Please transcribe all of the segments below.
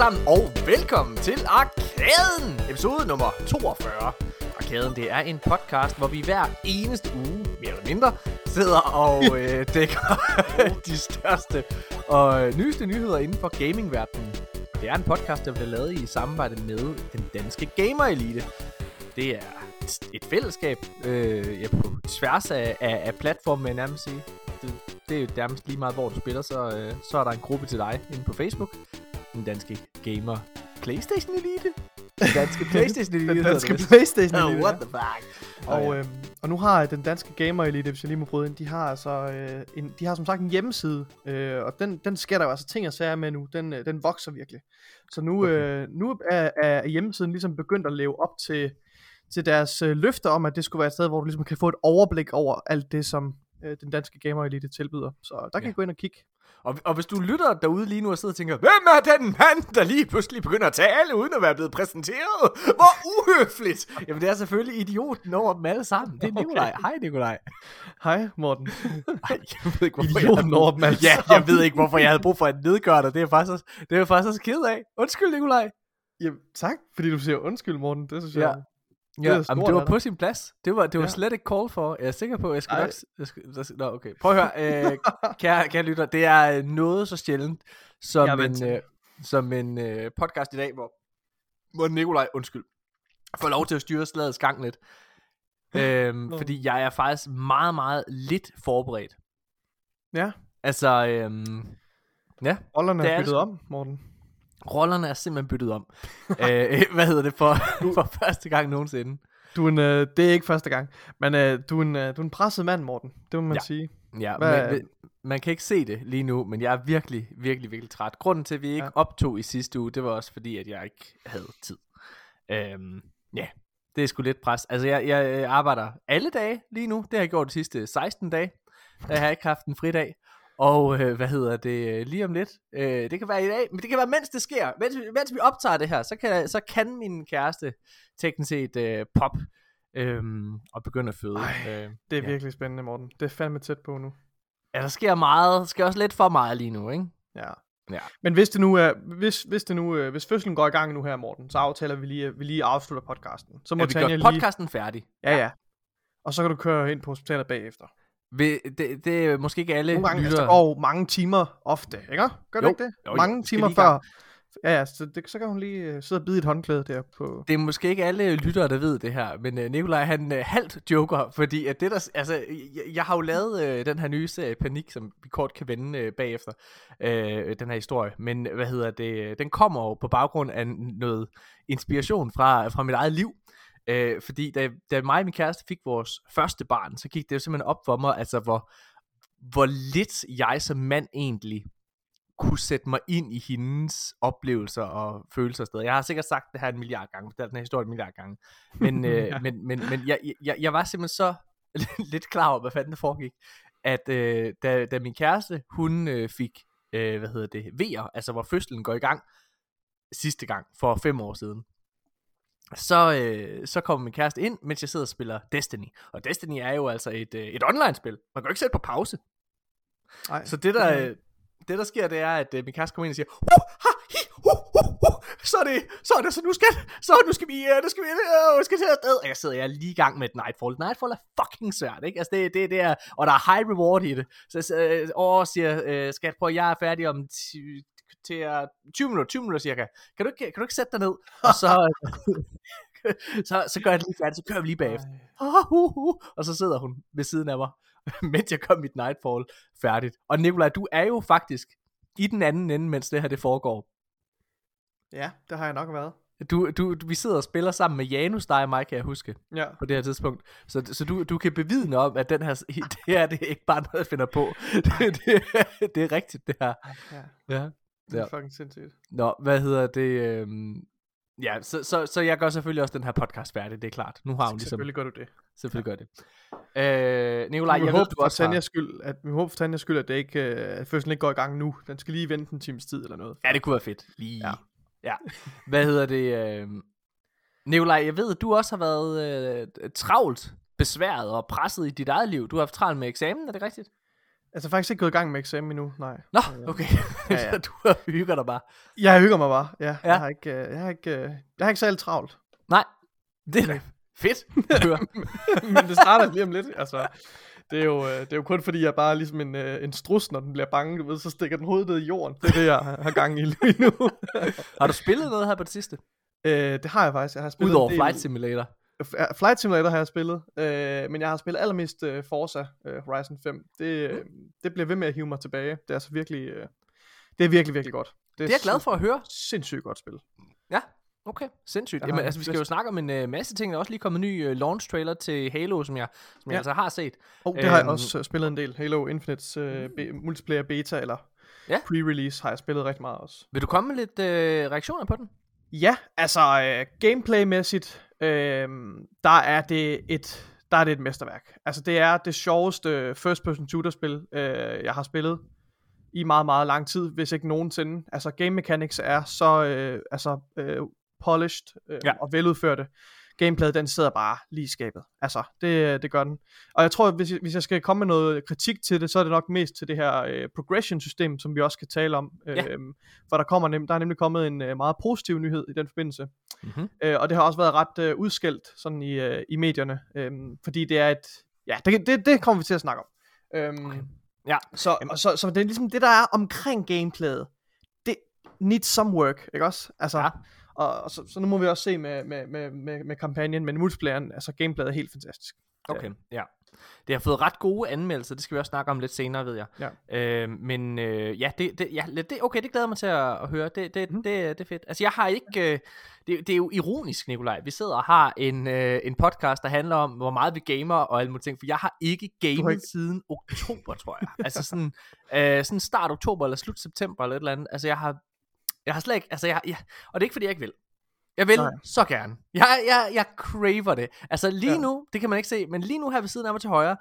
sammen, og velkommen til Arkaden, episode nummer 42. Arkaden, det er en podcast, hvor vi hver eneste uge, mere eller mindre, sidder og øh, dækker de største og øh, nyeste nyheder inden for gamingverdenen. Det er en podcast, der bliver lavet i samarbejde med den danske Gamer Elite. Det er et- et fællesskab øh, ja, på tværs af, af, af platformen, vil jeg nærmest sige. Det, det er jo nærmest lige meget, hvor du spiller, så, øh, så er der en gruppe til dig inde på Facebook. Den danske Gamer Playstation Elite. Den danske Playstation Elite. Den danske. Playstation Oh, Elite. what the fuck? Og, Og, øhm, og nu har den danske Gamer Elite, hvis jeg lige må bryde ind, de har altså øh, en, de har som sagt en hjemmeside, øh, og den, den sker der jo altså ting og sager med nu, den, øh, den vokser virkelig. Så nu, Okay. øh, nu er, er hjemmesiden ligesom begyndt at leve op til, til deres øh, løfter om, at det skulle være et sted, hvor du ligesom kan få et overblik over alt det, som øh, den danske Gamer Elite tilbyder. Så der kan Ja. I gå ind og kigge. Og, og hvis du lytter derude lige nu og sidder og tænker, hvem er den mand, der lige pludselig begynder at tale, uden at være blevet præsenteret? Hvor uhøfligt! Jamen, det er selvfølgelig idioten over dem alle sammen. Det er Okay. Nikolaj. Hej, Nikolaj. Hej Morten. Ej, jeg ved ikke, hvorfor jeg Idioten havde over dem alle Ja, jeg ved ikke, hvorfor jeg havde brug for at nedgøre dig. Det er jeg faktisk også, det er jeg faktisk også ked af. Undskyld, Nikolaj. Jamen, tak, fordi du siger undskyld Morten, det synes Ja. jeg. Ja, er jamen, det var på sin plads. Det var, det var Ja. slet ikke call for. Jeg er sikker på, jeg skal Ej. nok... Jeg skal, der, skal- nå, okay. Prøv at høre, øh, kære, kære lytter. Det er øh, noget så sjældent, som Jeg vant en, øh, det. som en øh, podcast i dag, hvor, hvor Nikolaj, undskyld, får lov til at styre slagets gang lidt. Øhm, fordi jeg er faktisk meget, meget lidt forberedt. Ja, Altså, øhm, ja, rollerne Det er byttet det om, Morten. Rollerne er simpelthen byttet om. øh, hvad hedder det for, for første gang nogensinde? Du er en, øh, det er ikke første gang, men øh, du, er en, øh, du er en presset mand, Morten. Det må man Ja. sige. Ja, Hvad- men, man kan ikke se det lige nu, men jeg er virkelig, virkelig, virkelig træt. Grunden til, at vi ikke Ja. optog i sidste uge, det var også fordi, at jeg ikke havde tid. Øhm, ja, det er sgu lidt pres. Altså, jeg, jeg øh, arbejder alle dage lige nu. Det har jeg gjort de sidste 16 dage. Der har jeg ikke haft en fridag. Og øh, hvad hedder det, øh, lige om lidt. Øh, det kan være i dag, men det kan være mens det sker. Mens, vi- mens vi optager det her, så kan, så kan min kæreste teknisk set øh, pop øhm, og begynde at føde. Ej. Øh, Det er Ja. virkelig spændende, Morten. Det er fandme tæt på nu. Ja, der sker meget. Der sker også lidt for meget lige nu, ikke? Ja. Ja. Men hvis det nu er, hvis, hvis det nu, øh, hvis fødslen går i gang nu her, Morten, så aftaler vi lige, at vi lige afslutter podcasten. Så må Ja, vi gør lige... podcasten færdig. Ja, ja. Og så kan du køre ind på hospitalet bagefter. Vil, det, det er måske ikke alle Nogle gange, altså, lyttere. der går mange timer ofte, ikke? Gør det Jo. ikke det? Jo, mange timer før. Ja, ja, så, det, så kan hun lige øh, sidde og bide et håndklæde der på... Det er måske ikke alle lyttere, der ved det her, men uh, Nikolaj han uh, halvt joker, fordi at det der, altså, jeg, jeg har jo lavet uh, den her nye serie Panik, som vi kort kan vende uh, bagefter, uh, den her historie, men hvad hedder det, den kommer jo på baggrund af noget inspiration fra, fra mit eget liv, uh, fordi da, da mig og min kæreste fik vores første barn, så gik det jo simpelthen op for mig, altså hvor, hvor lidt jeg som mand egentlig kunne sætte mig ind i hendes oplevelser og følelser og steder. Jeg har sikkert sagt det her en milliard gange, fortalt den her historie en milliard gange, men, øh, Ja. men, men, men jeg, jeg, jeg var simpelthen så lidt klar over, hvad fanden der foregik, at øh, da, da min kæreste, hun øh, fik, øh, hvad hedder det, vejer, altså hvor fødslen går i gang, sidste gang, for fem år siden, så, øh, så kommer min kæreste ind, mens jeg sidder og spiller Destiny. Og Destiny er jo altså et, øh, et online-spil. Man kan jo ikke sætte på pause. Ej, Så det der, øh, det der sker, det er, at øh, min kæreste kommer ind og siger, uh, ha, hi, uh, uh, uh, så er det, så er det, så nu skal, så nu skal vi, uh, nu skal vi, uh, vi skal til afsted. Og jeg sidder, jeg er lige i gang med et Nightfall. Nightfall er fucking svært, ikke? Altså det, det, det er, og der er high reward i det. Så jeg øh, siger, øh, skat, prøv, jeg er færdig om til øh, 20 minutter, 20 minutter cirka. Kan du ikke, kan du ikke sætte dig ned? Og så, så, så gør jeg det lige færdigt, så kører vi lige bagefter. Ah, uh, uh, og så sidder hun ved siden af mig, mens jeg gør mit Nightfall færdigt. Og Nikolaj, du er jo faktisk i den anden ende, mens det her det foregår. Ja, det har jeg nok været. Du, du, du- vi sidder og spiller sammen med Janus, dig og mig, kan jeg huske, Ja. på det her tidspunkt. Så, så du, du kan bevidne om, at den her, det her det er ikke bare noget, jeg finder på. Det, det, det er rigtigt, det her. ja. Ja. Det er Ja. fucking sindssygt. Nå, hvad hedder det? Øhm, ja, så, så, så jeg gør selvfølgelig også den her podcast færdig, det er klart. Nu har hun ligesom... Selvfølgelig gør du det. Selvfølgelig gør det. Øh, Nikolaj, vi jeg håber ved, du også har... Skyld, at vi håber for Tanjas skyld, at, det ikke, øh, at fødslen ikke går i gang nu. Den skal lige vente en times tid eller noget. Ja, det kunne være fedt. Lige. Ja. Ja. Hvad hedder det? Øh... Nikolaj, jeg ved, at du også har været øh, travlt, besværet og presset i dit eget liv. Du har haft travlt med eksamen, er det rigtigt? Altså faktisk ikke gået i gang med eksamen endnu, nej. Nå, Øh, okay. ja, ja. du hygger dig bare. Jeg hygger mig bare, ja. Ja. Jeg har ikke, øh, jeg har ikke, øh, jeg har ikke særlig travlt. Nej, det er da fedt. Men det starter lige om lidt, altså. Det er, jo, det er jo kun fordi, jeg er bare ligesom en, en strus, når den bliver bange, du ved, så stikker den hovedet ned i jorden. Det er det, jeg har gang i lige nu. Har du spillet noget her på det sidste? øh, det har jeg faktisk. Jeg har spillet Udover Flight Simulator. Flight Simulator har jeg spillet, øh, men jeg har spillet allermest øh, Forza øh, Horizon 5. Det, øh, det bliver ved med at hive mig tilbage. Det er altså virkelig, øh, det er virkelig, virkelig godt. Det er jeg glad for at høre. Sindssygt godt spil. Ja, okay. Sindssygt. Jeg Jamen, altså, vi skal jo snakke om en uh, masse ting. Der er også lige kommet en ny uh, launch trailer til Halo, som jeg, som jeg Ja. altså har set. Og det har jeg Øhm, også øh, spillet en del. Halo Infinites øh, be- multiplayer beta, eller Ja. pre-release, har jeg spillet rigtig meget også. Vil du komme med lidt uh, reaktioner på den? Ja, altså øh, gameplaymæssigt, øh, der er det et der er det et mesterværk. Altså det er det sjoveste first person shooter spil, øh, jeg har spillet i meget meget lang tid, hvis ikke nogensinde. Altså game mechanics er så øh, altså øh, polished øh, Ja. og veludførte. Gameplayet den sidder bare lige i skabet. Altså det, det gør den. Og jeg tror hvis jeg, hvis jeg skal komme med noget kritik til det, så er det nok mest til det her øh, progression system, som vi også skal tale om. Ja. Øh, for der kommer nem, der er nemlig kommet en øh, meget positiv nyhed i den forbindelse. Mm-hmm. Øh, og det har også været ret øh, udskældt sådan i, øh, i medierne, øh, fordi det er et, ja, det, det, det kommer vi til at snakke om. Øhm, Okay. Ja. Så, og så, så det er ligesom det, der er omkring gameplayet, det needs some work, ikke også? Altså, Ja. Og, og så, så nu må vi også se med, med, med, med, med kampagnen, men multiplayeren, altså gameplayet er helt fantastisk. Okay, ja. Det har fået ret gode anmeldelser, det skal vi også snakke om lidt senere, ved jeg. Ja. Øh, men øh, ja, det, det, ja, det, okay, det glæder mig til at, at høre. Det, det, mm. det, det er fedt. Altså, jeg har ikke... Øh, det, det er jo ironisk, Nikolaj. Vi sidder og har en, øh, en podcast, der handler om, hvor meget vi gamer og alle mulige ting. For jeg har ikke gamet ikke- siden oktober, tror jeg. altså sådan, øh, sådan start oktober eller slut september eller et eller andet. Altså, jeg har... Jeg har slet ikke... Altså, jeg, jeg, og det er ikke, fordi jeg ikke vil. Jeg vil Nej. Så gerne. Jeg, jeg, jeg craver det. Altså lige ja. Nu, det kan man ikke se, men lige nu her ved siden af mig til højre,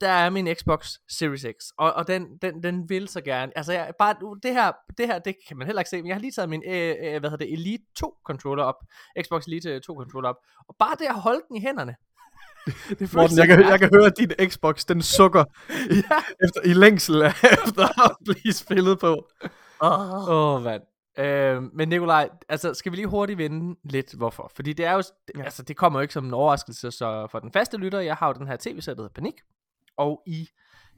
der er min Xbox Series X, og, og den, den, den vil så gerne. Altså jeg, bare det her, det her, det kan man heller ikke se, men jeg har lige taget min, øh, øh, hvad hedder det, Elite 2 controller op, Xbox Elite 2 controller op, og bare det at holde den i hænderne. det Morten, jeg kan, jeg kan høre, at din Xbox, den sukker i, Ja. efter, i længsel efter at blive spillet på. Åh, oh, mand. Øh, men Nikolaj, altså skal vi lige hurtigt vende lidt, hvorfor? Fordi det er jo, ja. Altså det kommer jo ikke som en overraskelse, så for den faste lytter, jeg har jo den her tv-sæt, der hedder Panik, og i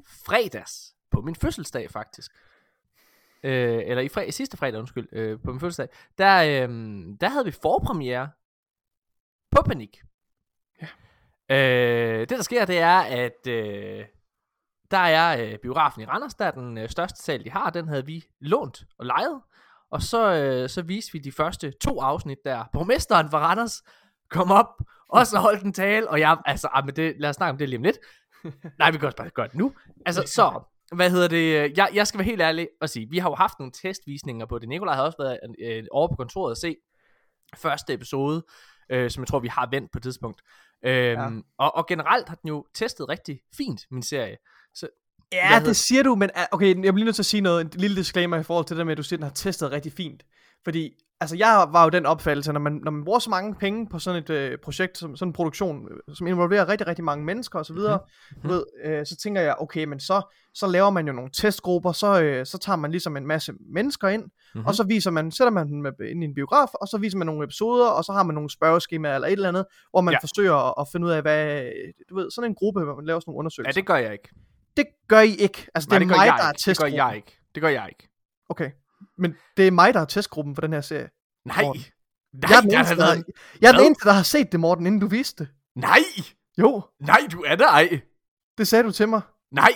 fredags, på min fødselsdag faktisk, øh, eller i fred- sidste fredag, undskyld, øh, på min fødselsdag, der, øh, der havde vi forpremiere på Panik. Ja. Øh, det der sker, det er, at øh, der er øh, biografen i Randers, der er den øh, største sal, de har, den havde vi lånt og lejet, og så, øh, så viste vi de første to afsnit der. Borgmesteren fra Randers kom op, og så holdt en tale, og jeg, altså, ah, men det, lad os snakke om det lige om lidt. Nej, vi kan også bare gøre det nu. Altså, så, hvad hedder det, jeg, jeg skal være helt ærlig og sige, vi har jo haft nogle testvisninger på det. Nikolaj har også været øh, over på kontoret og se første episode, øh, som jeg tror, vi har vendt på et tidspunkt. Øhm, ja. og, og generelt har den jo testet rigtig fint, min serie. Så, Ja, hedder- det siger du, men ah, okay, jeg bliver nødt til at sige noget, en lille disclaimer i forhold til det der med, at du siger, at den har testet rigtig fint. Fordi, altså jeg var jo den opfattelse, når man, når man bruger så mange penge på sådan et øh, projekt, som, sådan en produktion, øh, som involverer rigtig, rigtig mange mennesker osv., mm-hmm. ved, øh, så tænker jeg, okay, men så, så laver man jo nogle testgrupper, så, øh, så tager man ligesom en masse mennesker ind, Mhm. mm-hmm. og så viser man, sætter man dem ind i en biograf, og så viser man nogle episoder, og så har man nogle spørgeskemaer eller et eller andet, hvor man Ja. ja. forsøger at, at finde ud af, hvad, du ved, sådan en gruppe, hvor man laver sådan nogle ja, undersøgelser. det gør jeg ikke. Det gør I ikke. Altså, Nej, det er mig, der er ikke. Det gør testgruppen. jeg ikke. Det gør jeg ikke. Okay. Men det er mig, der er testgruppen for den her serie. Nej. Morten. Nej, jeg er den, eneste, har der, været... jeg er den eneste, der har set det, Morten, inden du viste det. Nej! Jo, Nej, du er der ej. det sagde du til mig. Nej!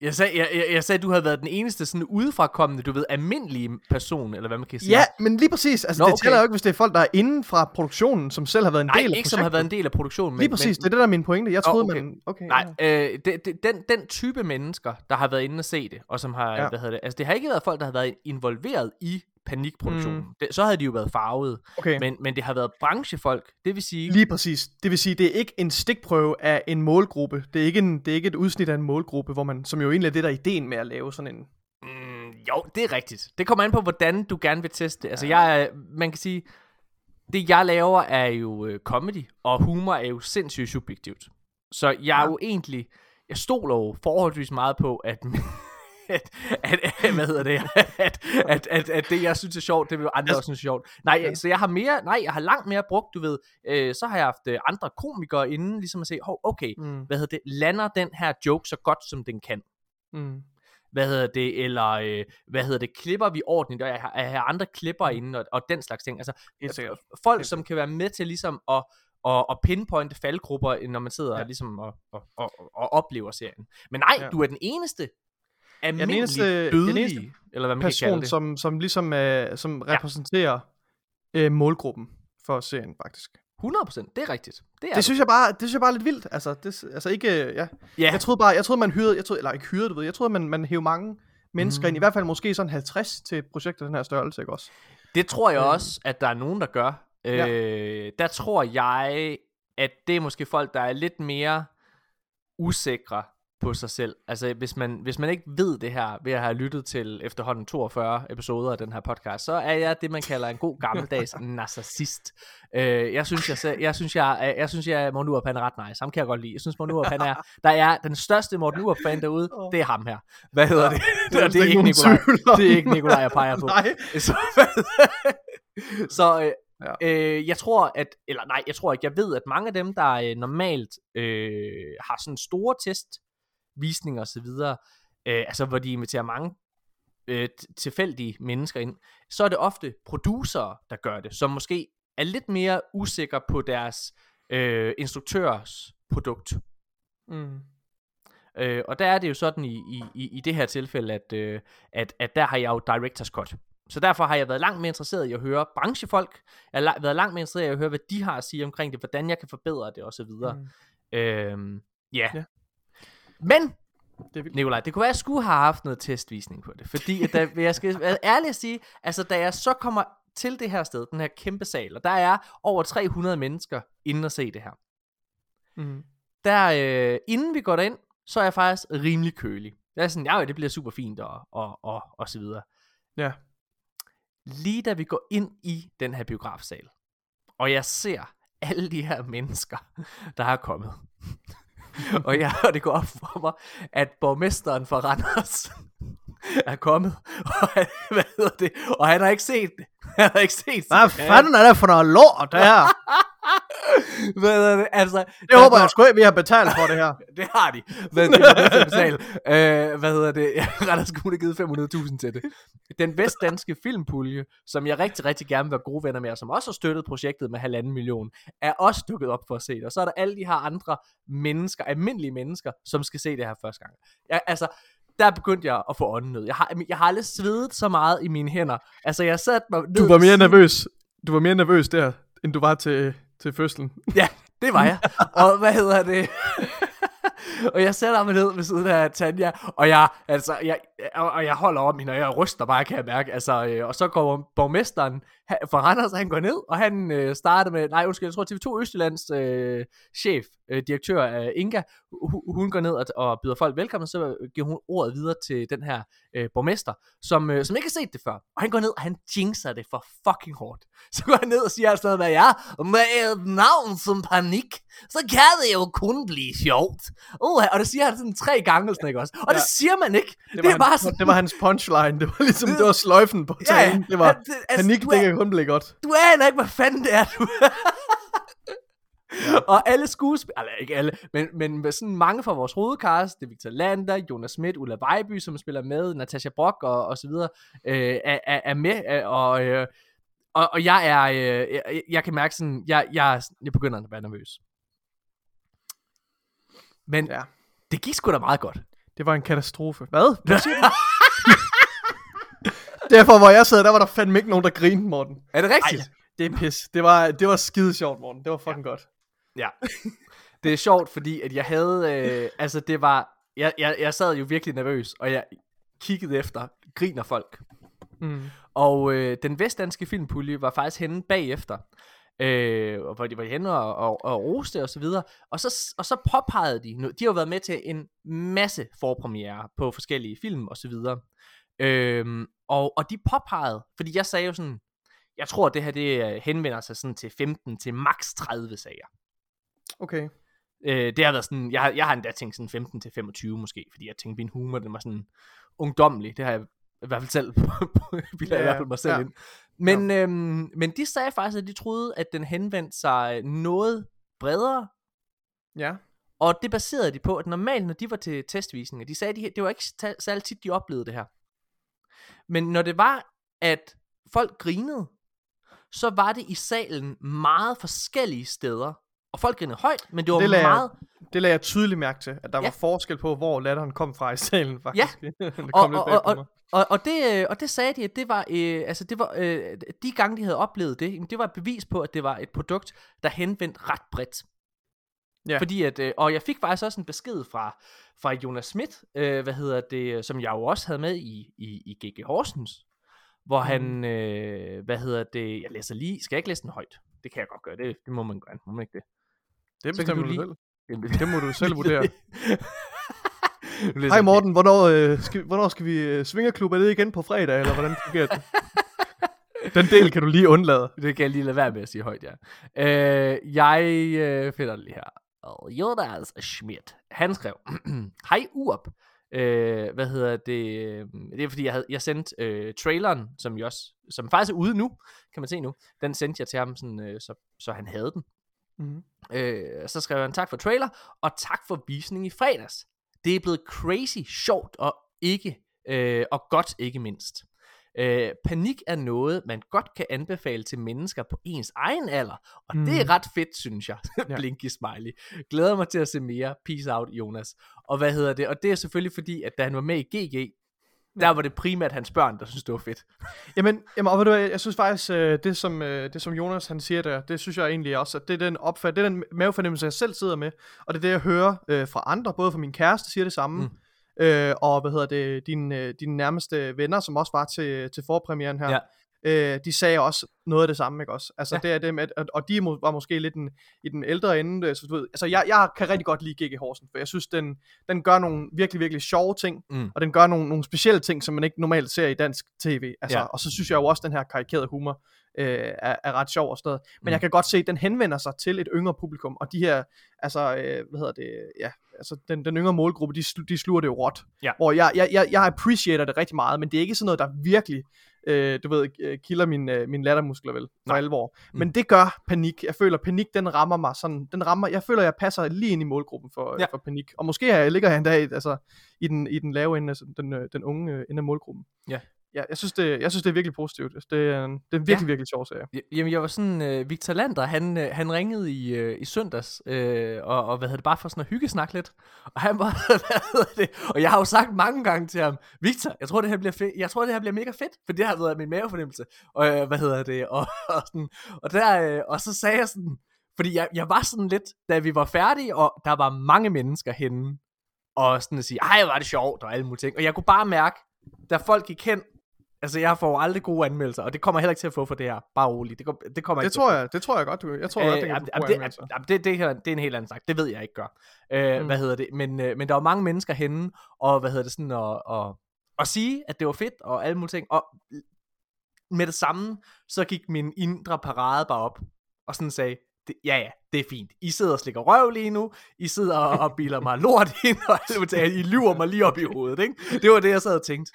Jeg sagde, jeg, jeg, jeg sagde, at du havde været den eneste sådan udefrakommende, du ved, almindelige person, eller hvad man kan sige. Ja, men lige præcis. Altså, Nå, det okay. tæller jo ikke, hvis det er folk, der er inden fra produktionen, som selv har været en Nej, del af ikke som har været en projektet. del af produktionen. Men, Lige præcis, men, det er det, der er min pointe. Jeg troede, okay. man... Okay, Nej, ja. øh, det, det, den, den type mennesker, der har været inde og se det, og som har. Ja. hvad hedder det, altså det har ikke været folk, der har været involveret i panikproduktionen. Mm. Det, så havde de jo været farvet. okay. Men, men det har været branchefolk, det vil sige... Lige præcis. Det vil sige, det er ikke en stikprøve af en målgruppe. Det er ikke, en, det er ikke et udsnit af en målgruppe, hvor man, som jo egentlig er det, der er ideen med at lave sådan en... Mm, jo, det er rigtigt. Det kommer an på, hvordan du gerne vil teste det. Altså, jeg, er- man kan sige, det jeg laver er jo øh, comedy, og humor er jo sindssygt subjektivt. Så jeg er Ja. jo egentlig, jeg stoler jo forholdsvis meget på, at, at, at, at hvad hedder det, at, at, at, at det, jeg synes er sjovt, det vil andre også synes er sjovt. Nej, ja. så jeg har mere, nej, jeg har langt mere brugt, du ved, øh, så har jeg haft øh, andre komikere inden, ligesom at se, oh, okay, mm. hvad hedder det, lander den her joke så godt, som den kan. Mm hvad hedder det, eller øh, hvad hedder det, klipper vi ordentligt, og jeg har, jeg har andre klipper inden, og, og den slags ting. Altså, folk, som kan være med til ligesom at, og, og pinpointe faldgrupper, når man sidder ja. ligesom og, og, og, og oplever serien. Men nej, ja. du er den eneste almindelig ja, den eneste, dødelige, den eneste eller hvad man person, kan kalde det. Som, som ligesom uh, som repræsenterer ja. uh, målgruppen for serien, faktisk. 100%, det er rigtigt. Det, er det synes jeg bare, det synes jeg bare er lidt vildt. Altså, det, altså ikke, ja. ja. Jeg troede bare, jeg troede man hyrede, jeg troede, eller ikke hyrede, du ved, jeg troede man, man hævde mange mennesker mm. ind, i hvert fald måske sådan 50 til et projekt af den her størrelse, ikke også? Det tror jeg øh. også, at der er nogen, der gør. Ja. Øh, der tror jeg, at det er måske folk, der er lidt mere usikre på sig selv. Altså hvis man, hvis man ikke ved det her, ved at have lyttet til efterhånden 42 episoder af den her podcast, så er jeg det, man kalder en god gammeldags narcissist. Øh, jeg synes, jeg, jeg, synes, jeg, jeg synes, jeg Morten Urup, han er ret nice. Ham kan jeg godt lide. Jeg synes, Morten Urup, han er, der er den største Morten Urup fan derude, det er ham her. Hvad hedder det? Det, det, det, er, ikke Nikolaj. det er ikke Nikolaj, jeg peger på. Nej. Så, så øh, Ja. Øh, jeg tror, at, eller nej, jeg tror ikke, jeg ved, at mange af dem, der øh, normalt øh, har sådan store test, visninger osv., øh, altså hvor de inviterer mange øh, tilfældige mennesker ind, så er det ofte producer, der gør det, som måske er lidt mere usikre på deres øh, instruktørs produkt. Mm. Øh, og der er det jo sådan i, i, i det her tilfælde, at, øh, at, at der har jeg jo director's cut. Så derfor har jeg været langt mere interesseret i at høre branchefolk. Jeg har været langt mere interesseret i at høre, hvad de har at sige omkring det, hvordan jeg kan forbedre det osv. Mm. Øhm, yeah. ja. Men, det Nikolaj, det kunne være, at jeg skulle have haft noget testvisning på det. Fordi at da, jeg skal være ærlig at sige, altså da jeg så kommer til det her sted, den her kæmpe sal, og der er over 300 mennesker inde og se det her. Mm. Der, øh, inden vi går derind, så er jeg faktisk rimelig kølig. Jeg er sådan, ja, det bliver super fint, og, og, og, og så videre. Ja lige da vi går ind i den her biografsal, og jeg ser alle de her mennesker, der er kommet. og, jeg, og det går op for mig, at borgmesteren for Randers er kommet, og han, hvad hedder det, og han har ikke set det. Han har ikke set Hvad fanden er det for noget lort, det her? hvad er det? Altså, det håber jeg sgu ikke, vi har betalt for det her. det har de. Men det er betale. Uh, hvad hedder det? Randers Kommune har givet 500.000 til det. Den vestdanske filmpulje, som jeg rigtig, rigtig gerne vil være gode venner med, og som også har støttet projektet med halvanden million, er også dukket op for at se det. Og så er der alle de her andre mennesker, almindelige mennesker, som skal se det her første gang. Jeg, altså, der begyndte jeg at få åndenød. Jeg har, jeg har aldrig svedet så meget i mine hænder. Altså, jeg satte mig ned Du var mere nervøs. Du var mere nervøs der, end du var til til fødslen. Ja, det var jeg. og hvad hedder det? og jeg sætter mig ned ved siden af Tanja, og jeg, altså, jeg, og jeg holder om hende, og jeg ryster bare, kan jeg mærke. Altså, øh, og så går borgmesteren for Randers, han går ned, og han øh, starter med, nej undskyld, jeg tror TV2 Østjyllands øh, chef, øh, direktør øh, Inga, hun, hun går ned og, og byder folk velkommen, og så giver hun ordet videre til den her øh, borgmester, som, øh, som ikke har set det før. Og han går ned, og han jinxer det for fucking hårdt. Så går han ned og siger sådan noget med, ja, med et navn som panik, så kan det jo kun blive sjovt. Uh, og det siger han sådan tre gange, sådan, ikke også? Og ja. det siger man ikke. Det, det, var, det, hans, bare sådan... det var hans punchline, det var ligesom, det var sløjfen på tagen. Ja, det var, det, altså, panik, det kan kun blive godt. Du aner ikke, hvad fanden det er, du og alle skuespillere, eller ikke alle, men, men sådan mange fra vores hovedcast, det er Victor Lander, Jonas Schmidt, Ulla Vejby, som spiller med, Natasha Brock og, og så videre, øh, er, er, er med, øh, og, øh, og, og jeg er, øh, jeg, jeg kan mærke sådan, jeg, jeg, jeg begynder at være nervøs. Men ja. det gik sgu da meget godt. Det var en katastrofe. Hvad? Hvad siger du? Derfor, hvor jeg sad, der var der fandme ikke nogen, der grinede, Morten. Er det rigtigt? Ej, det er pis. Det var, det var skide sjovt, Morten. Det var fucking ja. godt. Ja. Det er sjovt, fordi at jeg havde, øh, altså det var, jeg, jeg, jeg sad jo virkelig nervøs, og jeg kiggede efter, griner folk. Mm. Og øh, den vestdanske filmpulje var faktisk henne bagefter, øh, hvor de var henne og, og, og roste og så videre. Og så, og så påpegede de, de har jo været med til en masse forpremiere på forskellige film og så videre. Øh, og, og de påpegede, fordi jeg sagde jo sådan, jeg tror, det her det henvender sig sådan til 15 til maks 30 sager. Okay. Øh, det har været sådan, jeg, har- jeg har endda tænkt sådan 15 til 25 måske, fordi jeg tænkte, min humor, den var sådan ungdommelig. Det har jeg i hvert fald selv, bilder jeg i Ja, hvert fald mig selv ja. ind. Men, øhm, men de sagde faktisk, at de troede, at den henvendte sig noget bredere, Ja. og det baserede de på, at normalt, når de var til testvisninger, de sagde, at de, det var ikke ta- særlig tit, de oplevede det her. Men når det var, at folk grinede, så var det i salen meget forskellige steder. Og folk grinede højt, men det var Det jeg- meget... Det lagde jeg tydeligt mærke til, at der Ja. var forskel på, hvor latteren kom fra i salen, faktisk. Ja. det kom Og, lidt og, og, og, og, det, øh, og det sagde de, at det var, øh, altså det var øh, de gange, de havde oplevet det, jamen, det var et bevis på, at det var et produkt, der henvendte ret bredt. Ja. Fordi at, øh, og jeg fik faktisk også en besked fra, fra Jonas Schmidt, øh, hvad hedder det, som jeg jo også havde med i, i, i GG Horsens, hvor han, øh, hvad hedder det, jeg læser lige, skal jeg ikke læse den højt? Det kan jeg godt gøre, det, det må man gøre, må man ikke det? Det bestemmer du du lige- selv. Det, Det må du selv vurdere. Hej jeg- Morten, hvornår, øh, skal, hvornår skal vi øh, svingerklub? Er det igen på fredag, eller hvordan fungerer det? Den del kan du lige undlade. Det kan jeg lige lade være med at sige højt, ja. Øh, jeg øh, finder det lige her. Jonas Schmidt, han skrev, Hej Urb. Øh, hvad hedder det? Det er fordi, jeg, havde, jeg sendte øh, traileren, som, jo også, som faktisk er ude nu, kan man se nu. Den sendte jeg til ham, sådan, øh, så, så han havde den. Mm-hmm. Øh, så skrev han tak for trailer, og tak for visningen i fredags. Det er blevet crazy sjovt, og ikke øh, og godt ikke mindst. Øh, panik er noget, man godt kan anbefale til mennesker på ens egen alder, og mm. det er Mm. ret fedt, synes jeg. Blinky smiley. Glæder mig til at se mere. Peace out, Jonas. Og hvad hedder det? Og det er selvfølgelig fordi, at da han var med i GG, der var det primært hans børn, der synes det var fedt. Jamen, jamen og ved du hvad, jeg synes faktisk, øh, det, som, øh, det som Jonas han siger der, det synes jeg egentlig også, at det er den opfat, det er den mavefornemmelse, jeg selv sidder med, og det er det, jeg hører øh, fra andre, både fra min kæreste siger det samme, Mm. øh, og hvad hedder det, dine, øh, dine nærmeste venner, som også var til, til forpremieren her, Ja. Øh, de sagde også noget af det samme, ikke også? Altså Ja. det er det med, og de var måske lidt den, i den ældre ende, øh, så du ved, altså jeg, jeg kan rigtig godt lide G.G. Horsen, for jeg synes, den, den gør nogle virkelig, virkelig sjove ting, Mm. og den gør nogle, nogle specielle ting, som man ikke normalt ser i dansk tv. Altså, Ja. Og så synes jeg jo også, den her karikerede humor øh, er, er ret sjov og sådan noget. Men Mm. jeg kan godt se, at den henvender sig til et yngre publikum, og de her, altså, øh, hvad hedder det, ja, altså den, den yngre målgruppe, de, de sluger det jo råt. Ja. Hvor jeg, jeg, jeg, jeg appreciater det rigtig meget, men det er ikke sådan noget, der virkelig, øh, du ved, øh, kilder min, øh, min lattermuskler vel, for Nej. alvor. Mm. Men det gør panik. Jeg føler, panik, den rammer mig sådan, den rammer, jeg føler, jeg passer lige ind i målgruppen for, Ja. ja. for panik. Og måske jeg, ligger jeg endda i, altså, i den, i den lave ende, altså den, øh, den unge øh, ende af målgruppen. Ja. Ja, jeg synes, det, jeg synes, det er virkelig positivt. Altså, Det er en, det er en virkelig, ja. virkelig sjov serie. Ja, Jamen, jeg var sådan, øh, Victor Lander, han, øh, han ringede i, øh, i søndags, øh, og, og hvad hedder det, bare for sådan at hyggesnakke lidt. Og han var, hvad hedder det, og jeg har jo sagt mange gange til ham, Victor, jeg tror, det her bliver fedt, jeg tror, det her bliver mega fedt, for det har været min mavefornemmelse. Og øh, hvad hedder det, og, og, sådan, og, der, øh, og så sagde jeg sådan, fordi jeg, jeg var sådan lidt, da vi var færdige, og der var mange mennesker henne, og sådan at sige, ej, var det sjovt, og alle mulige ting. Og jeg kunne bare mærke, da folk gik hen, altså jeg får aldrig gode anmeldelser, og det kommer jeg heller ikke til at få for det her, bare roligt. Det, kom, det kommer Det ikke tror jeg, det tror jeg godt, du Jeg tror godt, det kan Øh, få jamen, gode det, anmeldelser. det, det, er- det er en helt anden snak. Det ved jeg ikke gør. Øh, mm. Hvad hedder det? Men, øh, men der var mange mennesker henne, og hvad hedder det sådan, og, og, og sige, at det var fedt, og alle mulige ting. Og med det samme, så gik min indre parade bare op, og sådan sagde, det, ja ja, det er fint. I sidder og slikker røv lige nu, I sidder og, og biler mig lort ind, og ting. I lyver mig lige op i hovedet, ikke? Det var det, jeg sad og tænkte.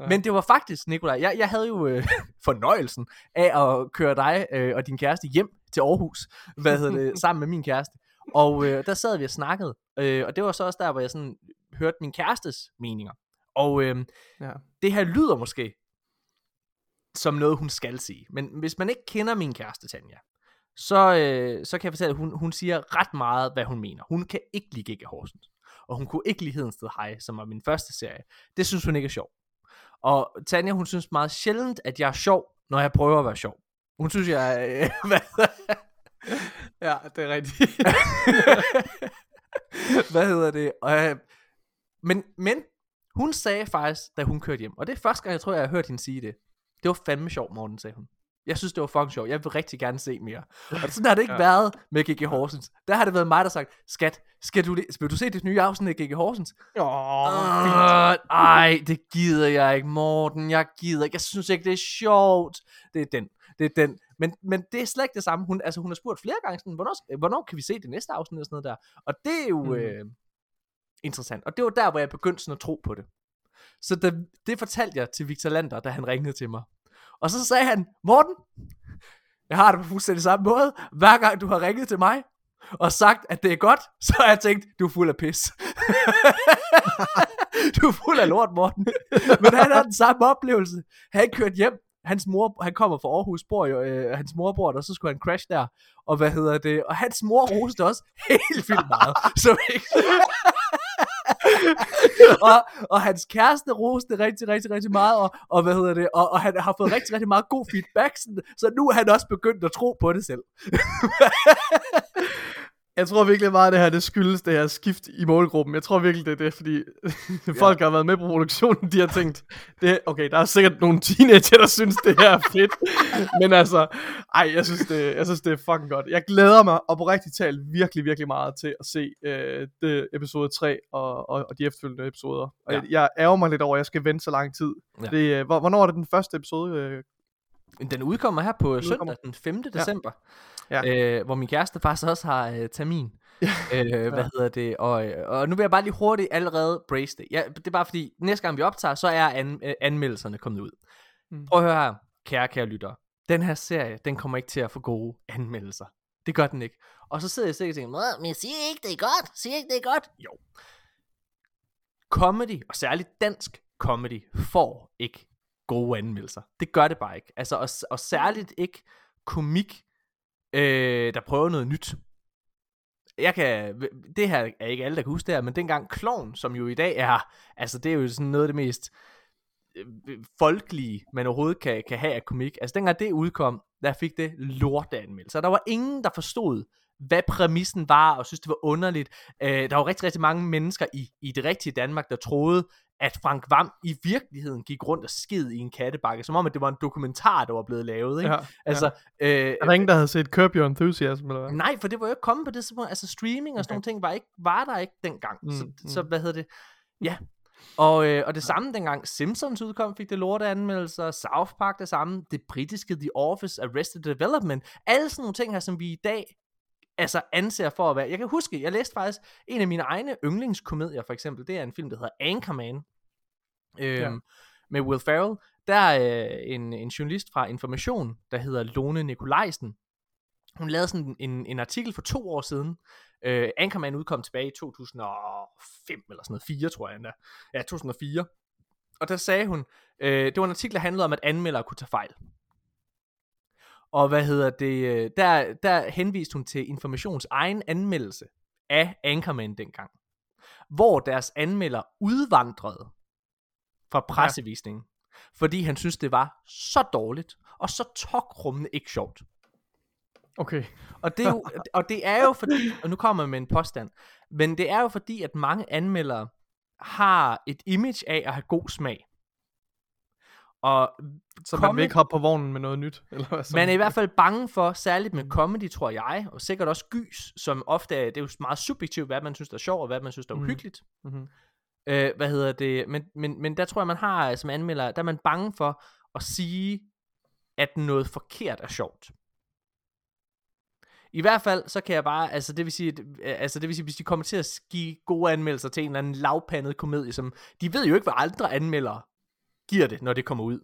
Ja. Men det var faktisk, Nikolaj, jeg, jeg havde jo øh, fornøjelsen af at køre dig øh, og din kæreste hjem til Aarhus, hvad hedder det, sammen med min kæreste. Og øh, der sad vi og snakkede, øh, og det var så også der, hvor jeg sådan hørte min kærestes meninger. Og øh, Ja. det her lyder måske som noget, hun skal sige. Men hvis man ikke kender min kæreste, Tanja, så, øh, så kan jeg fortælle, at hun, hun siger ret meget, hvad hun mener. Hun kan ikke lide Gigge Horsens. Og hun kunne ikke lide Hedensted High, som var min første serie. Det synes hun ikke er sjov. Og Tanja, hun synes meget sjældent, at jeg er sjov, når jeg prøver at være sjov. Hun synes, jeg er... Øh, hvad, ja, det er rigtigt. hvad hedder det? Og, øh, men, men hun sagde faktisk, da hun kørte hjem, og det er første gang, jeg tror, jeg har hørt hende sige det. Det var fandme sjovt, Morten, sagde hun. Jeg synes, det var fucking sjovt. Jeg vil rigtig gerne se mere. Og sådan har det ikke Ja. været med G.G. Horsens. Der har det været mig, der har sagt, skat, skal du, vil du se det nye afsnit af G.G. Horsens? Åh, Uh, ej, det gider jeg ikke, Morten. Jeg gider ikke. Jeg synes ikke, det er sjovt. Det er den. Det er den. Men, men det er slet ikke det samme. Hun, altså, hun har spurgt flere gange, sådan, hvornår, hvornår kan vi se det næste afsnit og sådan noget der. Og det er jo mm. øh, interessant. Og det var der, hvor jeg begyndte sådan at tro på det. Så da, det fortalte jeg til Victor Lander, da han ringede til mig. Og så sagde han, Morten, jeg har det på fuldstændig samme måde. Hver gang du har ringet til mig, og sagt, at det er godt, så har jeg tænkt, du er fuld af pis. du er fuld af lort, Morten. Men han har den samme oplevelse. Han kørte hjem. Hans mor, han kommer fra Aarhus, bor jo, øh, hans mor bor der, så skulle han crash der. Og hvad hedder det? Og hans mor roste også helt vildt meget. Så ikke? Og, og hans kæreste roste rigtig, rigtig, rigtig meget, og, og hvad hedder det, og, og han har fået rigtig, rigtig meget god feedback, sådan, så nu er han også begyndt at tro på det selv. Jeg tror virkelig meget, at det her det skyldes det her skift i målgruppen. Jeg tror virkelig, det er det, fordi folk har været med på produktionen, de har tænkt, det, okay, der er sikkert nogle teenager, der synes, det her er fedt. Men altså, ej, jeg synes, det, jeg synes, det er fucking godt. Jeg glæder mig oprigtigt talt virkelig, virkelig meget til at se øh, det episode 3 og, og, og de efterfølgende episoder. Og Ja. jeg, jeg ærger mig lidt over, at jeg skal vente så lang tid. Ja. Det, øh, hvor- hvornår er det den første episode? Øh, Den udkommer her på udkommer. søndag den 5. december, Ja. Øh, hvor min kæreste faktisk også har øh, termin. øh, hvad hedder det? Og, øh, og nu vil jeg bare lige hurtigt allerede brace det. Ja, det er bare fordi, næste gang vi optager, så er an, øh, anmeldelserne kommet ud. Mm. Prøv at høre her, kære, kære lyttere. Den her serie, den kommer ikke til at få gode anmeldelser. Det gør den ikke. Og så sidder jeg sikkert og tænker, "Nå, men jeg siger ikke, det er godt. Siger ikke, det er godt. Jo. Comedy, og særligt dansk comedy, får ikke gode anmeldelser. Det gør det bare ikke. Altså, og, og særligt ikke komik, øh, der prøver noget nyt. Jeg kan, det her er ikke alle, der kan huske det her, men dengang Kloven, som jo i dag er, altså det er jo sådan noget af det mest øh, folkelige, man overhovedet kan, kan have af komik. Altså dengang det udkom, der fik det lorteanmeldelser. Der var ingen, der forstod, hvad præmissen var, og synes, det var underligt. Øh, der var rigtig, rigtig mange mennesker i, i det rigtige Danmark, der troede, at Frank Vam i virkeligheden gik rundt og skid i en kattebakke, som om, at det var en dokumentar, der var blevet lavet. Ikke? ja. Altså, øh, Er der ingen, der havde set Curb Your Enthusiasm, eller hvad? Nej, for det var jo ikke kommet på det tidspunkt. Altså streaming og sådan Okay. nogle ting var, ikke, var der ikke dengang. Mm, så, Mm, så hvad hedder det? Ja. Og, øh, og det samme dengang Simpsons udkom, fik det lorte anmeldelser. South Park det samme. Det britiske The Office, Arrested Development. Alle sådan nogle ting her, som vi i dag altså anser for at være. Jeg kan huske, jeg læste faktisk en af mine egne yndlingskomedier, for eksempel. Det er en film, der hedder Anchorman. Øhm, Ja. Med Will Ferrell. Der er øh, en, en journalist fra Information, der hedder Lone Nikolajsen. Hun lavede sådan en, en artikel for to år siden. Øh, Anchorman udkom tilbage i 2005 eller sådan noget, 4 tror jeg endda. Ja, 2004. Og der sagde hun, øh, det var en artikel, der handlede om, at anmeldere kunne tage fejl. Og hvad hedder det, øh, der, der henviste hun til Informations egen anmeldelse af Anchorman dengang. Hvor deres anmelder udvandrede fra pressevisningen. Fordi han synes det var så dårligt, og så tokrummende ikke sjovt. Okay. Og det, er jo, og det er jo fordi, og nu kommer jeg med en påstand, men det er jo fordi, at mange anmeldere har et image af at have god smag. Og Så man vil ikke hoppe på vognen med noget nyt? Eller hvad, man er i hvert fald bange for, særligt med comedy, tror jeg, og sikkert også gys, som ofte er, det er jo meget subjektivt, hvad man synes der er sjovt, og hvad man synes der er Mhm. uhyggeligt. Mm-hmm. Øh, hvad hedder det? Men, men, men der tror jeg, man har øh, som anmelder, der er man bange for at sige, at noget forkert er sjovt. I hvert fald, så kan jeg bare, altså det vil sige, øh, altså det vil sige, hvis de kommer til at give gode anmeldelser til en eller anden lavpandet komedie, som, de ved jo ikke, hvad andre anmeldere giver det, når det kommer ud.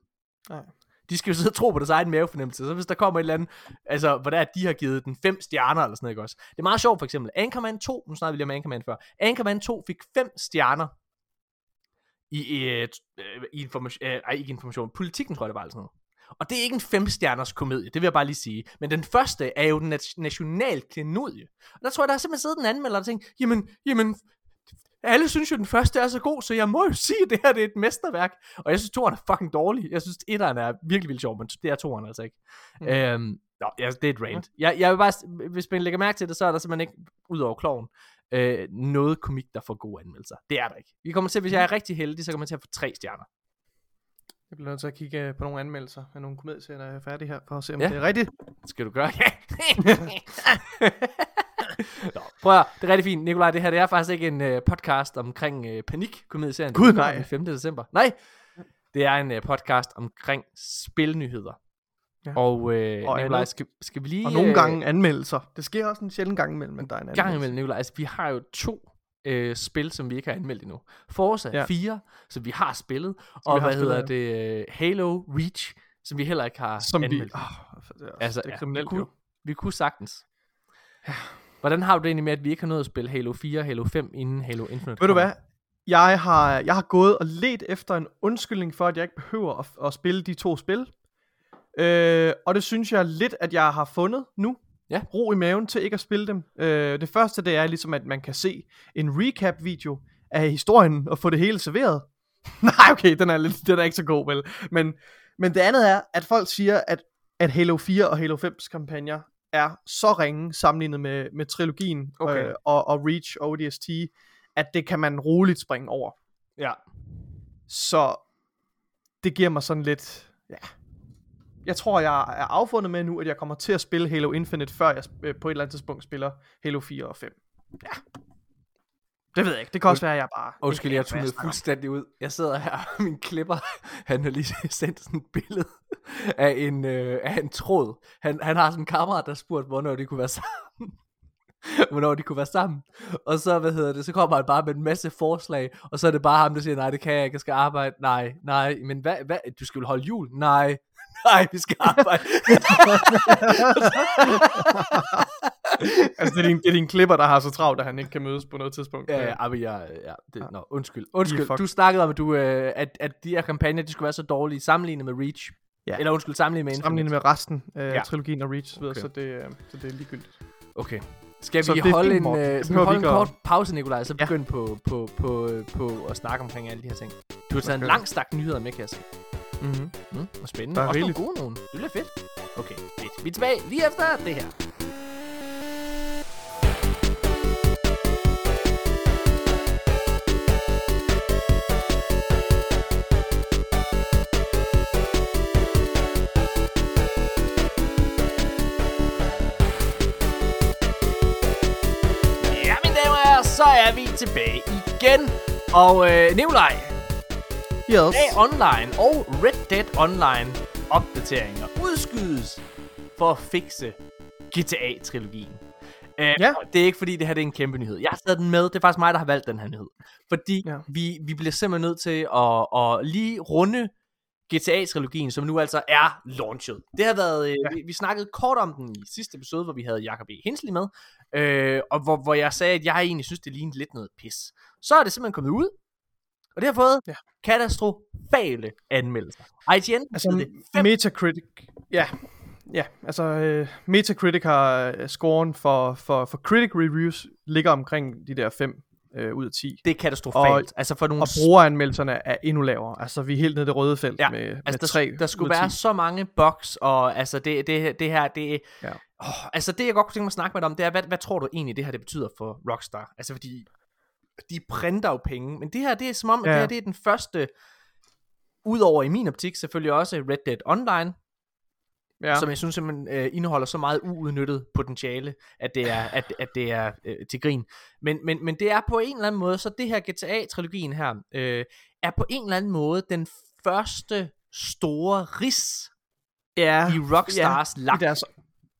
Nej. De skal jo sidde og tro på deres egen mavefornemmelse, så hvis der kommer et eller andet, altså hvor der er, at de har givet den fem stjerner eller sådan noget, ikke også? Det er meget sjovt for eksempel, Anchorman 2, nu snakker vi lige om Anchorman før, Anchorman 2 fik fem stjerner i, i, øh, i information, øh, ej, ikke information, politikken tror jeg det var eller sådan noget. Og det er ikke en femstjerners komedie, det vil jeg bare lige sige. Men den første er jo den nat- national klenodie. Og der tror jeg, der har simpelthen siddet en anmelder og tænkt, jamen, jamen, alle synes jo, den første er så god, så jeg må jo sige, at det her det er et mesterværk. Og jeg synes, toeren er fucking dårlig. Jeg synes, etteren er virkelig vildt sjov, men det er toeren altså ikke. Mm. Øhm, nå, ja, det er et rant. Jeg, jeg vil bare, hvis man lægger mærke til det, så er der simpelthen ikke, ud over kloven, øh, noget komik, der får gode anmeldelser. Det er der ikke. Vi kommer til, hvis jeg er rigtig heldig, så kommer jeg til at få tre stjerner. Jeg bliver nødt til at kigge øh, på nogle anmeldelser af nogle komedieserier, der er færdige her, for at se, om Ja. det er rigtigt. Skal du gøre? Nå, prøv at, det er rigtig fint. Nikolaj, det her det er faktisk ikke en uh, podcast omkring uh, panik komedieserien. Gud, nej. Den 5. december. Nej, det er en uh, podcast omkring spilnyheder. Ja. Og, uh, Og Nikolaj, skal, skal vi lige... Og nogle øh, gange anmeldelser. Det sker også en sjældent gang imellem, at der er en anmeldelse. gang imellem, Nikolaj. Altså, vi har jo to øh, spil, som vi ikke har anmeldt endnu. Forza Ja. ja. 4, som vi har spillet. vi og har hvad hedder spillet, det? øh, Halo Reach, som vi heller ikke har Som vi... anmeldt. Oh, det er, Altså, det ja, er vi kriminelt kunne, jo. vi kunne sagtens. Hvordan har du det egentlig med, at vi ikke har nået at spille Halo 4 og Halo 5 inden Halo Infinite? Ved du hvad? Jeg har, jeg har gået og let efter en undskyldning for, at jeg ikke behøver at, at spille de to spil. Øh, og det synes jeg lidt, at jeg har fundet nu. Ja. Ro i maven til ikke at spille dem. Øh, det første, det er ligesom, at man kan se en recap-video af historien og få det hele serveret. Nej, okay, den er, lidt, den er ikke så god, vel? Men, men det andet er, at folk siger, at, at Halo 4 og Halo 5's kampagner er så ringe sammenlignet med, med trilogien Okay. øh, og, og Reach og ODST, at det kan man roligt springe over. Ja. Så det giver mig sådan lidt, ja. Jeg tror, jeg er affundet med nu, at jeg kommer til at spille Halo Infinite, før jeg øh, på et eller andet tidspunkt spiller Halo 4 og 5. Ja. Det ved jeg ikke. Det kan også være, at jeg bare... Undskyld, jeg tunede fuldstændig ud. Jeg sidder her, og min klipper, han har lige sendt sådan et billede af en, øh, af en tråd. Han, han har sådan en kammerat, der spurgte, hvornår de kunne være sammen. hvornår de kunne være sammen. Og så, hvad hedder det, så kommer han bare med en masse forslag, og så er det bare ham, der siger, nej, det kan jeg ikke, jeg skal arbejde. Nej, nej, men hvad, hvad, du skal vel holde jul? Nej, nej, vi skal arbejde. altså, det er, din, det er din klipper, der har så travlt, at han ikke kan mødes på noget tidspunkt. Ja, ja, men jeg, ja, det, nå, undskyld. Undskyld, du snakkede om, at, du, øh, at, at de her kampagner, de skulle være så dårlige sammenlignet med Reach. Ja. Eller undskyld, sammenlignet med Infinite. Sammenlignet med resten af Ja. ja. trilogien og Reach, okay. Så, det, øh, så det er ligegyldigt. Okay. Skal Så vi holde fint, en, øh, skal vi behøver holde vi en kort pause, Nikolaj, så Ja. begynd på, på, på, på at snakke omkring alle de her ting. Du har taget en Okay. lang stak nyheder med, se. Mm-hmm. Mm, og spændende. Der er Også rigeligt. nogle gode nogen. Det bliver fedt. Okay, fedt. Vi er tilbage lige efter det her. Ja, mine damer og herrer, så er vi tilbage igen. Og øh, Nikolaj, Yes. GTA Online og Red Dead Online opdateringer udskydes for at fikse GTA-trilogien. Uh, Ja. Det er ikke fordi, det her det er en kæmpe nyhed. Jeg har taget den med. Det er faktisk mig, der har valgt den her nyhed. Fordi ja. vi, vi bliver simpelthen nødt til at, at lige runde GTA-trilogien, som nu altså er launchet. Det har været, øh, Ja. vi, vi snakkede kort om den i sidste episode, hvor vi havde Jacob E. Hensley med, øh, og hvor, hvor jeg sagde, at jeg egentlig synes, det lignede lidt noget pis. Så er det simpelthen kommet ud, og det har fået Ja. katastrofale anmeldelser. IGN Altså, det fem Metacritic, ja, ja, altså uh, Metacritic har uh, scoren for, for, for critic reviews ligger omkring de der 5 uh, ud af 10. det er katastrofalt. Og- altså for nogle Og brugeranmeldelserne er endnu lavere. Altså, vi er helt nede i det røde felt Ja, med, Altså, med der, 3 der skulle være så mange bugs, og altså det, det, det her, det Ja. åh, altså det jeg godt kunne tænke mig at snakke med dig om, det er, hvad, hvad tror du egentlig, det her det betyder for Rockstar? Altså fordi, de printer jo penge, men det her, det er som om, at Ja. det her, det er den første, udover i min optik selvfølgelig også Red Dead Online, Ja, som jeg synes simpelthen øh, indeholder så meget uudnyttet potentiale, at det er, at, at det er øh, til grin. Men, men, men det er på en eller anden måde, så det her GTA-trilogien her, øh, er på en eller anden måde den første store ris ja i Rockstars ja, i lagt. deres,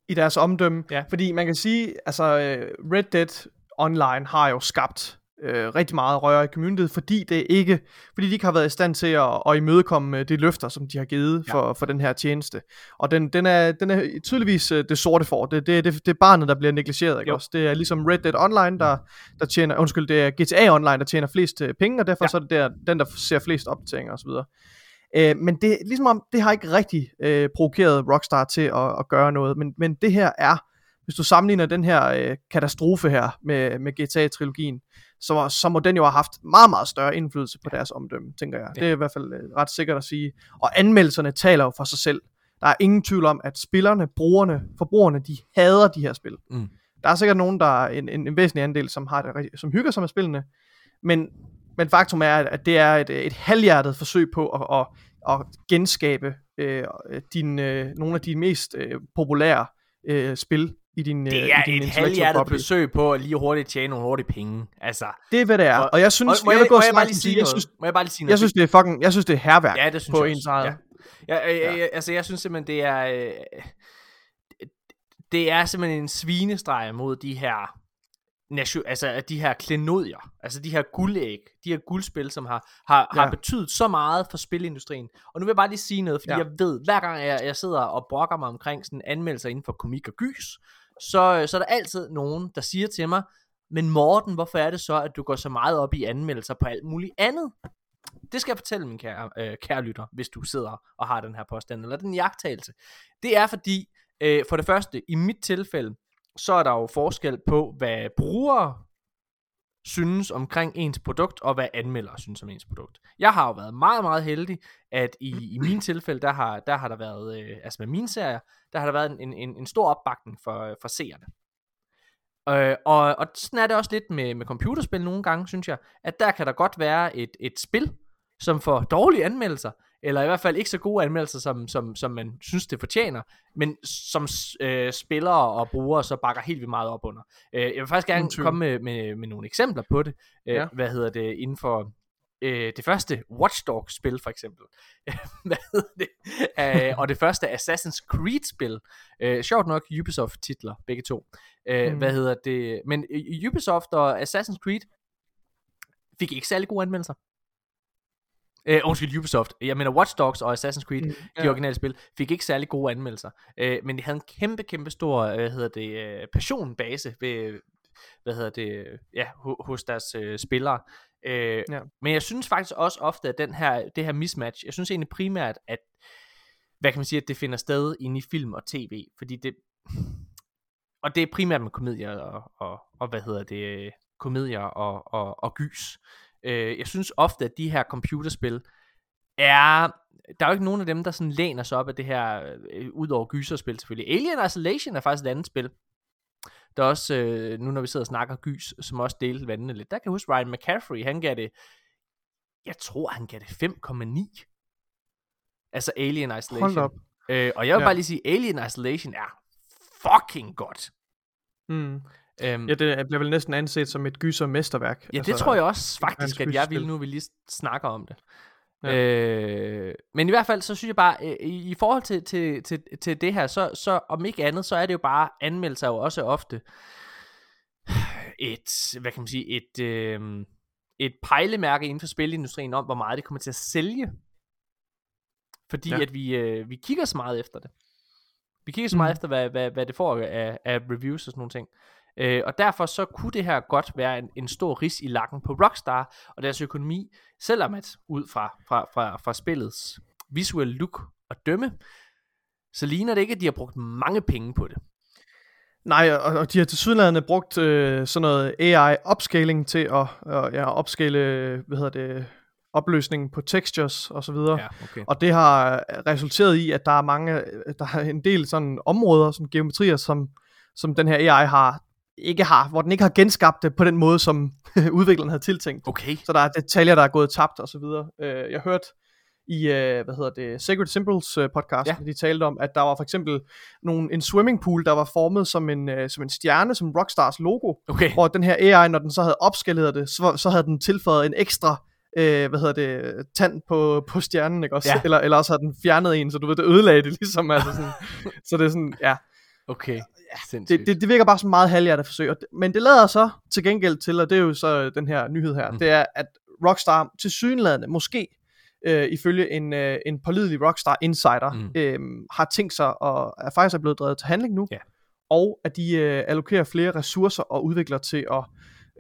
i deres omdømme. Ja. Fordi man kan sige, altså øh, Red Dead Online har jo skabt øh, rigtig meget røre i communityet, fordi det ikke, fordi de ikke har været i stand til at, at imødekomme øh, de løfter, som de har givet Ja. for, for den her tjeneste. Og den, den, er, den er tydeligvis øh, det sorte for. Det, det, det, det er barnet, der bliver negligeret, ikke Jo. også? Det er ligesom Red Dead Online, der, der tjener, undskyld, det er GTA Online, der tjener flest øh, penge, og derfor Ja. så er det der, den, der ser flest opdateringer osv. Øh, men det er ligesom om, det har ikke rigtig øh, provokeret Rockstar til at, at gøre noget. Men, men det her er, hvis du sammenligner den her øh, katastrofe her med, med GTA-trilogien, så, så må den jo have haft meget, meget større indflydelse på deres omdømme, tænker jeg. Ja. Det er i hvert fald øh, ret sikkert at sige. Og anmeldelserne taler jo for sig selv. Der er ingen tvivl om, at spillerne, brugerne, forbrugerne, de hader de her spil. Mm. Der er sikkert nogen, der er en, en, en væsentlig andel, som, har det, som hygger sig med spillene, men, men faktum er, at- at det er et, et halvhjertet forsøg på at, at at genskabe øh, din, øh, nogle af de mest øh, populære øh, spil i din Det øh, er i din et halvhjertet forsøg på at lige hurtigt tæne nogle hurtige penge. Altså, Det er hvad det er. Og, jeg synes, og, må jeg, jeg, vil gå må jeg bare lige sige jeg synes, må jeg bare lige sige noget? jeg synes, det er fucking, jeg synes, det er herværk ja, det synes på jeg ens eget. Ja. Ja, øh, øh, altså, jeg synes simpelthen, det er... Øh, det er simpelthen en svinestreg mod de her nation, altså de her klenodier, altså de her guldæg, de her guldspil, som har, har, ja. Ja. har betydet så meget for spilindustrien. Og nu vil jeg bare lige sige noget, fordi ja. Ja. jeg ved, hver gang jeg, jeg sidder og brokker mig omkring sådan anmeldelser inden for komik og gys, så, øh, så er der altid nogen, der siger til mig, men Morten, hvorfor er det så, at du går så meget op i anmeldelser på alt muligt andet? Det skal jeg fortælle, min kære, øh, kære lytter, hvis du sidder og har den her påstand, eller den jagttagelse. Det er fordi, øh, for det første, i mit tilfælde, så er der jo forskel på, hvad brugere synes omkring ens produkt, og hvad anmeldere synes om ens produkt. Jeg har jo været meget, meget heldig, at i, i mine tilfælde, der har, der har der været, øh, altså med mine serier, der har der været en, en, en stor opbakning for, øh, for seerne. Øh, og, og sådan er det også lidt med, med computerspil nogle gange, synes jeg, at der kan der godt være et, et spil, som får dårlige anmeldelser, eller i hvert fald ikke så gode anmeldelser, som, som, som man synes, det fortjener, men som øh, spillere og brugere så bakker helt vildt meget op under. Øh, jeg vil faktisk gerne komme med, med, med nogle eksempler på det. Øh, Ja. Hvad hedder det inden for øh, det første Watch Dogs spil for eksempel. hvad hedder det? Øh, og det første Assassin's Creed spil. Øh, sjovt nok Ubisoft titler begge to. Øh, Mm. Hvad hedder det? Men Ubisoft og Assassin's Creed fik ikke særlig gode anmeldelser. Øh, undskyld, Ubisoft. Jeg mener Watch Dogs og Assassin's Creed, mm, de ja. originale spil, fik ikke særlig gode anmeldelser. Øh, men de havde en kæmpe, kæmpe stor, øh, hvad hedder det, øh, passionbase ved, hvad hedder det, ja, ho- hos deres øh, spillere. Øh, Ja. Men jeg synes faktisk også ofte, at den her, det her mismatch, jeg synes egentlig primært, at, hvad kan man sige, at det finder sted inde i film og tv, fordi det, og det er primært med komedier og, og, og hvad hedder det, komedier og, og, og gys. Øh, jeg synes ofte, at de her computerspil er, der er jo ikke nogen af dem, der sådan læner sig op af det her, øh, ud over gyserspil selvfølgelig. Alien Isolation er faktisk et andet spil. Der er også, øh, nu når vi sidder og snakker gys, som også delte vandene lidt, der kan jeg huske Ryan McCaffrey, han gav det, jeg tror han gav det 5,9. Altså Alien Isolation. Hold op. Øh, og jeg vil. Ja. bare lige sige, Alien Isolation er fucking godt. Mm. Øhm, Ja, det bliver vel næsten anset som et gyser mesterværk. Ja, det tror jeg også faktisk, at jeg vil nu, vi lige snakker om det. Ja. Øh, men i hvert fald, så synes jeg bare, øh, i, i forhold til, til, til, til det her, så, så om ikke andet, så er det jo bare, anmeldelser er jo også ofte et, hvad kan man sige, et, øh, et pejlemærke inden for spilindustrien om, hvor meget det kommer til at sælge. Fordi. Ja. at vi, øh, vi kigger så meget efter det. Vi kigger så meget Mm. efter, hvad, hvad, hvad det får af, af reviews og sådan nogle ting. Øh, og derfor så kunne det her godt være en, en stor ris i lakken på Rockstar og deres økonomi, selvom at ud fra, fra, fra, fra spillets visual look og dømme, så ligner det ikke, at de har brugt mange penge på det. Nej, og, og de har til sydlandene brugt øh, sådan noget AI-upscaling til at øh, ja, opskale, hvad hedder det, opløsningen på textures og så videre. Ja, okay. Og det har resulteret i, at der er mange, der er en del sådan områder, sådan geometrier, som, som den her AI har, ikke har, hvor den ikke har genskabt det på den måde, som udvikleren havde tiltænkt. Okay. Så der er detaljer, der er gået tabt og så videre. Øh, jeg hørte i, øh, hvad hedder det, Sacred Symbols øh, podcast, Ja. de talte om, at der var for eksempel nogle, en swimmingpool, der var formet som en, øh, som en stjerne, som Rockstars logo, Okay. hvor den her AI, når den så havde opskaleret det, så, så havde den tilføjet en ekstra øh, hvad hedder det, tand på, på stjernen, ikke også? Ja. Eller, eller også havde den fjernet en, så du ved, det ødelagde det ligesom, altså sådan, så det er sådan, ja, Okay. Sindssygt. det, det, det virker bare som meget halvhjertet forsøg, men det lader så til gengæld til, og det er jo så den her nyhed her, Mm. det er, at Rockstar til synlædende, måske øh, ifølge en, øh, en pålidelig Rockstar Insider, Mm. øh, har tænkt sig, og er faktisk er blevet drevet til handling nu, Ja. og at de øh, allokerer flere ressourcer og udvikler til at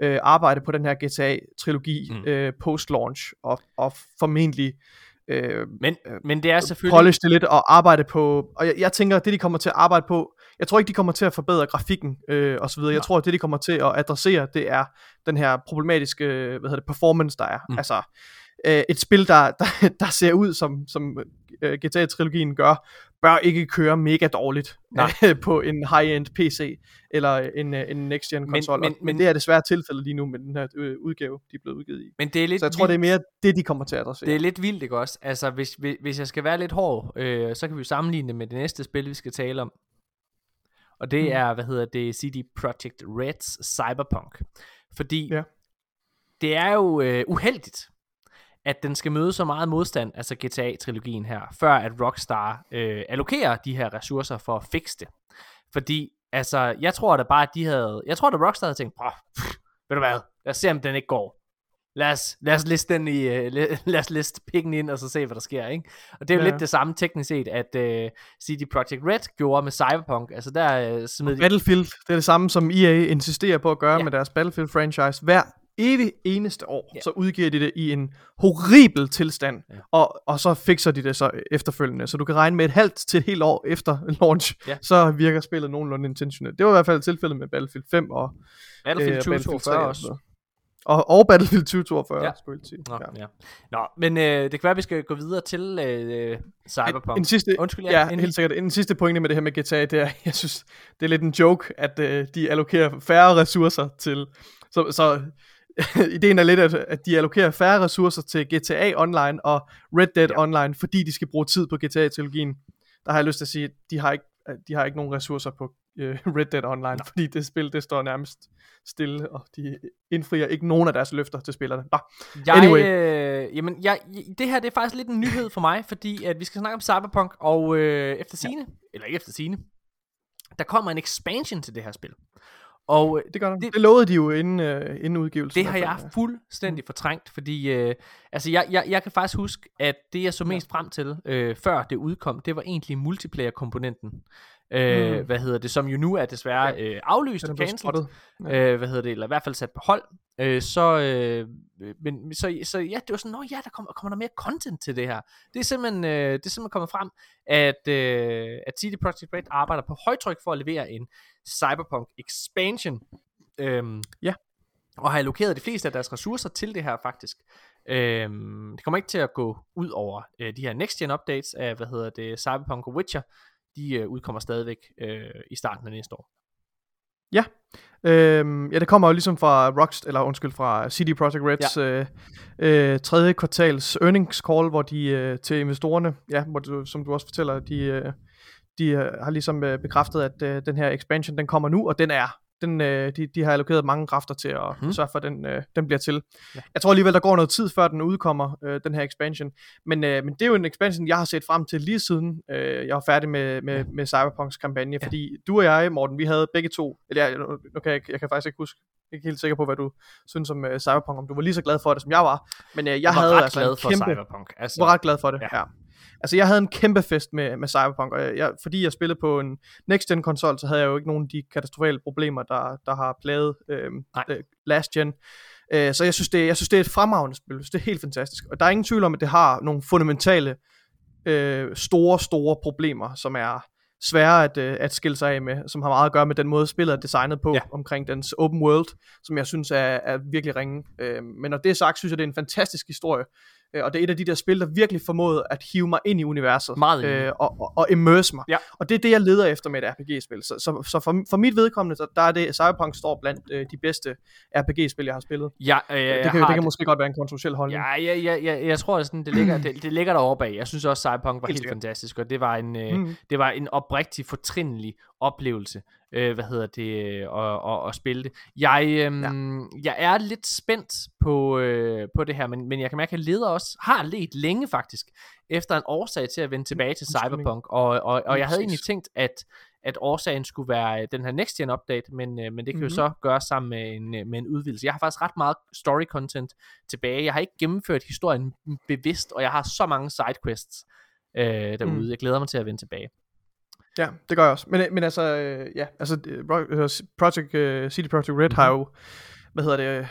øh, arbejde på den her GTA-trilogi Mm. mm. øh, post-launch, og, og formentlig øh, men, men det er selvfølgelig... polish det lidt og arbejde på, og jeg, jeg tænker, at det de kommer til at arbejde på, jeg tror ikke de kommer til at forbedre grafikken øh, og så videre, jeg Nej. tror at det de kommer til at adressere, det er den her problematiske, hvad hedder det, performance der er, Mm. altså øh, et spil der, der, der ser ud som, som øh, GTA-trilogien gør, bør ikke køre mega dårligt Nej. på en high-end PC eller en, øh, en next-gen konsol. men- Men, men, det er desværre tilfældet lige nu med den her øh, udgave, de er blevet udgivet i. Men det er lidt Så jeg tror, det er vildt. mere det, de kommer til at adressere. Det er lidt vildt, ikke også? Altså, hvis, hvis, hvis jeg skal være lidt hård, øh, så kan vi jo sammenligne det med det næste spil, vi skal tale om. Og det Mm. er, hvad hedder det, CD Projekt Reds Cyberpunk. Fordi Ja. det er jo øh, uheldigt, at den skal møde så meget modstand, altså GTA-trilogien her, før at Rockstar øh, allokerer de her ressourcer for at fikse det. Fordi, altså, jeg tror da bare, at de havde, jeg tror da Rockstar havde tænkt, "Åh, pff, ved du hvad, lad os se, om den ikke går. Lad os, lad os liste den i, uh, lad os liste pikken ind, og så se, hvad der sker, ikke? Og det er jo Ja. lidt det samme teknisk set, at uh, CD Projekt Red gjorde med Cyberpunk. Altså, der uh, smed de... Battlefield, det er det samme som EA insisterer på at gøre Ja. med deres Battlefield-franchise. Hver evig eneste år, ja. så udgiver de det i en horribel tilstand, ja. og, og så fikser de det så efterfølgende. Så du kan regne med et halvt til et helt år efter launch, Ja. så virker spillet nogenlunde intentionelt. Det var i hvert fald tilfældet med Battlefield 5 og Battlefield øh, 2042 3 og også. Og, og Battlefield 2042, Ja. skulle jeg sige. Nå, Ja. ja. Nå, men øh, det kan være, at vi skal gå videre til øh, Cyberpunk. En sidste, Undskyld, ja, ja, endelig. helt sikkert. En sidste pointe med det her med GTA, det er, jeg synes, det er lidt en joke, at øh, de allokerer færre ressourcer til, så, så ideen er lidt, at, at de allokerer færre ressourcer til GTA Online og Red Dead Ja. Online, fordi de skal bruge tid på GTA-trilogien. Der har jeg lyst til at sige, at de har ikke, de har ikke nogen ressourcer på øh, Red Dead Online, Nå. fordi det spil, det står nærmest stille, og de indfrier ikke nogen af deres løfter til spillerne. Nå, Jeg, Anyway. øh, jamen, jeg, det her det er faktisk lidt en nyhed for mig, fordi at vi skal snakke om Cyberpunk, og øh, efter sine, eller ikke efter sine, der kommer en expansion til det her spil. Og øh, det gør. Det- Det, lovede de jo inden, øh, inden udgivelsen. det har jeg fuldstændig fortrængt, fordi øh, altså jeg, jeg, jeg kan faktisk huske, at det jeg så mest frem til, øh, før det udkom, det var egentlig multiplayer-komponenten. Øh, Mm. Hvad hedder det, som jo nu er desværre øh, aflyst og cancelled. spottet. øh, hvad hedder det, eller i hvert fald sat på hold, øh, så, øh, men, så, så ja, det var sådan, nå ja, der kommer, kommer der mere content til det her. Det er simpelthen, øh, det er simpelthen kommet frem, at, øh, at CD Projekt Red arbejder på højtryk for at levere en Cyberpunk expansion, øhm, Ja. og har allokeret de fleste af deres ressourcer til det her faktisk. Øhm, det kommer ikke til at gå ud over øh, de her next gen updates af, hvad hedder det, Cyberpunk og Witcher, de øh, udkommer stadigvæk øh, i starten af næste år. Øhm, ja, det kommer jo ligesom fra Rockst, eller undskyld, fra CD Projekt Reds ja. øh, øh, tredje kvartals earnings call, hvor de øh, til investorerne, ja, hvor du, som du også fortæller, de, øh, de øh, har ligesom øh, bekræftet, at øh, den her expansion, den kommer nu, og den er den, øh, de, de har allokeret mange kræfter til at hmm. sørge for, at den, øh, den bliver til. Ja. Jeg tror alligevel, der går noget tid, før den udkommer, øh, den her expansion. Men, øh, men det er jo en expansion, jeg har set frem til lige siden øh, jeg var færdig med, med, Ja. med Cyberpunks kampagne. Ja. Fordi du og jeg, Morten, vi havde begge to, eller jeg, nu, kan jeg, jeg kan faktisk ikke huske, jeg er ikke helt sikker på, hvad du synes om uh, Cyberpunk, om du var lige så glad for det, som jeg var. Men uh, jeg, Jeg var havde ret altså glad for kæmpe, Cyberpunk. Altså, var ret glad for det, Ja. ja. Altså, jeg havde en kæmpe fest med, med Cyberpunk, og jeg, jeg, fordi jeg spillede på en next-gen konsol, så havde jeg jo ikke nogen af de katastrofale problemer, der, der har plaget øh, Nej. øh, last gen. Øh, så jeg synes, det, jeg synes, det er et fremragende spil. Det er helt fantastisk. Og der er ingen tvivl om, at det har nogle fundamentale, øh, store, store problemer, som er svære at, øh, at skille sig af med, som har meget at gøre med den måde, spillet er designet på, ja. omkring dens open world, som jeg synes er, er virkelig ringe. Øh, men når det er sagt, synes jeg, det er en fantastisk historie, øh, og det er et af de der spil, der virkelig formåede at hive mig ind i universet, Meget øh, og, og, og immerse mig. Ja. Og det er det, jeg leder efter med et RPG-spil. Så, så, så for, for mit vedkommende, så der er det, Cyberpunk står blandt øh, de bedste RPG-spil, jeg har spillet. Ja, øh, det, kan, det kan måske godt være en kontroversiel holdning. Ja, ja, ja, ja, jeg tror, sådan, det, ligger, det, det ligger derovre bag. Jeg synes også, Cyberpunk var helt, Helt fantastisk, og det var en, øh, Mm. det var en oprigtig, fortrindelig oplevelse, øh, hvad hedder det, øh, at, at, at spille det. Jeg, øh, ja. jeg er lidt spændt på, øh, på det her, men, men jeg kan mærke, at jeg leder også, har let længe faktisk, efter en årsag til at vende tilbage til. Cyberpunk, og, og, og Lige jeg havde egentlig tænkt, at at årsagen skulle være øh, den her next gen update, men, øh, men det kan mm-hmm. jo så gøres sammen med en, med en udvidelse. Jeg har faktisk ret meget story content tilbage. Jeg har ikke gennemført historien bevidst, og jeg har så mange sidequests øh, derude. Mm. Mm. Jeg glæder mig til at vende tilbage. Ja, det gør jeg også. Men, men altså, øh, ja, altså, øh, øh, Project, CD Projekt Red mm-hmm. har jo, hvad hedder det,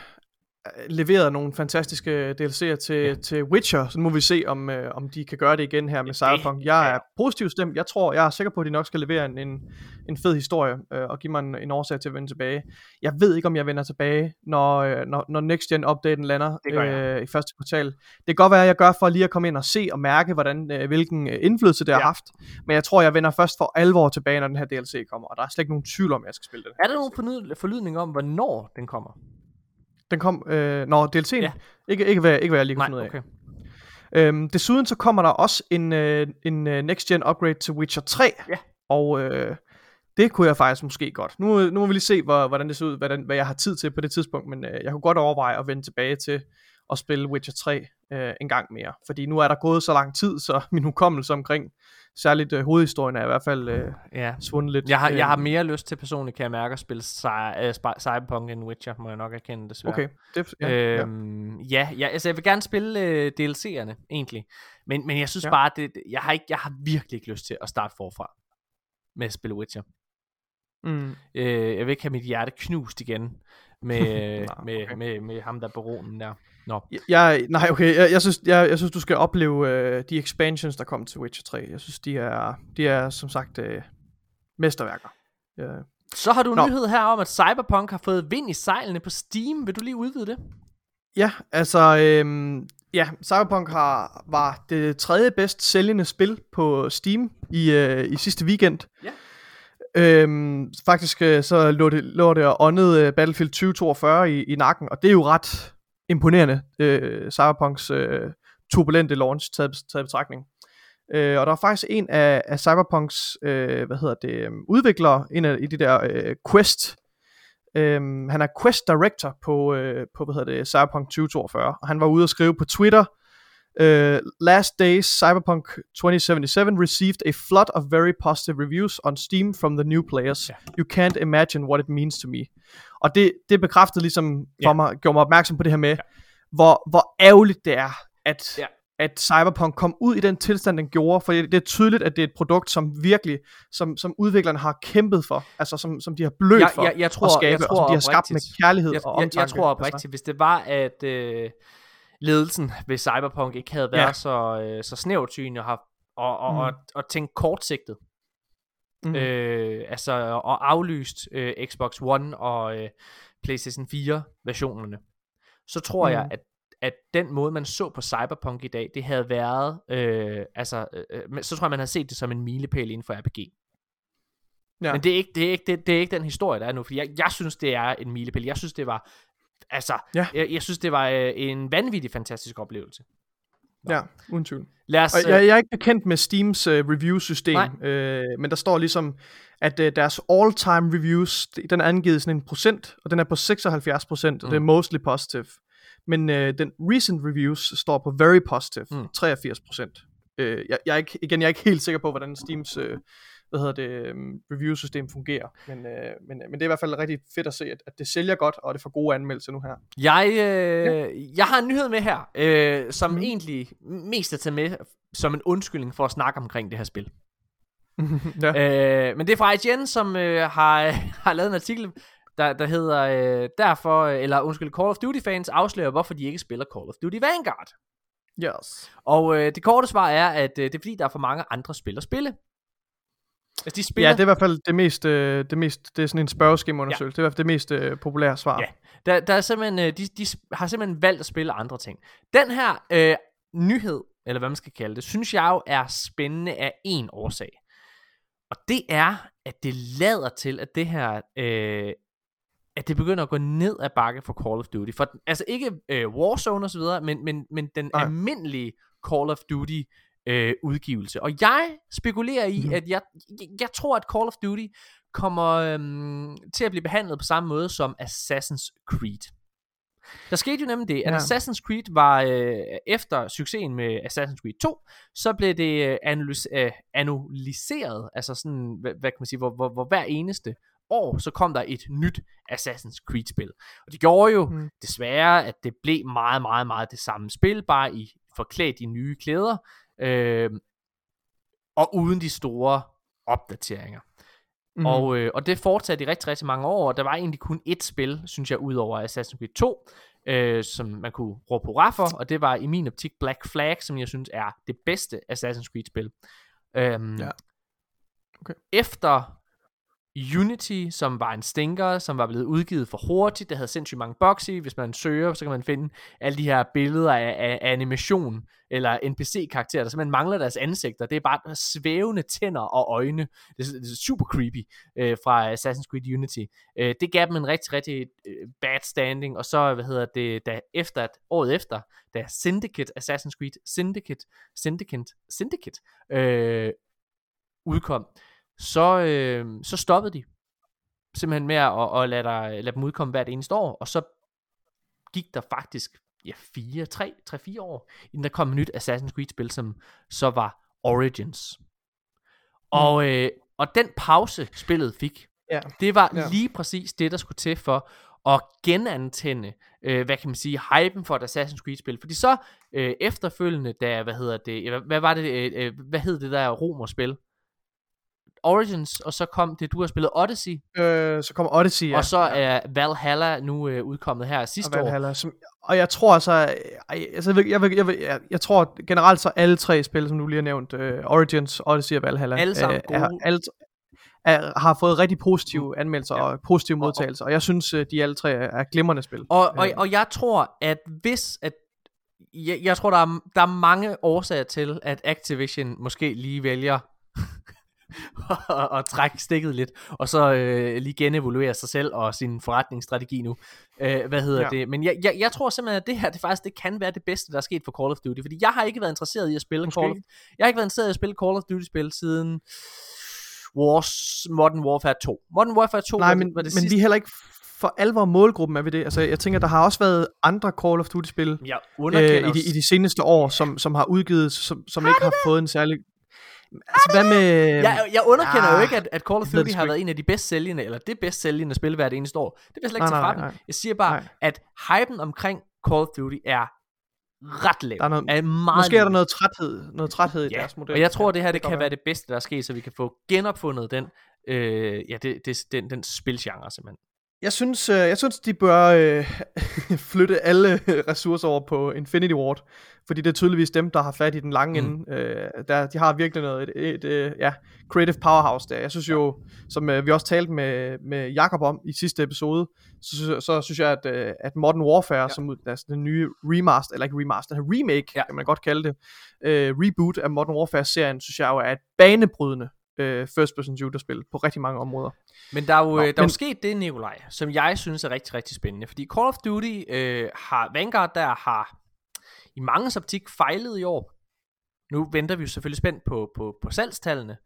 leveret nogle fantastiske DLC'er til, ja. til Witcher, så nu må vi se, om, øh, om de kan gøre det igen her med Cyberpunk. Jeg er positivt stemt. Jeg tror, jeg er sikker på, at de nok skal levere en, en, en fed historie øh, og give mig en, en årsag til at vende tilbage. Jeg ved ikke, om jeg vender tilbage, når, øh, når, når Next Gen updaten lander øh, i første kvartal. Det kan godt være, at jeg gør for lige at komme ind og se og mærke, hvordan, øh, hvilken øh, indflydelse det ja. har haft. Men jeg tror, jeg vender først for alvor tilbage, når den her DLC kommer, og der er slet ikke nogen tvivl om, at jeg skal spille den. Er der nogen forlydning om, hvornår den kommer? Den kom, øh, når DLC'en, ja. ikke, ikke, hvad, ikke hvad jeg lige kunne finde ud af. Okay. Øhm, desuden så kommer der også en, øh, en uh, next gen upgrade til Witcher 3. Ja. Og øh, det kunne jeg faktisk måske godt. Nu, nu må vi lige se, hvor, hvordan det ser ud, hvad, den, hvad jeg har tid til på det tidspunkt. Men øh, jeg kunne godt overveje at vende tilbage til at spille Witcher 3 øh, en gang mere. Fordi nu er der gået så lang tid, så min hukommelse omkring særligt øh, hovedhistorien er i hvert fald øh, ja. svundet lidt. Jeg har, jeg har øh, mere lyst til personligt, kan jeg mærke, at spille uh, Cyberpunk end Witcher, må jeg nok erkende desværre. Okay, det, ja, øhm, ja. ja, ja altså jeg vil gerne spille øh, DLC'erne, egentlig. Men, men jeg synes ja. bare, det, jeg, har ikke, jeg har virkelig ikke lyst til at starte forfra med at spille Witcher. Mm. Øh, jeg vil ikke have mit hjerte knust igen med, med, okay. med, med ham der baronen der. Nå. Jeg, nej, okay, jeg, jeg, synes, jeg, jeg synes, du skal opleve uh, de expansions, der kom til Witcher 3. Jeg synes, de er, de er som sagt uh, mesterværker. Uh, Så har du en Nå. nyhed her om, at Cyberpunk har fået vind i sejlene på Steam. Vil du lige udvide det? Ja, altså, øhm, ja, Cyberpunk har, var det tredje bedst sælgende spil på Steam i, øh, i sidste weekend. Ja. Øhm, faktisk øh, så lå det, lå det og åndede øh, Battlefield 2042 i, i nakken, og det er jo ret imponerende, øh, Cyberpunks øh, turbulente launch taget, taget betragtning. Øh, og der er faktisk en af, af Cyberpunks, øh, hvad hedder det, øh, udviklere, en af i de der øh, Quest, øh, han er Quest Director på, øh, på hvad hedder det, Cyberpunk 2042, og han var ude og skrive på Twitter, Uh, last days, Cyberpunk 2077 received a flood of very positive reviews on Steam from the new players. Yeah. You can't imagine what it means to me. Og det, det bekræftede ligesom for yeah. mig, gjorde mig opmærksom på det her med, yeah. hvor, hvor ærgerligt det er, at, yeah. at Cyberpunk kom ud i den tilstand, den gjorde, for det, det er tydeligt, at det er et produkt, som virkelig, som, som udviklerne har kæmpet for, altså som, som de har blødt jeg, for jeg, jeg tror, at skabe, jeg tror, og som de har skabt med kærlighed jeg, og omtanke. Jeg, jeg tror oprigtigt, altså. hvis det var, at... Øh ledelsen ved Cyberpunk ikke havde været ja. så, øh, så snævertsynet og, og, og, mm. og, og tænkt kortsigtet. Mm. Øh, altså og aflyst øh, Xbox One og øh, PlayStation 4 versionerne. Så tror mm. jeg at at den måde man så på Cyberpunk i dag, det havde været øh, altså øh, øh så tror jeg man havde set det som en milepæl inden for RPG. Ja. Men det er, ikke, det, er ikke, det, det er ikke den historie, der er nu, for jeg, jeg synes, det er en milepæl. Jeg synes, det var Altså, ja. jeg, jeg synes, det var øh, en vanvittig fantastisk oplevelse. Nå. Ja, uden tvivl. Lad os, og jeg, jeg er ikke bekendt med Steams uh, review-system, øh, men der står ligesom, at uh, deres all-time reviews, den er angivet sådan en procent, og den er på 76 procent, mm. og det er mm. mostly positive. Men uh, den recent reviews står på very positive, mm. 83 procent. Uh, jeg, jeg er ikke, igen, jeg er ikke helt sikker på, hvordan Steams uh, hvad hedder det, um, review-system fungerer. Men, øh, men, men det er i hvert fald rigtig fedt at se, at, at det sælger godt, og det får gode anmeldelser nu her. Jeg, øh, ja. jeg har en nyhed med her, øh, som mm. egentlig mest er taget med som en undskyldning for at snakke omkring det her spil. ja. øh, men det er fra IGN, som øh, har, har lavet en artikel, der, der hedder, øh, derfor, eller undskyld, Call of Duty fans afslører, hvorfor de ikke spiller Call of Duty Vanguard. Yes. Og øh, det korte svar er, at øh, det er fordi, der er for mange andre spil at spille. Altså, de spiller... Ja, det er i hvert fald det mest, øh, det mest det er sådan en spørgeskemaundersøgelse. Ja. Det er i hvert fald det mest øh, populære svar. Ja, der, der er simpelthen, øh, de, de har simpelthen valgt at spille andre ting. Den her øh, nyhed, eller hvad man skal kalde det, synes jeg jo er spændende af en årsag. Og det er, at det lader til, at det her, øh, at det begynder at gå ned ad bakke for Call of Duty. For, altså ikke øh, Warzone osv., men, men, men den Nej. almindelige Call of Duty øh, udgivelse. Og jeg spekulerer i, mm. at jeg, jeg tror, at Call of Duty kommer øhm, til at blive behandlet på samme måde som Assassin's Creed. Der skete jo nemlig det, at ja. Assassin's Creed var øh, efter succesen med Assassin's Creed 2, så blev det øh, analys- øh, analyseret, altså sådan, hvad, hvad kan man sige, hvor, hvor, hvor hver eneste år, så kom der et nyt Assassin's Creed-spil. Og det gjorde jo mm. desværre, at det blev meget, meget, meget det samme spil, bare i forklædt i nye klæder, øh, og uden de store opdateringer. Mm. Og, øh, og det fortsatte i rigtig, rigtig mange år, og der var egentlig kun ét spil, synes jeg, ud over Assassin's Creed 2, øh, som man kunne råbe hurra for, og det var i min optik Black Flag, som jeg synes er det bedste Assassin's Creed-spil. Øhm, Ja. Okay. Efter Unity, som var en stinker, som var blevet udgivet for hurtigt, det havde sindssygt mange bugs i, hvis man søger, så kan man finde alle de her billeder af, af, af animation, eller NPC-karakterer, der simpelthen mangler deres ansigter, det er bare svævende tænder og øjne, det er, det er super creepy øh, fra Assassin's Creed Unity. Øh, det gav dem en rigtig, rigtig øh, bad standing, og så, hvad hedder det, da efter, at, året efter, da Syndicate, Assassin's Creed Syndicate, Syndicate, Syndicate, øh, udkom, så, øh, så stoppede de simpelthen med at, at lade, dig, lade dem udkomme hvert eneste år, og så gik der faktisk ja, fire, tre, tre, fire år, inden der kom et nyt Assassin's Creed-spil, som så var Origins. Og, øh, og den pause, spillet fik, Ja. det var Ja. lige præcis det, der skulle til for at genantænde, øh, hvad kan man sige, hypen for et Assassin's Creed-spil. Fordi så øh, efterfølgende, da, hvad hedder det, hvad, hvad var det, øh, øh, hvad hed det der romerspil? Origins, og så kom det, du har spillet Odyssey, Øh, så kommer Odyssey, ja. og så er Valhalla nu øh, udkommet her sidste og år. Valhalla, som, og jeg tror altså, ej, altså jeg, jeg, jeg, jeg, jeg tror generelt så alle tre spil, som du lige har nævnt, uh, Origins, Odyssey og Valhalla, Alle sammen øh, er, gode. alle, er, har fået rigtig positive anmeldelser Ja. og positive modtagelser, og jeg synes, øh, de alle tre er, er glimrende spil. Og, og, Øh. og jeg tror, at hvis at jeg, jeg tror, der er, der er mange årsager til, at Activision måske lige vælger at, at trække stikket lidt, og så øh, lige genevaluere sig selv og sin forretningsstrategi nu. Øh, hvad hedder ja. Ja. det? Men jeg, jeg, jeg tror simpelthen, at det her det faktisk det kan være det bedste, der er sket for Call of Duty. Fordi jeg har ikke været interesseret i at spille Måske Call of, Jeg har ikke været interesseret i at spille Call of Duty-spil siden Wars, Modern Warfare 2. Modern Warfare 2 Nej, var, men, det, var det men sidste. vi er heller ikke for alvor målgruppen er ved det. Altså, jeg tænker, der har også været andre Call of Duty-spil Jeg øh, i, de, i de seneste år, som, som har udgivet, som, som ikke har fået en særlig... Altså, hvad med... Jeg, jeg underkender ah, jo ikke, at, at Call of Duty har været en af de bedst sælgende, eller det bedst sælgende spil hvert eneste år. Det vil jeg slet ikke tage fra dem. Jeg siger bare, Nej. at hypen omkring Call of Duty er ret lav. Der er noget- er meget Måske er der noget træthed, noget træthed i Ja, deres model. og jeg tror, det her det kan være det bedste, der er sket, så vi kan få genopfundet den, øh, ja, det, det, den, den spilgenre simpelthen. Jeg synes, øh, jeg synes de bør øh, flytte alle ressourcer over på Infinity Ward, fordi det er tydeligvis dem, der har fat i den lange Mm. ende. Øh, der, de har virkelig noget, et, et, et ja, creative powerhouse der. Jeg synes jo, som øh, vi også talte med, med Jakob om i sidste episode, så, så, så synes jeg, at, øh, at Modern Warfare, ja. som altså den nye remaster, eller ikke remaster, remake, ja. kan man godt kalde det, øh, reboot af Modern Warfare-serien, synes jeg jo er et banebrydende øh, first-person shooter-spil på rigtig mange områder. Men der er jo, Nå, Nå, der er jo men- sket det, Nikolaj, som jeg synes er rigtig, rigtig spændende. Fordi Call of Duty øh, har, Vanguard der har i mange optik fejlet i år. Nu venter vi jo selvfølgelig spændt på, på, på salgstallene.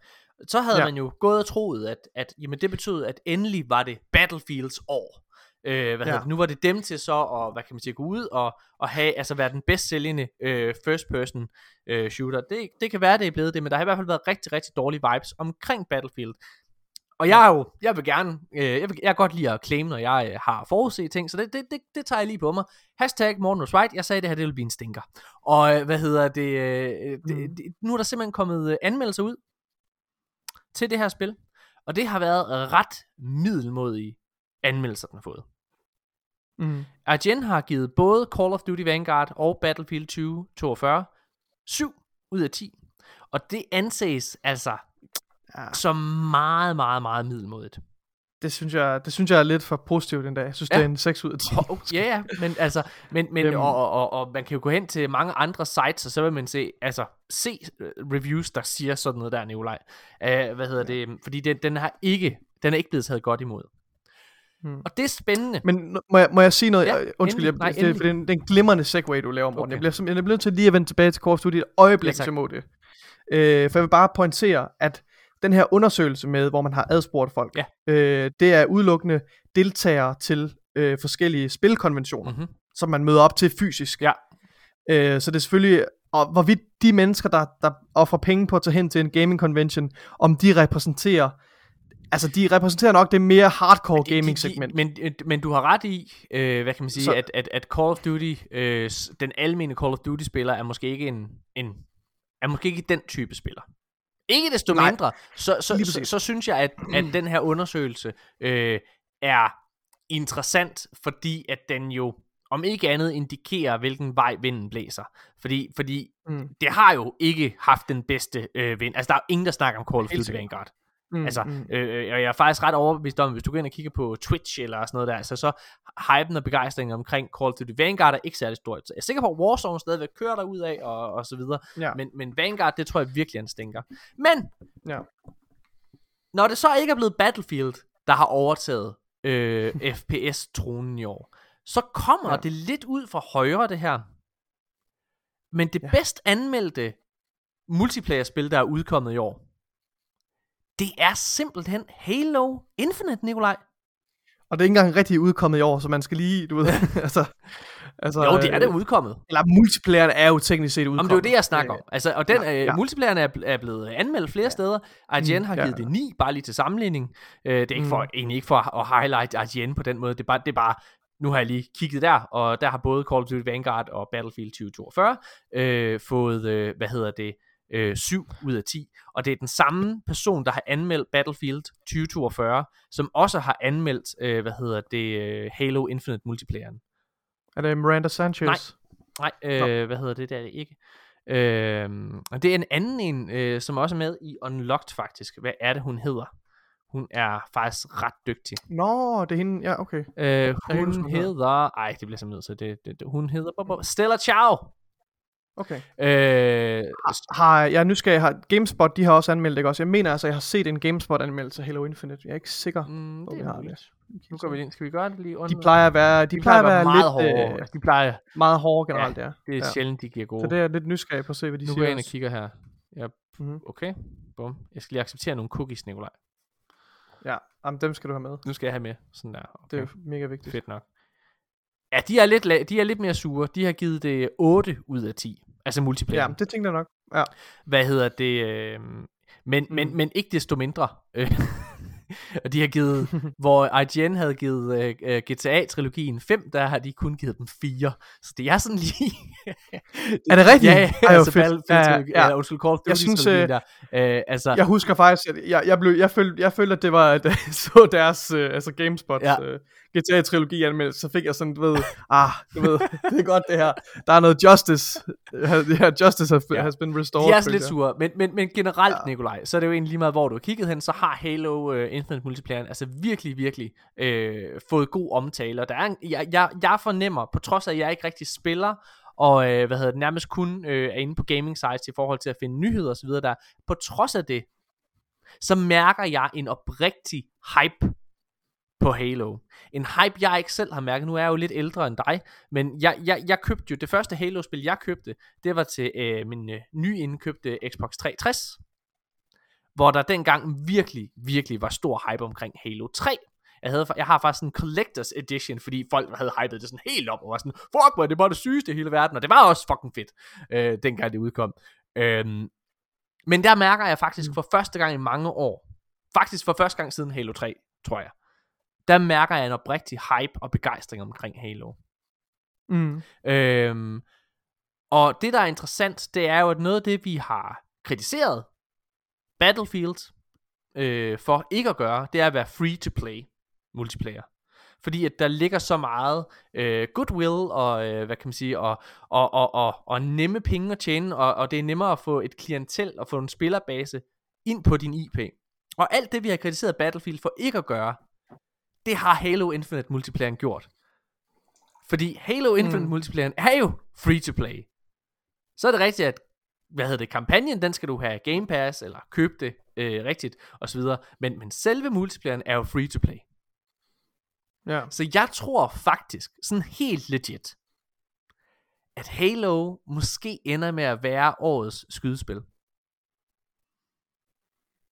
Så havde. Ja. man jo gået og troet, at, at jamen, det betød, at endelig var det Battlefields år. Øh, hvad ja. Ja. det? Nu var det dem til så at, hvad kan man sige, gå ud og, og have, altså være den bedst sælgende øh, first person øh, shooter. Det, det kan være, det er blevet det, men der har i hvert fald været rigtig, rigtig dårlige vibes omkring Battlefield. Og jeg er jo, jeg vil gerne, øh, jeg, vil, jeg kan godt lide at claim, når jeg øh, har forudset ting, så det, det, det, det tager jeg lige på mig. Hashtag Morten was right, jeg sagde, det her det vil blive en stinker. Og øh, hvad hedder det, øh, det, Mm. det, nu er der simpelthen kommet øh, anmeldelser ud til det her spil, og det har været ret middelmodige anmeldelser, den har fået. Mm. IGN har givet både Call of Duty Vanguard og Battlefield 2042 7 ud af 10. Og det anses altså Ja. som meget, meget, meget middelmodigt. Det synes jeg, det synes jeg er lidt for positivt endda. Jeg synes, Ja. ja. det er en 6 ud af 10. Oh, ja, ja, men altså, men, men, Øhm. og, og, og, og, man kan jo gå hen til mange andre sites, og så vil man se, altså, se øh, reviews, der siger sådan noget der, Nikolaj. Uh, hvad hedder det? Fordi den, den har ikke, den er ikke blevet taget godt imod. Hmm. Og det er spændende. Men må jeg, må jeg sige noget? Ja, Ja, Undskyld, endelig. Nej, jeg, det, det, det, er en- det er en glimrende segway, du laver, Morten. Okay. Jeg bliver simpelthen jeg bliver nødt til lige at vende tilbage til Call of Duty et øjeblik, Ja, så må det. Øh, for jeg vil bare pointere, at den her undersøgelse med, hvor man har adspurgt folk, Ja. øh, det er udelukkende deltagere til øh, forskellige spilkonventioner, Mm-hmm. som man møder op til fysisk. Ja. Øh, så det er selvfølgelig, og hvorvidt de mennesker, der, der offrer penge på at tage hen til en gaming convention, om de repræsenterer, altså de repræsenterer nok det mere hardcore gaming segment. Men, men, men du har ret i, øh, hvad kan man sige, Så- at, at, at Call of Duty, øh, den almene Call of Duty spiller, er måske ikke en, en er måske ikke den type spiller. Ikke desto Nej, mindre, så, så, så, så synes jeg, at, at den her undersøgelse øh, er interessant, fordi at den jo om ikke andet indikerer, hvilken vej vinden blæser. Fordi, fordi Mm. det har jo ikke haft den bedste øh, vind. Altså, der er jo ingen, der snakker om Call of Duty. Vanguard. Mm, Altså, mm. øh, og jeg er faktisk ret overbevist om, hvis du går ind og kigger på Twitch eller sådan noget der, altså, så hypen og begejstringen omkring Call of Duty Vanguard er ikke særlig stor. Jeg er sikker på, at Warzone stadigvæk kører der ud af, og, og så videre. Ja. Men, men Vanguard, det tror jeg virkelig, han stinker. Men, Ja. når det så ikke er blevet Battlefield, der har overtaget øh, FPS-tronen i år, så kommer ja. Det lidt ud fra højre, det her. Men det. Ja. bedst anmeldte multiplayer-spil, der er udkommet i år, det er simpelthen Halo Infinite, Nikolaj. Og det er ikke engang rigtig udkommet i år, så man skal lige, du ved, altså... altså Jo, det er det øh, udkommet. Eller multiplayeren er jo teknisk set udkommet. Om det er jo det, jeg snakker om. Altså, og den ja, øh, ja. multiplayeren er, er blevet anmeldt flere steder. IGN Mm, har ja. givet det 9, bare lige til sammenligning. Øh, det er ikke for, Mm. egentlig ikke for at highlight IGN på den måde. Det er bare, det er bare nu har jeg lige kigget der, og der har både Call of Duty Vanguard og Battlefield 2042 øh, fået, øh, hvad hedder det, øh, 7 ud af 10. Og det er den samme person, der har anmeldt Battlefield 2042, som også har anmeldt, øh, hvad hedder det, øh, Halo Infinite multiplayeren. Er det Miranda Sanchez? Nej. Nej, øh, hvad hedder det, det er det ikke. Øh, og det er en anden en, øh, som også er med i Unlocked faktisk. Hvad er det, hun hedder? Hun er faktisk ret dygtig. Nå, det er hende. Ja, okay. Øh, hun hun hedder. Ej, det bliver simpelthen nødt til. Det, det, det, hun hedder... Stella Chow. Okay. Øh, Har, jeg er nysgerrig, har GameSpot, de har også anmeldt det også. Jeg mener altså, jeg har set en GameSpot-anmeldelse af Halo Infinite. Jeg er ikke sikker. mm, hvor vi har det. Nu går vi ind. Skal vi gøre det lige under? De plejer at være, de plejer at være, meget lidt hårde. øh, De plejer... meget hårde generelt, ja. Det er ja. sjældent, de giver gode. Så det er jeg lidt nysgerrig på at se, hvad de nu går siger. jeg ind og kigger her. Ja, Mhm. okay. Bum. Jeg skal lige acceptere nogle cookies, Nikolaj. Ja, jamen, dem skal du have med. Nu skal jeg have med. Sådan der. Okay. Det er mega vigtigt. Fedt nok. Ja, de er, lidt, la- de er lidt mere sure. De har givet det 8 ud af 10. Altså multiplayer. Ja, det tænkte jeg nok. Ja. Hvad hedder det? Øh, men, Mm. men, men ikke desto mindre. Øh, og de har givet, hvor IGN havde givet øh, øh, GTA-trilogien 5, der har de kun givet dem 4. Så det er sådan lige... Er det rigtigt? Ja, Ej, altså. Battlefield, Ja, ja, ja. undskyld, Call of Jeg Duty synes, trilogien der. Øh, altså, Jeg husker faktisk, at jeg, jeg, blev, jeg, følte, jeg følte, at det var, da jeg så deres, øh, altså GameSpots Ja. øh, GTA-trilogi anmeldelse, så fik jeg sådan, du ved, ah, du ved, det er godt det her. Der er noget justice. Det her justice has, Ja. has been restored. De er lidt sure, men, men, men generelt, ja. Ja. Nikolaj, så er det jo egentlig lige meget, hvor du har kigget hen, så har Halo uh, Infinite Multiplayeren altså virkelig, virkelig øh, fået god omtale, og der er en, jeg, jeg, jeg fornemmer, på trods af, at jeg ikke rigtig spiller, og øh, hvad hedder det, nærmest kun øh, er inde på gaming sites i forhold til at finde nyheder og så videre der, på trods af det, så mærker jeg en oprigtig hype på Halo. En hype, jeg ikke selv har mærket. Nu er jeg jo lidt ældre end dig, men jeg, jeg, jeg købte jo, det første Halo-spil, jeg købte, det var til øh, min øh, nyindkøbte Xbox 360, hvor der dengang virkelig, virkelig var stor hype omkring Halo 3. Jeg, havde, jeg har faktisk en collectors edition, fordi folk havde hypet det sådan helt op, og var sådan, fuck man, det var det sygeste i hele verden, og det var også fucking fedt, øh, dengang det udkom. Øhm, men der mærker jeg faktisk Mm. for første gang i mange år, faktisk for første gang siden Halo 3, tror jeg, der mærker jeg en oprigtig hype og begejstring omkring Halo. Mm. Øhm, og det, der er interessant, det er jo, at noget af det, vi har kritiseret Battlefield øh, for ikke at gøre, det er at være free-to-play multiplayer. Fordi at der ligger så meget øh, goodwill og, øh, hvad kan man sige, og, og, og, og, og nemme penge at tjene, og, og det er nemmere at få et klientel og få en spillerbase ind på din IP. Og alt det, vi har kritiseret Battlefield for ikke at gøre, det har Halo Infinite multiplayeren gjort. Fordi Halo Infinite mm. Multiplayeren er jo free to play. Så er det rigtigt, at hvad hedder det, kampagnen, den skal du have Game Pass, eller købe det øh, rigtigt, og så videre. Men, men selve multiplayeren er jo free to play. Ja. Så jeg tror faktisk, sådan helt legit, at Halo måske ender med at være årets skydespil.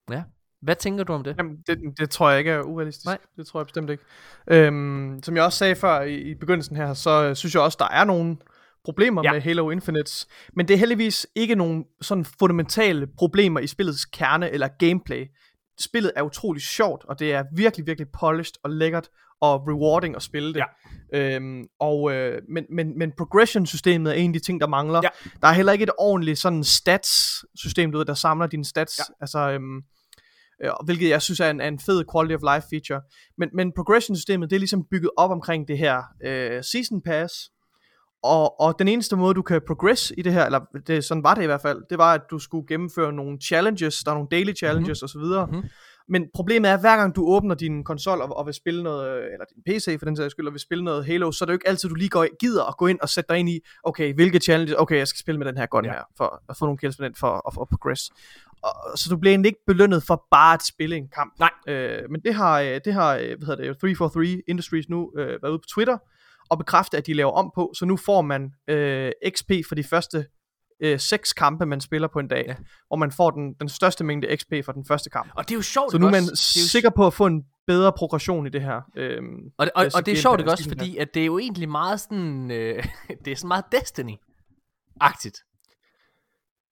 Ja. Hvad tænker du om det? Jamen, det, det tror jeg ikke er urealistisk. Nej. Det tror jeg bestemt ikke. Øhm, som jeg også sagde før i, i begyndelsen her, så øh, synes jeg også, der er nogle problemer Ja. med Halo Infinite. Men det er heldigvis ikke nogle sådan fundamentale problemer i spillets kerne eller gameplay. Spillet er utrolig sjovt, og det er virkelig, virkelig polished og lækkert og rewarding at spille det. Ja. Øhm, og, øh, men, men, men progression-systemet er en af de ting, der mangler. Ja. Der er heller ikke et ordentligt sådan stats-system, du ved, der samler dine stats. Ja. Altså, øhm, øh, hvilket jeg synes er en, er en fed quality of life feature. Men, men progression-systemet, det er ligesom bygget op omkring det her øh, season pass, og, og den eneste måde, du kan progress i det her, eller det, sådan var det i hvert fald, det var, at du skulle gennemføre nogle challenges, der er nogle daily challenges mm-hmm. osv., mm-hmm. Men problemet er, at hver gang du åbner din konsol og, og vil spille noget, eller din PC for den sags skyld, og vil spille noget Halo, så er det jo ikke altid, du lige går, gider at gå ind og sætte dig ind i, okay, hvilke challenges, okay, jeg skal spille med den her gun ja. her, for at få nogle kills med den, for at, for at progress. Og, så du bliver egentlig ikke belønnet for bare at spille en kamp. Nej. Øh, men det har, øh, det har, øh, hvad hedder det, 343 Industries nu øh, været ude på Twitter, og bekræfte, at de laver om på, så nu får man øh, XP for de første øh, seks kampe, man spiller på en dag, ja. hvor man får den, den største mængde XP for den første kamp. Og det er jo sjovt, Så nu er man også, sikker på at få en bedre progression i det her. Øh, og, og, og det er sjovt ikke også, fordi at det er jo egentlig meget sådan, øh, det er sådan meget Destiny-agtigt.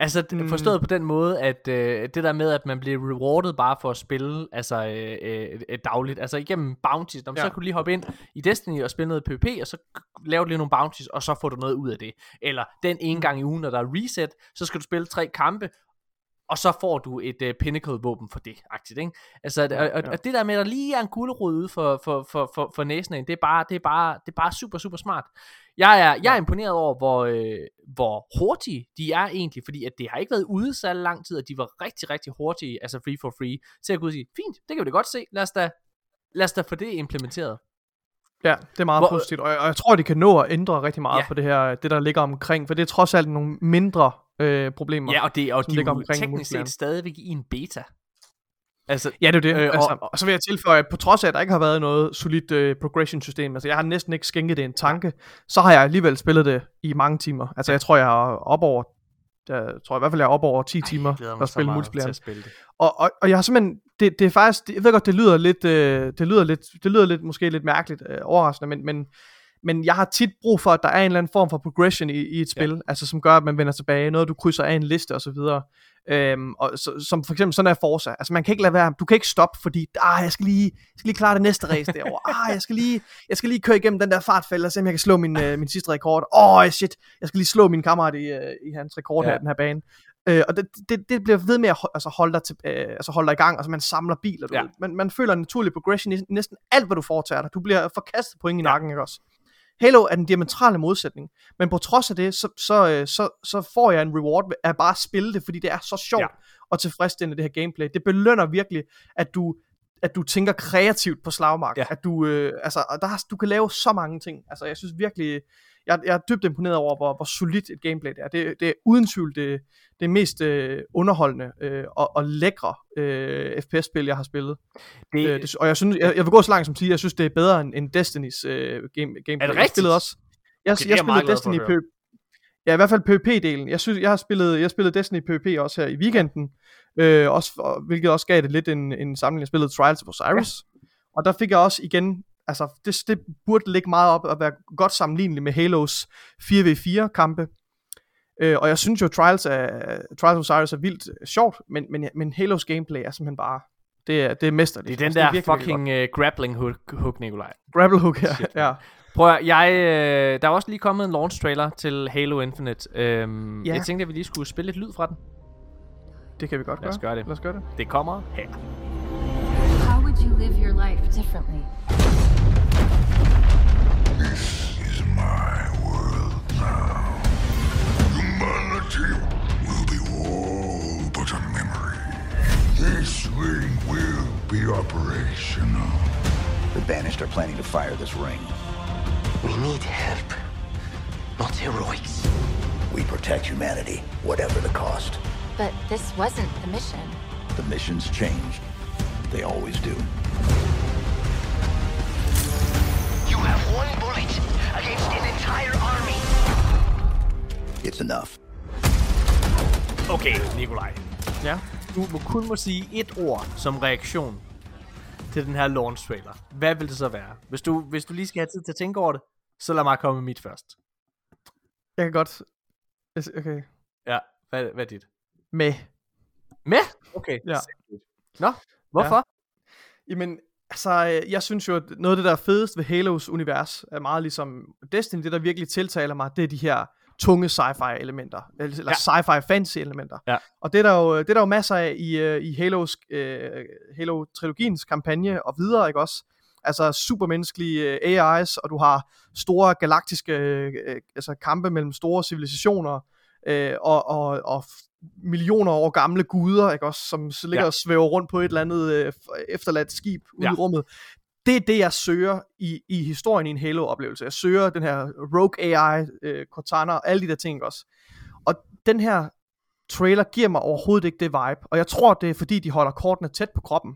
Altså mm. forstået på den måde, at øh, det der med, at man bliver rewarded bare for at spille altså øh, øh, øh dagligt, altså igennem bounties, ja. så kan du lige hoppe ind i Destiny og spille noget PvP, og så lave lige nogle bounties, og så får du noget ud af det. Eller den ene mm. gang i ugen, når der er reset, så skal du spille tre kampe, og så får du et uh, pinnacle-våben for det, agtigt, ikke? Altså, ja, ja. Og, og, det der med, at der lige er en gulerod ude for, for, for, for, for næsen af det er, bare, det, er bare, det er bare super, super smart. Jeg er, jeg er imponeret over, hvor, øh, hvor hurtige de er egentlig, fordi at det har ikke været ude så lang tid, at de var rigtig, rigtig hurtige, altså free for free, til at kunne sige, fint, det kan vi da godt se, lad os da, lad os da få det implementeret. Ja, det er meget hvor, positivt, og jeg, og jeg tror, de kan nå at ændre rigtig meget ja. på det her, det der ligger omkring, for det er trods alt nogle mindre øh, problemer. Ja, og, det, og de ligger omkring teknisk set stadigvæk i en beta. Altså, ja, det er det. Øh, altså, og, så vil jeg tilføje, at på trods af, at der ikke har været noget solidt uh, progression-system, altså jeg har næsten ikke skænket det en tanke, så har jeg alligevel spillet det i mange timer. Altså jeg tror, jeg er op over, jeg tror i hvert fald, jeg er op over 10 Ej, timer at spille multiplayer. Spille det. Og, og, og jeg har simpelthen, det, det er faktisk, jeg ved godt, det lyder lidt, uh, det lyder lidt, det lyder lidt, måske lidt mærkeligt, uh, overraskende, men, men men jeg har tit brug for, at der er en eller anden form for progression i, i et spil, ja. altså som gør, at man vender tilbage, noget du krydser af en liste og så videre. Øhm, og så, som for eksempel sådan er Forza. Altså man kan ikke lade være, du kan ikke stoppe, fordi ah, jeg skal lige, jeg skal lige klare det næste race derovre. Ah, jeg skal lige, jeg skal lige køre igennem den der fartfælde og se om jeg kan slå min, uh, min sidste rekord. Åh, oh, shit, jeg skal lige slå min kammerat i, uh, i hans rekord ja. her den her bane. Uh, og det, det, det bliver ved med at altså holde, dig til, uh, altså holde dig i gang, altså man samler biler. Du ja. man, man føler en naturlig progression i næsten alt, hvad du foretager dig. Du bliver forkastet point i nakken, ikke også? Halo er den diametrale modsætning, men på trods af det, så, så, øh, så, så får jeg en reward af bare at spille det, fordi det er så sjovt ja. og tilfredsstillende, det her gameplay. Det belønner virkelig, at du at du tænker kreativt på slagmark, ja. at du, øh, altså, der, du kan lave så mange ting. Altså, jeg synes virkelig, jeg, jeg er dybt imponeret over, hvor, hvor solidt et gameplay det er. Det, det er uden tvivl det, det mest øh, underholdende øh, og, og lækre øh, FPS-spil, jeg har spillet. Det, øh, det, og jeg, synes, jeg, jeg vil gå så langt som at sige, jeg synes, det er bedre end, end Destiny's øh, game, gameplay. Er det rigtigt? Jeg spillede også. Jeg, okay, jeg, jeg spillede Destiny PvP. Ja, i hvert fald PvP-delen. Jeg synes, jeg har spillet, jeg spillede Destiny PvP også her i weekenden, øh, også, hvilket også gav det lidt en, en samling. Jeg spillede Trials of Osiris, ja. og der fik jeg også igen altså, det, det burde ligge meget op og være godt sammenligneligt med Halos 4v4 kampe. Øh, og jeg synes jo, Trials, er, Trials of Osiris er vildt øh, sjovt, men, men, men Halos gameplay er simpelthen bare, det er, det er mesterligt. Det er den altså, der er fucking uh, grappling hook, hook Nikolaj. Grapple hook, ja. ja. Prøv at, jeg, øh, der er også lige kommet en launch trailer til Halo Infinite. Øhm, ja. Jeg tænkte, at vi lige skulle spille lidt lyd fra den. Det kan vi godt Lad os gøre det. Lad os gøre det. Det kommer her. How would you live your life differently? This is my world now. Humanity will be all but a memory. This ring will be operational. The Banished are planning to fire this ring. We need help, not heroics. We protect humanity, whatever the cost. But this wasn't the mission. The missions changed. They always do. Have one bullet against an entire army. It's enough. Okay, Nikolaj. Ja? Du må kun må sige et ord som reaktion til den her launch trailer. Hvad vil det så være? Hvis du, hvis du lige skal have tid til at tænke over det, så lad mig komme med mit først. Jeg kan godt... Okay. Ja, hvad, hvad er dit? Med. Med? Okay. Ja. Nå, hvorfor? Ja. Jamen, Altså, øh, jeg synes jo, at noget af det, der er fedest ved Halos univers, er meget ligesom Destiny. Det, der virkelig tiltaler mig, det er de her tunge sci-fi elementer, eller Ja. sci-fi fantasy elementer. Ja. Og det er der jo, det er der jo masser af i, øh, i Halos, øh, Halo-trilogiens kampagne og videre, ikke også? Altså supermenneskelige øh, AI's, og du har store galaktiske øh, altså kampe mellem store civilisationer, øh, og, og, og millioner år gamle guder, ikke også, som så ligger Ja. og svæver rundt på et eller andet øh, efterladt skib ude Ja. i rummet. Det er det, jeg søger i, i historien i en Halo-oplevelse. Jeg søger den her Rogue AI, øh, Cortana og alle de der ting, også. Og den her trailer giver mig overhovedet ikke det vibe, og jeg tror, det er fordi, de holder kortene tæt på kroppen,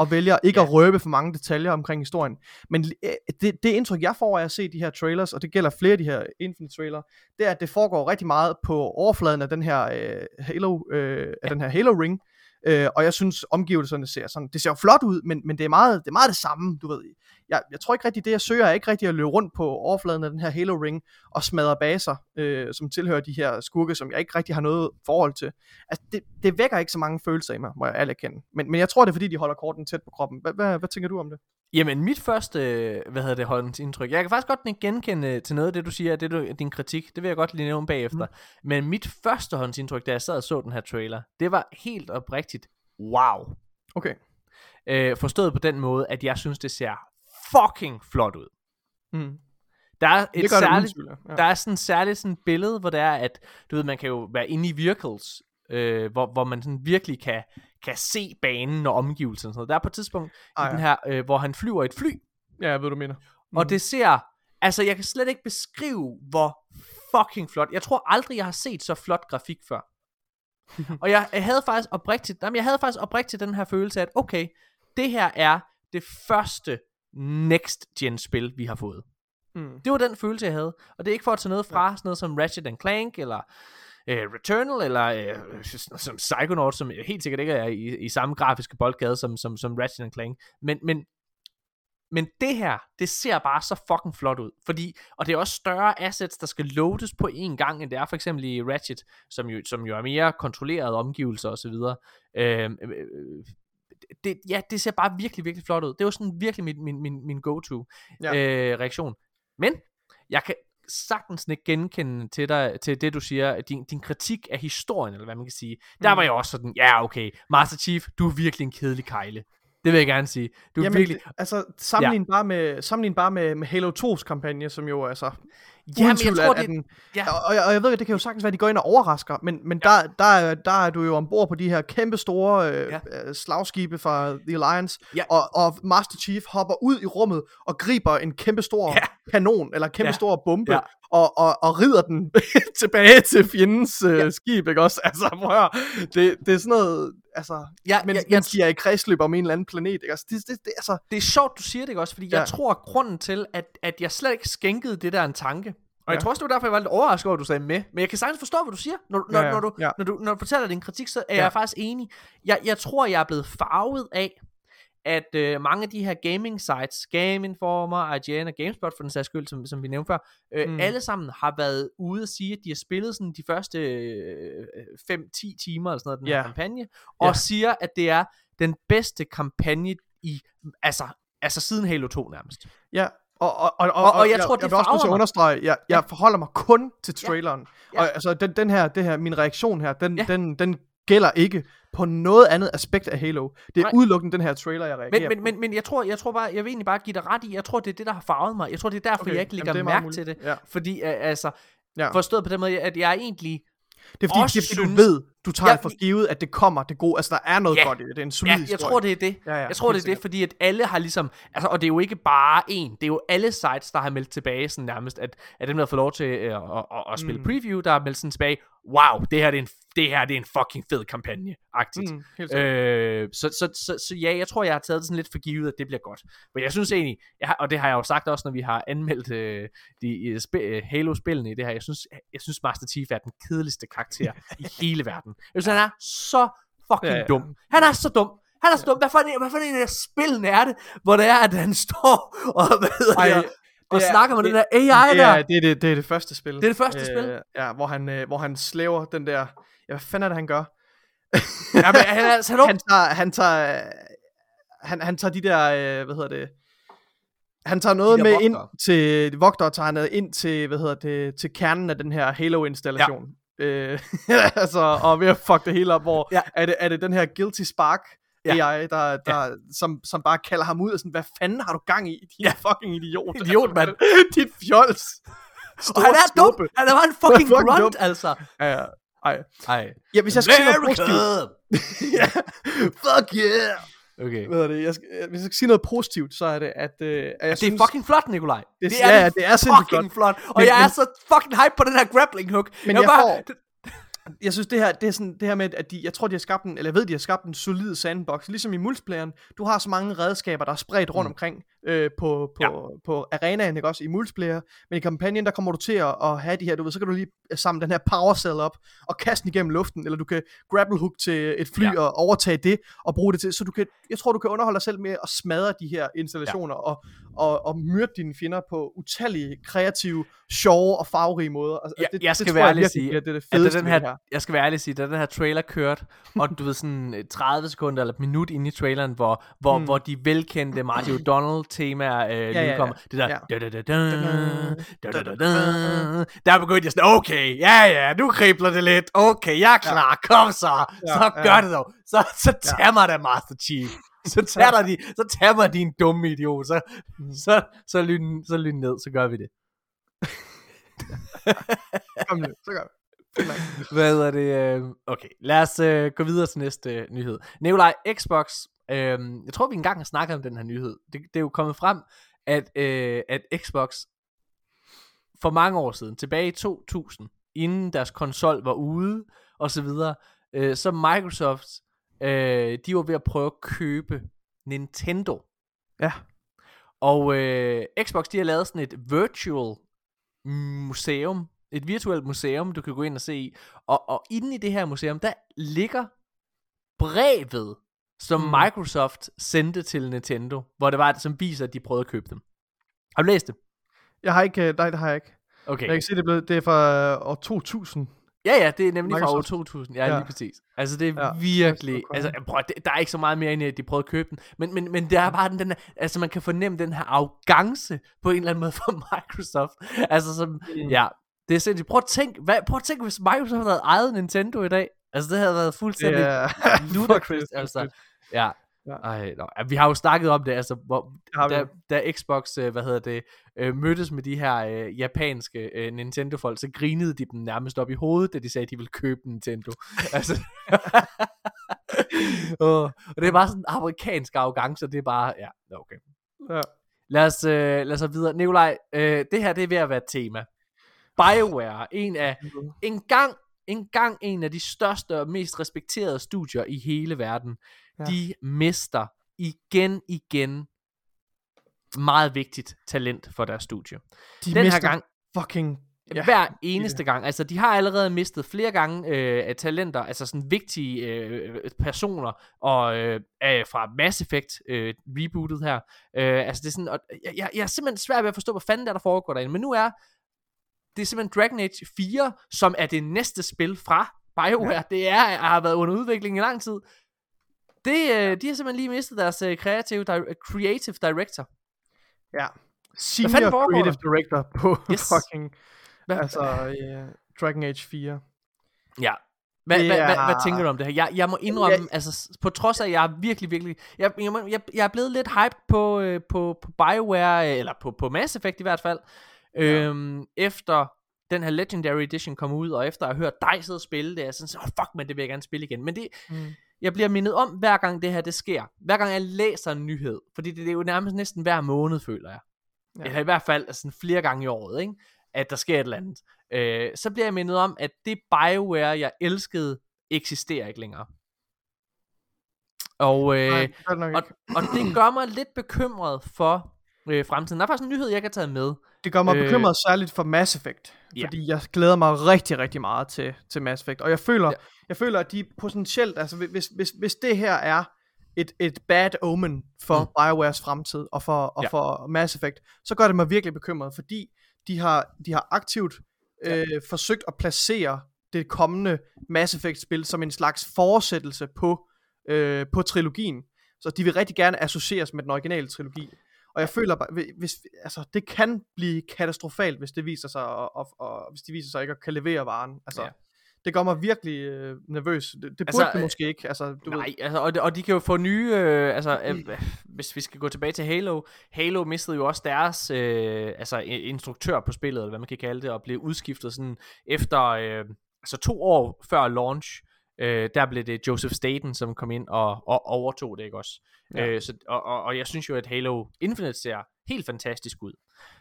og vælger ikke ja. at røbe for mange detaljer omkring historien. Men øh, det, det indtryk, jeg får af at se de her trailers, og det gælder flere af de her Infinite trailer, det er, at det foregår rigtig meget på overfladen af den her øh, Halo, øh, af den her Halo Ring, Øh, og jeg synes, omgivelserne ser sådan, det ser jo flot ud, men, men det, er meget, det er meget det samme, du ved. Jeg, jeg tror ikke rigtig, det jeg søger er ikke rigtig at løbe rundt på overfladen af den her Halo Ring og smadre baser, øh, som tilhører de her skurke, som jeg ikke rigtig har noget forhold til. Altså, det, det vækker ikke så mange følelser i mig, må jeg ærligt erkende. Men, men jeg tror, det er fordi, de holder korten tæt på kroppen. Hvad, hvad, hvad tænker du om det? Jamen, mit første, øh, hvad hedder det, holdningsindtryk, jeg kan faktisk godt genkende til noget af det, du siger, det du, din kritik, det vil jeg godt lige nævne bagefter. Mm. Men mit første håndsindtryk, da jeg sad og så den her trailer, det var helt oprigtigt, wow. Okay. Øh, forstået på den måde, at jeg synes, det ser fucking flot ud. Mm. Der er et Det det særligt, tvivl, ja. der er sådan særligt sådan et billede, hvor det er, at du ved, man kan jo være inde i vehicles, øh, hvor, hvor man sådan virkelig kan, kan se banen og omgivelserne. og Sådan noget. Der er på et tidspunkt Ah, i ja. den her, øh, hvor han flyver i et fly, Ja, jeg ved, du mener. mm. og det ser, altså jeg kan slet ikke beskrive, hvor fucking flot. Jeg tror aldrig, jeg har set så flot grafik før. og jeg, jeg havde faktisk oprigtigt, jamen, jeg havde faktisk oprigtigt den her følelse af, at okay, det her er det første next gen spil, vi har fået. Mm. Det var den følelse, jeg havde. Og det er ikke for at tage noget fra, sådan noget som Ratchet and Clank, eller øh, Returnal, eller øh, som Psychonaut, som helt sikkert ikke er i, i samme grafiske boldgade som, som, som Ratchet and Clank. Men, men, men det her, det ser bare så fucking flot ud. Fordi, og det er også større assets, der skal loades på en gang, end det er for eksempel i Ratchet, som jo, som jo er mere kontrollerede omgivelser osv. Øh, øh, det, ja, det ser bare virkelig, virkelig flot ud. Det var sådan virkelig min, min, min, min go-to Ja. øh, reaktion. Men jeg kan sagtens ikke genkende til dig, til det du siger, din, din kritik af historien, eller hvad man kan sige. Der Mm. var jeg også sådan, ja okay, Master Chief, du er virkelig en kedelig kejle. Det vil jeg gerne sige. Du Jamen, virkelig... det- altså, sammenlign ja. bare, med, sammenlign bare med, med Halo 2's kampagne, som jo altså... Ja, men jeg tror, er det... den, Ja. Og, og, jeg- ved, at det kan jo sagtens være, at de går ind og overrasker, men, men der, der, er, der er du jo ombord på de her kæmpe store øh, Ja. ja. slagskibe fra The Alliance, Ja. og, og Master Chief hopper ud i rummet og griber en kæmpe stor Ja. ja. kanon, eller kæmpe Ja. ja. stor bombe, Ja. ja. og, og, og rider den tilbage til fjendens øh, Ja. skib, ikke også? Altså, prøv at det, det er sådan noget, altså, Ja, men, jeg- jeg, jeg- mens de er i kredsløb om en eller anden planet, ikke? Altså, det, det, det, altså, det er sjovt, du siger det ikke også, fordi ja. jeg tror, at grunden til, at, at jeg slet ikke skænkede det der en tanke, og jeg Ja. tror også, det var derfor, jeg var lidt overrasket over, at du sagde med. Men jeg kan sagtens forstå, hvad du siger. Når, når, Ja, ja. når, du, Ja. når, du, når du fortæller din kritik, så er Ja. jeg faktisk enig. Jeg, jeg tror, jeg er blevet farvet af, at øh, mange af de her gaming sites, Game Informer, IGN og GameSpot for den sags skyld, som, som vi nævnte før, øh, mm. Alle sammen har været ude at sige, at de har spillet sådan de første øh, 5-10 timer eller sådan noget, den her Ja. kampagne, og Ja. siger, at det er den bedste kampagne i, altså, altså siden Halo 2 nærmest. Ja, og, og, og, Og- og jeg tror, det jeg også nødt til farver at understrege, jeg, jeg forholder mig kun til Ja. traileren. Ja. Og altså, den, den her, det her, min reaktion her, den, Ja. den, den gælder ikke på noget andet aspekt af Halo. Det er Nej. udelukkende den her trailer, jeg reagerer Men, men, på. men, men jeg tror, jeg tror bare, jeg vil egentlig bare give dig ret i, jeg tror, det er det, der har farvet mig. Jeg tror, det er derfor, Okay, jeg ikke jamen, lægger er meget mærke til det. muligt. Ja. Fordi, uh, altså, Ja. forstået på den måde, at jeg egentlig... Det er fordi, også det fordi du synes- ved, du tager Ja, for givet, at det kommer, det gode. Altså, der er noget Ja. godt i det. Det er en solid Ja, jeg historie. tror, det er det. Ja, ja, jeg tror, det er det, fordi at alle har ligesom... Altså, og det er jo ikke bare en. Det er jo alle sites, der har meldt tilbage sådan nærmest, at, at dem, der har fået lov til øh, at, at, at, spille Mm. preview, der har meldt sådan tilbage, wow, det her det er en, det her, det er en fucking fed kampagne, agtigt. Mm, sikkert. Øh, så, så, så, så ja, jeg tror, jeg har taget det sådan lidt for givet, at det bliver godt. Men jeg synes egentlig, jeg har, og det har jeg jo sagt også, når vi har anmeldt øh, de øh, sp- øh, Halo-spillene i det her, jeg synes, jeg synes Master Chief er den kedeligste karakter i hele verden. Jeg synes, han er så fucking Ja, ja, ja. ja. dum. Han er så dum. Han er så dum. Hvad for, en, hvad for en af spillene er det, hvor det er, at han står og, hvad hedder Ej, det, og er- snakker med det- den der AI det, der? er, det, er det, det er det første spil. Det er det første spil? Ja, hvor han, øh, hvor han slæver den der... Ja, hvad fanden er det, han gør? Ja, men han er altså dum. han tager, han tager, han, han tager de der, øh, hvad hedder det, han tager noget De med der ind til vogtere, tager noget ind til, hvad hedder det, til kernen af den her Halo-installation. Øh, altså, og ved at fuck det hele op, hvor Ja. er, det, er det den her Guilty Spark Ja. AI, der, der, ja. som, som bare kalder ham ud og sådan, hvad fanden har du gang i, din Ja. fucking idiot. Idiot, mand. Dit fjols. Og han er dum! Han er bare en fucking Fucking grunt, dum. altså. Ja, ja. Ej. Ej. Ja, hvis jeg noget America! ja. Fuck yeah. Okay. Hvad hedder det? Jeg skal, hvis jeg skal sige noget positivt, så er det, at, øh, at jeg Det er synes, fucking flot, Nikolaj. Det- Det, er, ja, det er sindssygt fucking flot. Og Men- jeg er men- så fucking hype på den her grappling hook. Men jeg, jeg bare, jeg synes det her, det er sådan, det her med, at de, jeg tror, de har skabt en, eller jeg ved, de har skabt en solid sandbox, ligesom i multiplayeren. Du har så mange redskaber, der er spredt rundt Mm. omkring øh, på, på, Ja. på arenaen, ikke også, i multiplayer. Men i kampagnen, der kommer du til at, at have de her, du ved, så kan du lige samle den her power cell op, og kaste den igennem luften, eller du kan grapple hook til et fly ja. og overtage det, og bruge det til, så du kan, jeg tror, du kan underholde dig selv med at smadre de her installationer, ja. og, og, og myrde dine fjender på utallige, kreative, sjove og farverige måder. Altså, jeg, det, jeg skal det være ærlig sige, det, det da fedeste den her, det her. jeg skal være ærlig sige, da den her trailer kørte, og du ved sådan øh, 30 sekunder eller et minut inde i traileren, hvor, hvor, mm. hvor de velkendte Marty O'Donnell temaer øh, ja, ja, ja. kommer, det der, Ja. da, da, da, da, da, da, da, der begyndte jeg sådan, okay, ja ja, nu kribler det lidt, okay, jeg er klar, kom så, så ja. gør det dog, så, så tag mig da Master Chief, så tag dig, de, så tag mig din dumme idiot, så, så, så, lyn, så lyn ned, så gør vi det. Kom nu, så gør vi. Hvad er det? Øh... Okay, lad os øh, gå videre til næste øh, nyhed. Nikolaj, Xbox, øh, jeg tror vi engang har snakket om den her nyhed. Det, det er jo kommet frem, at, øh, at Xbox for mange år siden, tilbage i 2000, inden deres konsol var ude, og så videre, øh, så Microsoft, øh, de var ved at prøve at købe Nintendo. Ja. Og øh, Xbox, de har lavet sådan et virtual museum, et virtuelt museum, du kan gå ind og se i. Og, og inde i det her museum, der ligger brevet, som Mm. Microsoft sendte til Nintendo, hvor det var, som viser, at de prøvede at købe dem. Har du læst det? Jeg har ikke, øh, nej, det har jeg ikke. Okay. Jeg kan se, det blevet, det er fra øh, år 2000. Ja, ja, det er nemlig fra år Microsoft. 2000. Ja, Ja. lige præcis. Altså, det er Ja. virkelig... Altså, prøv, det, der er ikke så meget mere, end at de prøvede at købe den. Men, men, men det er bare den, den her, Altså, man kan fornemme den her arrogance på en eller anden måde fra Microsoft. Altså, som... Mm. Ja, det er sindssygt. Prøv at tænke, hvad, prøv at tænke, hvis Microsoft havde ejet Nintendo i dag. Altså, det havde været fuldstændig er ludicrous, altså. Ja. Ja. Ej, ja, vi har jo snakket om det, altså, hvor, har vi da, da Xbox, øh, hvad hedder det, øh, mødtes med de her øh, japanske øh, Nintendo-folk, så grinede de dem nærmest op i hovedet, da de sagde, at de ville købe Nintendo. altså, og, og det er bare sådan amerikansk arrogance, og det er bare, ja, okay. Ja. Lad os, øh, lad os videre. Nikolaj, øh, det her det er ved at være et tema. BioWare, en af, en gang, en gang en af de største og mest respekterede studier i hele verden, Ja. de mister igen, igen meget vigtigt talent for deres studie. De Den her gang, fucking... Ja, hver eneste gang. Altså, de har allerede mistet flere gange øh, af talenter, altså sådan vigtige øh, personer, og øh, fra Mass Effect øh, rebootet her. Øh, altså, det er sådan, og jeg, jeg, jeg er simpelthen svært ved at forstå, hvad fanden der, er, der foregår derinde. Men nu er det er simpelthen Dragon Age 4, som er det næste spil fra BioWare. Ja. Det er, har været under udvikling i lang tid. Det, øh, de har simpelthen lige mistet deres øh, creative, di- creative director. Ja. Senior Creative? Director på Yes. fucking... Hvad, Altså, yeah, Dragon Age 4. Ja. Hvad, Det hvad, hvad, hvad er- tænker du om det her? Jeg, jeg må indrømme, Jeg- altså på trods af, at jeg er virkelig, virkelig... Jeg, jeg, jeg, jeg er blevet lidt hyped på, øh, på, på Bioware, øh, eller på, på Mass Effect i hvert fald, øhm, efter den her Legendary Edition kom ud, og efter at have hørt dig sidde og spille det, er jeg sådan, så, oh, fuck man, det vil jeg gerne spille igen. Men det, Mm. Jeg bliver mindet om, hver gang det her det sker. Hver gang jeg læser en nyhed. Fordi det, det er jo nærmest næsten hver måned, føler jeg. Ja. Eller i hvert fald altså, flere gange i året, ikke? at der sker et eller andet. Øh, så bliver jeg mindet om, at det Bioware, jeg elskede, eksisterer ikke længere. Og, øh, Nej, og, og det gør mig lidt bekymret for øh, fremtiden. Der er faktisk en nyhed, jeg kan tage med. Det gør mig øh, bekymret særligt for Mass Effect. ja. Fordi jeg glæder mig rigtig, rigtig meget til, til Mass Effect. Og jeg føler, ja. jeg føler, at de potentielt, altså hvis, hvis, hvis det her er et, et bad omen for Mm. Biowares fremtid og for, og Ja. for Mass Effect, så gør det mig virkelig bekymret, fordi de har, de har aktivt øh, forsøgt at placere det kommende Mass Effect-spil som en slags fortsættelse på, øh, på trilogien. Så de vil rigtig gerne associeres med den originale trilogi. Og jeg føler bare, hvi- hvis, altså, det kan blive katastrofalt, hvis det viser sig, og, og, og hvis de viser sig ikke at kan levere varen. Altså, Ja. det gør mig virkelig øh, nervøs. Det, det burde Altså, det øh, måske ikke. Altså, du Nej, ved, altså, og, de- og de kan jo få nye, øh, altså, øh, hvis vi skal gå tilbage til Halo, Halo mistede jo også deres, øh, altså, instruktør på spillet, eller hvad man kan kalde det, og blev udskiftet sådan efter, øh, altså to år før launch, øh, der blev det Joseph Staten, som kom ind og, og overtog det, ikke også? Ja. Øh, så, og, og, og jeg synes jo, at Halo Infinite ser helt fantastisk ud.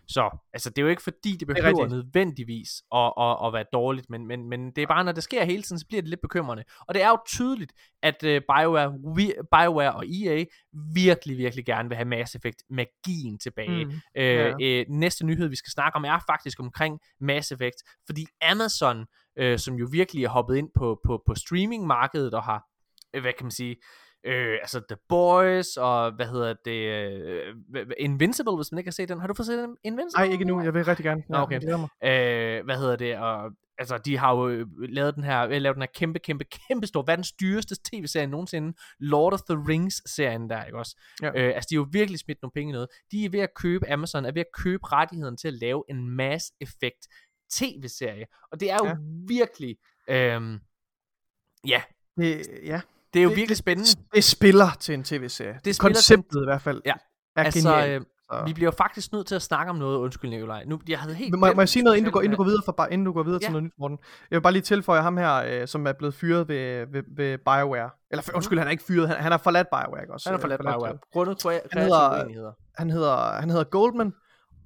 Så, altså, det er jo ikke fordi, det behøver rigtigt. nødvendigvis at, at, at være dårligt, men, men, men det er bare, når det sker hele tiden, så bliver det lidt bekymrende. Og det er jo tydeligt, at uh, BioWare, vi, BioWare og EA virkelig, virkelig gerne vil have Mass Effect magien tilbage. Mm, Mm, ja. øh, øh, næste nyhed, vi skal snakke om, er faktisk omkring Mass Effect, fordi Amazon, øh, som jo virkelig er hoppet ind på, på, på streamingmarkedet og har, øh, hvad kan man sige, øh, altså The Boys og hvad hedder det, øh, Invincible, hvis man ikke har set den. Har du fået set Invincible? Nej, ikke nu. Jeg vil rigtig gerne. Nå, okay. øh, hvad hedder det, og altså, de har jo øh, lavet den her, øh, lavet den her kæmpe, kæmpe, kæmpe stor, verdens dyreste tv-serie nogensinde, Lord of the Rings-serien der, ikke også? Ja. Øh, altså, de har jo virkelig smidt nogle penge i noget. De er ved at købe, Amazon er ved at købe rettigheden til at lave en Mass Effect tv-serie, og det er jo ja. Virkelig, øh, ja, Det, ja. det er jo Det- virkelig spændende. det spiller til en tv-serie. Det Konceptet i hvert fald Ja. er Altså, genialt. øh, Så- vi bliver faktisk nødt til at snakke om noget, undskyld Nikolaj. Nu, jeg havde helt Men må, må jeg sige noget, inden du går, inden du går videre, for, bare, inden du går videre Ja. til noget nyt, Morten? Jeg vil bare lige tilføje ham her, øh, som er blevet fyret ved, ved, ved BioWare. Eller for, undskyld, han er ikke fyret, han, han har forladt BioWare, ikke også? Han er Øh, forladt BioWare. Grundet kre- Han kreative hedder-. Han hedder, han hedder Goldman,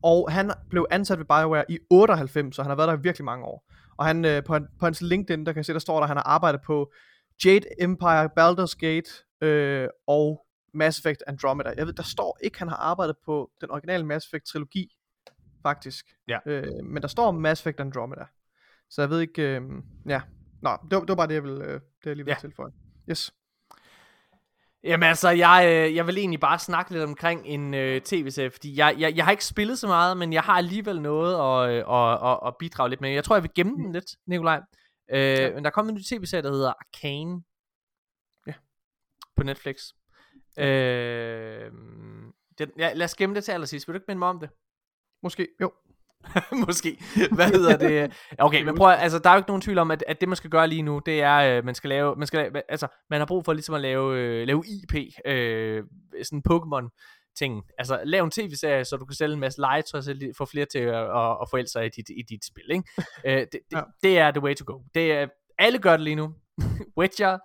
og han blev ansat ved BioWare i 98, så han har været der i virkelig mange år. Og han, øh, på, på hans LinkedIn, der kan jeg se, der står der, at han har arbejdet på Jade Empire, Baldur's Gate øh, og Mass Effect Andromeda. Jeg ved, der står ikke, han har arbejdet på den originale Mass Effect trilogi, faktisk. Ja. Øh, men der står Mass Effect Andromeda. Så jeg ved ikke, øh, ja. Nå, det var, det var bare det, jeg, ville, øh, det jeg lige ville Ja. tilføje. Yes. Jamen altså, jeg, øh, jeg vil egentlig bare snakke lidt omkring en øh, tv-serie, fordi jeg, jeg, jeg har ikke spillet så meget, men jeg har alligevel noget at, at, at, at bidrage lidt med. Jeg tror, jeg vil gemme den lidt, Nikolaj. Øh, ja. Men der er kommet en ny tv-serie, der hedder Arcane. Ja. På Netflix. Øh, den, ja, lad os gemme det til allersidst. Vil du ikke minde mig om det? Måske, jo. Måske. Hvad hedder det? Okay, men prøv at, altså, der er jo ikke nogen tvivl om, at, at det man skal gøre lige nu, det er, øh, man skal lave, man skal lave, altså, man har brug for ligesom at lave, øh, lave IP, øh, sådan Pokémon ting. Altså, lav en tv-serie, så du kan sælge en masse legetøj, så få flere til at, at, at forelske sig i dit, i dit spil, ikke? øh, det, det, Ja. det, er the way to go. Det er, alle gør det lige nu. Witcher,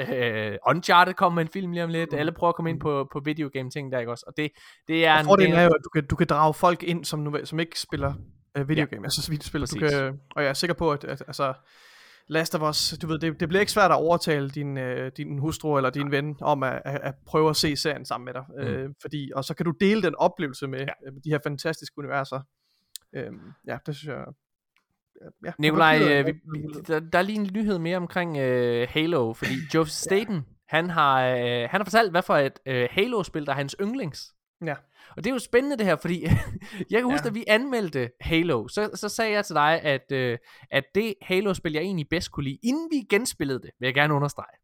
øh, Uncharted kommer med en film lige om lidt, alle prøver at komme ind på, på videogame ting der, ikke også? Og det, det er Og en fordelen del- er jo, at du kan, du kan drage folk ind, som, nu, som ikke spiller øh, videogame, ja. altså videospil. Du kan, og jeg er sikker på, at, at altså, Last of Us, du ved, det, det bliver ikke svært at overtale din, øh, din hustru eller din ven om at, at, at prøve at se serien sammen med dig. Mm. Øh, fordi, og så kan du dele den oplevelse med, ja. øh, de her fantastiske universer. Øh, ja, det synes jeg... Ja, Nikolaj, øh, vi, der, der er lige en nyhed mere omkring øh, Halo, fordi Joseph Staten, han har, øh, han har fortalt, hvad for et øh, Halo-spil, der er hans yndlings. Ja. Og det er jo spændende det her, fordi jeg kan huske, Ja. at vi anmeldte Halo, så, så sagde jeg til dig, at, øh, at det Halo-spil, jeg egentlig bedst kunne lide, inden vi genspillede det, vil jeg gerne understrege.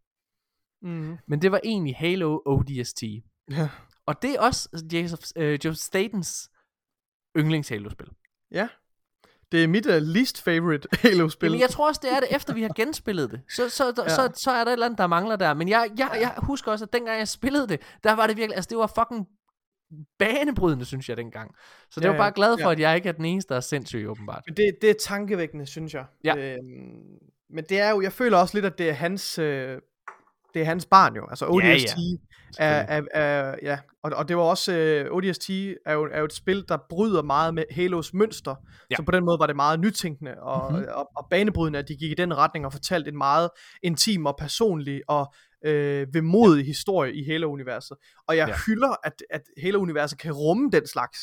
Mhm. Men det var egentlig Halo ODST. Ja. Og det er også Joseph, øh, Joseph Statens yndlings Halo-spil. ja. Det er mit uh, least favorite Halo-spil. Jamen, jeg tror også, det er det, efter vi har genspillet det. Så, så, ja. Så, så er der et eller andet, der mangler der. Men jeg, jeg, jeg husker også, at dengang jeg spillede det, der var det virkelig, altså det var fucking banebrydende, synes jeg dengang. Så det Ja, var bare glad for, Ja. at jeg ikke er den eneste, der er sindssyg, åbenbart. Men det, det er tankevækkende, synes jeg. Ja. Øhm, men det er jo, jeg føler også lidt, at det er hans, øh, det er hans barn jo. Altså ODST Ja, ja. Er, er, er, ja. Og, og det var også, øh, ODST er jo, er jo et spil, der bryder meget med Halos mønster. Ja. Så på den måde var det meget nytænkende og, Mhm. mm-hmm. og, og banebrydende, at de gik i den retning og fortalte en meget intim og personlig og øh, vemodig ja. historie i Halo-universet. Og jeg ja. hylder, at, at Halo-universet kan rumme den slags.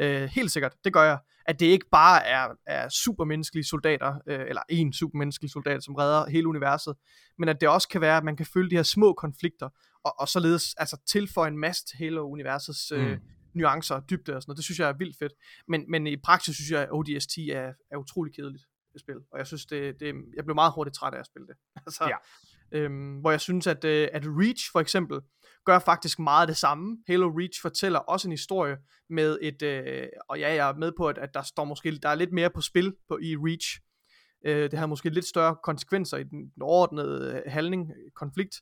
Øh, helt sikkert, det gør jeg. At det ikke bare er, er supermenneskelige soldater, øh, eller en supermenneskelig soldat, som redder hele universet, men at det også kan være, at man kan følge de her små konflikter, og, og således altså, tilføje en masse til Halo-universets øh, Mm. mm. nuancer og dybde og sådan noget. Det synes jeg er vildt fedt. Men, men i praksis synes jeg, at ODST er, er utrolig kedeligt at spille. Og jeg synes, det, det, jeg blev meget hurtigt træt af at spille det. altså, Ja. øhm, hvor jeg synes, at, øh, at Reach for eksempel gør faktisk meget af det samme. Halo Reach fortæller også en historie med et, øh, og ja, jeg er med på, at, at der står måske, der er lidt mere på spil på, i Reach. Øh, det har måske lidt større konsekvenser i den, overordnede øh, handling, øh, konflikt.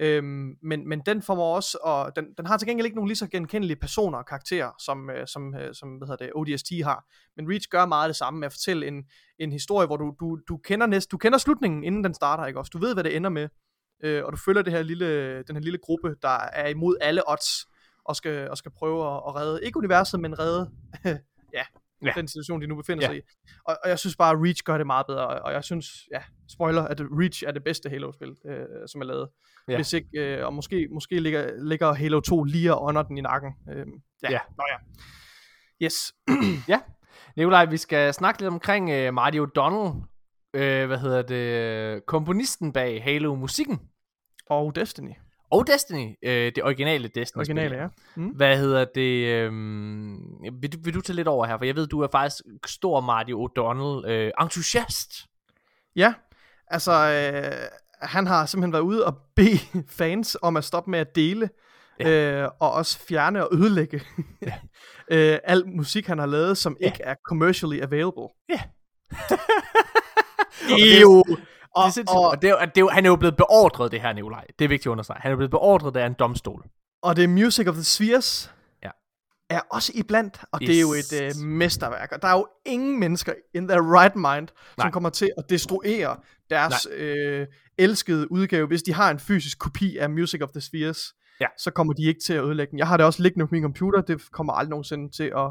Øhm, men, men den formår også, og den, den har til gengæld ikke nogen lige så genkendelige personer og karakterer, som, øh, som, øh, som hvad hedder det, ODST har. Men Reach gør meget det samme med at fortælle en, en historie, hvor du, du, du, kender næst, du kender slutningen, inden den starter, ikke også? Du ved, hvad det ender med, øh, og du følger det her lille, den her lille gruppe, der er imod alle odds, og skal, og skal prøve at, at redde, ikke universet, men redde, ja, Ja. den situation, de nu befinder Ja. sig i. Og, og jeg synes bare, at Reach gør det meget bedre, og, og jeg synes, ja, spoiler, at Reach er det bedste Halo-spil, øh, som er lavet. Ja. Ja. Hvis ikke, øh, og måske, måske ligger, ligger Halo 2 lige under den i nakken. Øh, ja. Ja. Nå ja. Yes. Nikolaj, vi skal snakke lidt omkring uh, Marty O'Donnell, uh, hvad hedder det, komponisten bag Halo-musikken, og Destiny. og Destiny, uh, det originale Destiny. Originale, ja. Mm. Hvad hedder det? Øhm, vil, du, vil du tage lidt over her? For jeg ved, du er faktisk stor Marty O'Donnell øh, entusiast. Ja, altså, øh, han har simpelthen været ude og bede fans om at stoppe med at dele, ja. øh, og også fjerne og ødelægge ja. øh, al musik, han har lavet, som ja. ikke er commercially available. Ja. Det er jo... Og, det er og, og, det er, det er, han er jo blevet beordret, det her, Nikolaj. Det er vigtigt at understrege. Han er blevet beordret af en domstol. og det er Music of the Spheres, Ja. er også iblandt, og Yes. det er jo et øh, mesterværk. Og der er jo ingen mennesker in their right mind, Nej. som kommer til at destruere deres øh, elskede udgave, hvis de har en fysisk kopi af Music of the Spheres. Ja. Så kommer de ikke til at ødelægge den. Jeg har det også liggende på min computer, det kommer aldrig nogensinde til at...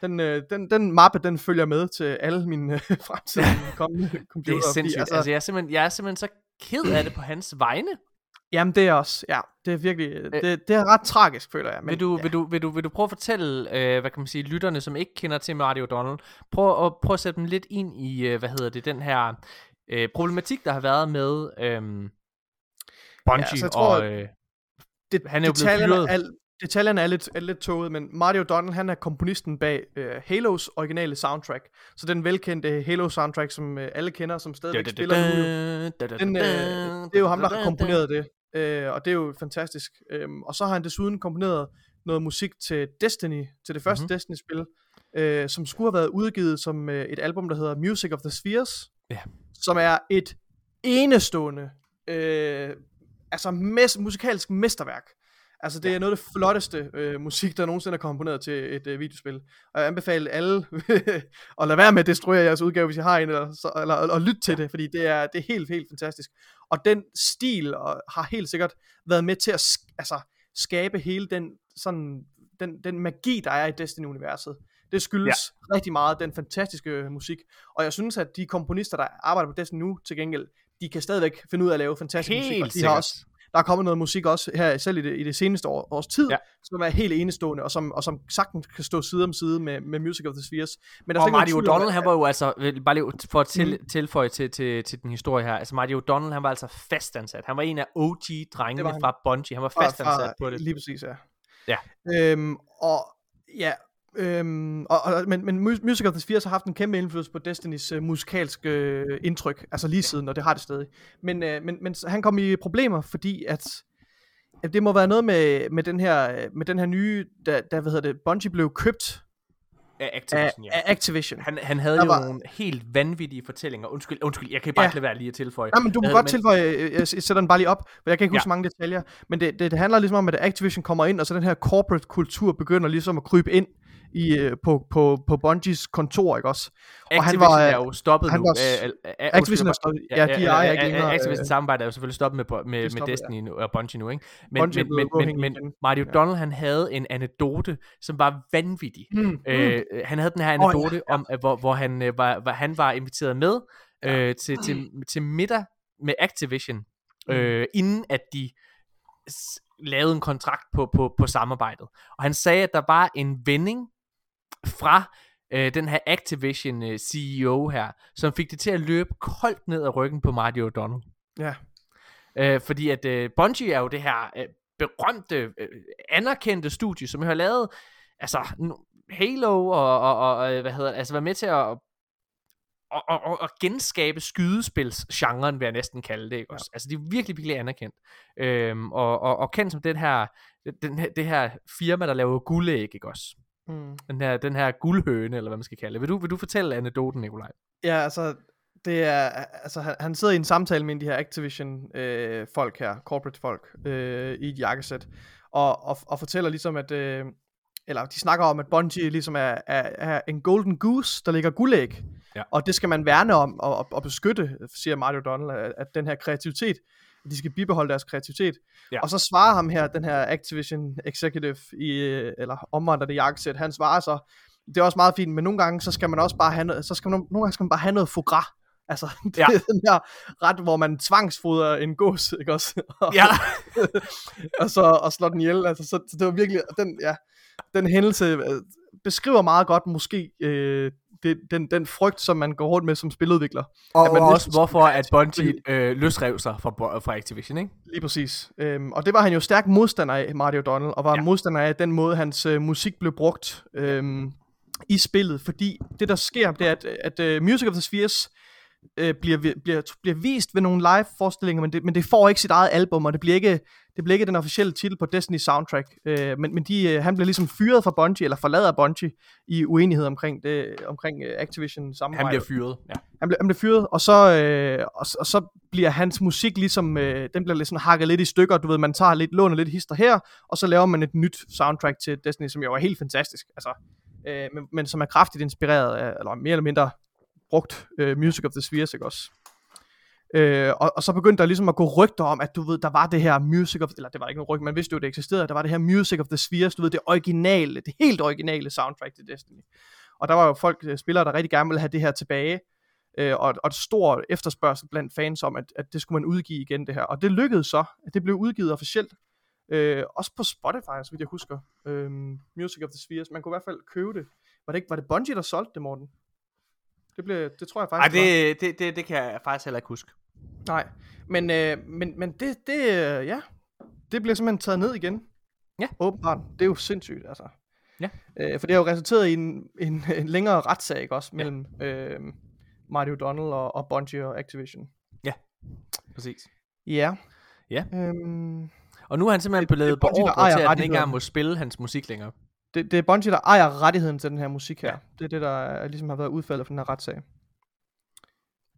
Den, øh, den, den mappe, den følger med til alle mine øh, fremtidige kommende computer. Det er sindssygt. Altså, altså, jeg, er simpelthen, jeg er simpelthen så ked af det på hans vegne. Jamen det er også, ja, det er virkelig, det, det er ret tragisk, føler jeg. Men, Vil du, ja. vil, du, vil, du, vil du prøve at fortælle, øh, hvad kan man sige, lytterne, som ikke kender til Marty O'Donnell, prøv at, prøv at sætte dem lidt ind i, øh, hvad hedder det, den her øh, problematik, der har været med øh, Bungie, Ja, altså, jeg tror, og øh, det, han er jo blevet fyret. Er, detaljerne er lidt, er lidt tåget, men Marty O'Donnell, han er komponisten bag øh, Halos originale soundtrack. Så den velkendte Halo soundtrack, som øh, alle kender, som stadigvæk spiller nu. Den, øh, det er jo ham, der har komponeret det, øh, og det er jo fantastisk. Øhm, og så har han desuden komponeret noget musik til Destiny, til det første Mhm. mm-hmm. Destiny-spil, øh, som skulle have været udgivet som øh, et album, der hedder Music of the Spheres, Ja. som er et enestående, øh, altså mes- musikalsk mesterværk. Altså det er noget af det flotteste øh, musik, der nogensinde er komponeret til et øh, videospil. Og jeg anbefaler alle at lade være med at destruere jeres udgave, hvis I har en, eller, så, eller, eller lytte til det, fordi det er, det er helt, helt fantastisk. Og den stil og, har helt sikkert været med til at altså, skabe hele den, sådan, den, den magi, der er i Destiny-universet. Det skyldes ja. rigtig meget den fantastiske øh, musik. Og jeg synes, at de komponister, der arbejder på Destiny nu, til gengæld, de kan stadigvæk finde ud af at lave fantastisk musik. Helt Og de sikkert. har også, der er kommet noget musik også her, selv i det, i det seneste år, års tid, Ja. som er helt enestående, og som, og som sagtens kan stå side om side med, med Music of the Spheres. Men der er Og Marty O'Donnell, han var jo altså, bare lige for at til, Mm. tilføje til, til, til den historie her, altså Marty O'Donnell, han var altså fastansat. Han var en af OG-drengene fra Bungie. Han var fastansat fra- på det. Lige præcis, ja. Ja. Øhm, og ja, øhm, og, og, men, men Mu- Music of the Spheres har haft en kæmpe indflydelse på Destinys øh, musikalske øh, indtryk, altså lige siden, og det har det stadig. Men, øh, men, men han kom i problemer, fordi at, at det må være noget med, med, den her, øh, med den her nye, da, da hvad hedder det, Bungie blev købt Af af, Activision, ja. af Activision. Han, han havde Der jo var- nogle helt vanvittige fortællinger. Undskyld, undskyld, jeg kan bare Ja. ikke lade være lige at tilføje. Nej, men du må godt det, tilføje, øh, jeg, jeg sætter den bare lige op, for jeg kan ikke huske Ja. mange detaljer, men det, det, det handler ligesom om, at Activision kommer ind, og så den her corporate kultur begynder ligesom at krybe ind i, øh, på, på, på Bungies kontor, ikke også? og han Activision var, er jo stoppet han nu. var øh, Activision er stoppet, ja, de ejer ikke længere, Activision øh, samarbejde er jo selvfølgelig stoppet med, med, med ja. Destiny nu, og Bungie nu, ikke? Men, Bungie men, men, men, men igen. Marty O'Donnell, han havde en anekdote, som var vanvittig. Mm, Øh, han havde den her ja, anekdote ja. om, hvor, hvor han, øh, var, var, han var inviteret med øh, til, til, til middag med Activision, Mm. øh, inden at de lavede en kontrakt på, på, på samarbejdet. Og han sagde, at der var en vending fra øh, den her Activision øh, CEO her, som fik det til at løbe koldt ned ad ryggen på Marty O'Donnell. Ja. Øh, fordi at øh, Bungie er jo det her øh, berømte, øh, anerkendte studie, som har lavet altså Halo og, og, og øh, hvad hedder altså været med til at og, og, og, genskabe skydespilsgenren, vil jeg næsten kalde det, ikke også? Altså, de er virkelig, virkelig anerkendt. Øhm, og, og, og kendt som den her, den det her firma, der laver guldæg, ikke også? Mm. Den her, den her guldhøne, eller hvad man skal kalde det. Vil du, vil du fortælle anekdoten, Nikolaj? Ja, altså, det er, altså han, han sidder i en samtale med en af de her Activision øh, folk her, corporate folk, øh, i et jakkesæt, og, og, og fortæller ligesom, at, øh, eller de snakker om, at Bungie ligesom er, er, er en golden goose, der ligger guldæg, Ja. og det skal man værne om og, og, og beskytte, siger Mario Donald, at, at den her kreativitet, at de skal bibeholde deres kreativitet. Ja. Og så svarer ham her, den her Activision executive, i, eller omvandrende jakkesæt, han svarer så, det er også meget fint, men nogle gange, så skal man også bare have noget, så skal man, nogle gange skal man bare have noget foie gras. Altså, det Ja. er den her ret, hvor man tvangsfodrer en gås, ikke også? Og, Ja, og så og slår den ihjel. Altså, så, så det var virkelig, den, ja, den hændelse øh, beskriver meget godt måske øh, det, den, den frygt, som man går rundt med som spiludvikler. og, At man og også hvorfor at Bungie øh, løsrev sig fra, fra Activision, ikke? Lige præcis. Øhm, og det var han jo stærk modstander af, Mario Donald, og var Ja. modstander af den måde, hans øh, musik blev brugt øhm, i spillet. Fordi det, der sker, det er, at, at uh, Music of the Spheres øh, bliver, bliver, bliver vist ved nogle live-forestillinger, men det, men det får ikke sit eget album, og det bliver ikke, det bliver ikke den officielle titel på Destiny soundtrack. Øh, men men de, øh, han bliver ligesom fyret fra Bungie, eller forlader Bungie, i uenighed omkring, det, omkring øh, Activision samarbejde. Han bliver fyret, ja. Han bliver, han bliver fyret, og så, øh, og, og så bliver hans musik ligesom, øh, den bliver lidt sådan hakket lidt i stykker, du ved, man tager lidt, låner lidt hister her, og så laver man et nyt soundtrack til Destiny, som jo er helt fantastisk, altså, øh, men, men som er kraftigt inspireret af, eller mere eller mindre brugt øh, Music of the Spheres, ikke også? Øh, og, og så begyndte der ligesom at gå rygter om, at du ved, der var det her Music of, eller det var ikke noget rygte, man vidste jo, det eksisterede, der var det her Music of the Spheres, du ved, det originale, det helt originale soundtrack til Destiny. Og der var jo folk, øh, spillere, der rigtig gerne ville have det her tilbage, øh, og, og et stor efterspørgsel blandt fans om, at, at det skulle man udgive igen, det her. Og det lykkedes så, at det blev udgivet officielt, øh, også på Spotify, så vidt jeg husker, øh, Music of the Spheres. Man kunne i hvert fald købe det. Var det ikke, var det Bungie, der solgte det, Morten? Det, blev, det tror jeg Ej, faktisk, var. det, det, det, det kan jeg faktisk heller ikke huske. Nej, men, øh, men, men det, det, øh, ja, det bliver simpelthen taget ned igen. Ja. Åbenbart. Det er jo sindssygt, altså. Ja. Øh, for det har jo resulteret i en, en, en længere retssag, ikke også, mellem øh, Marty O'Donnell og, og Bungie og Activision. Præcis. Ja. Ja. Øhm, Og nu er han simpelthen blevet beordret til, at han ikke engang må spille hans musik længere. Det, det er Bungie, der ejer rettigheden til den her musik her. Ja. Ja. Det er det, der er, ligesom har været udfaldet for den her retssag.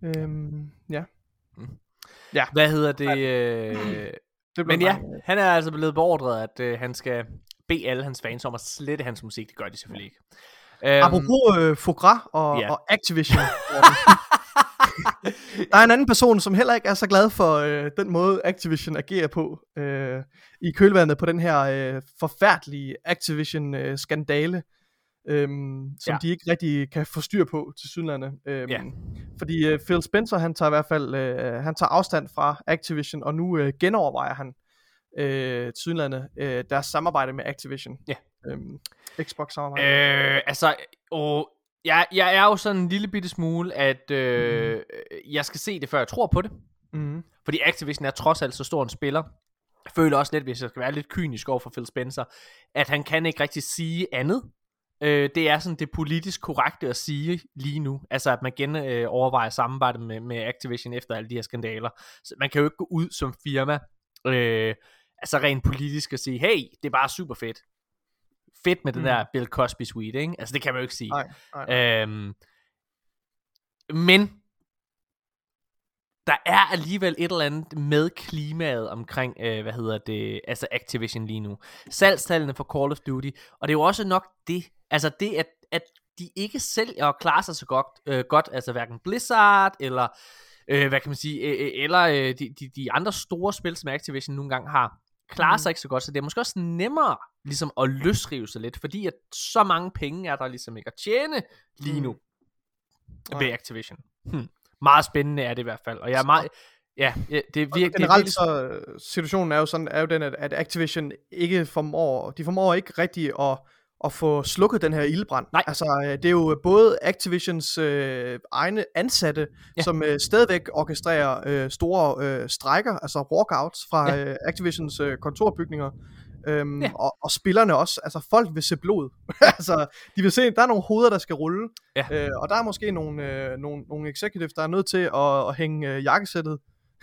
Øhm, ja. Hvad hedder det? Øh... Det Men ja, meget- han er altså blevet beordret, at øh, han skal bede alle hans fans om at slette hans musik. Det gør de selvfølgelig ikke. Øhm, Apropos øh, foie gras og, ja. ja. og Activision. der er en anden person, som heller ikke er så glad for øh, den måde, Activision agerer på øh, i kølvandet på den her øh, forfærdelige Activision-skandale, øh, som Ja. de ikke rigtig kan få styr på til sydlandet. Øh, Ja. Fordi øh, Phil Spencer, han tager i hvert fald øh, han tager afstand fra Activision, og nu øh, genovervejer han øh, sydlandet øh, deres samarbejde med Activision. Ja. Øhm, Xbox-samarbejde. Øh, altså, og jeg, jeg er jo sådan en lille bitte smule, at øh, jeg skal se det, før jeg tror på det. Mm. Fordi Activision er trods alt så stor en spiller. Jeg føler også lidt, hvis jeg skal være lidt kynisk over for Phil Spencer, at han kan ikke rigtig sige andet. Øh, det er sådan det politisk korrekte at sige lige nu. Altså, at man igen øh, overvejer samarbejde med, med Activision efter alle de her skandaler. Så man kan jo ikke gå ud som firma, øh, altså rent politisk og sige, hey, det er bare super fedt. Fedt med den Mm. der Bill Cosby suite, ikke? Altså, det kan man jo ikke sige. Nej, nej, nej. Øhm, men der er alligevel et eller andet med klimaet omkring, øh, hvad hedder det, altså Activision lige nu. Salgstallene for Call of Duty, og det er jo også nok det, altså det, at, at de ikke sælger og klarer sig så godt, øh, godt altså hverken Blizzard, eller øh, hvad kan man sige, øh, øh, eller øh, de, de, de andre store spil, som Activision nogle gange har, klarer Mhm. sig ikke så godt, så det er måske også nemmere ligesom at løsrive sig lidt, fordi at så mange penge er der ligesom ikke at tjene lige nu Nej. ved Activision. Hm. Meget spændende er det i hvert fald, og jeg er meget, ja, ja det er virkelig, generelt så øh, situationen er jo sådan er jo den at, at Activision ikke formår de formår ikke rigtig at at få slukket den her ildbrand. Nej. Altså øh, det er jo både Activisions øh, egne ansatte Ja. som øh, stadigvæk orkestrerer øh, store øh, strækker, altså walkouts fra ja. øh, Activisions øh, kontorbygninger. Øhm, Ja. og, og spillerne også, altså folk vil se blod. altså, de vil se, der er nogle hoveder, der skal rulle. Ja. Øh, og der er måske nogle, øh, nogle, nogle executives, der er nødt til at, at hænge øh, jakkesættet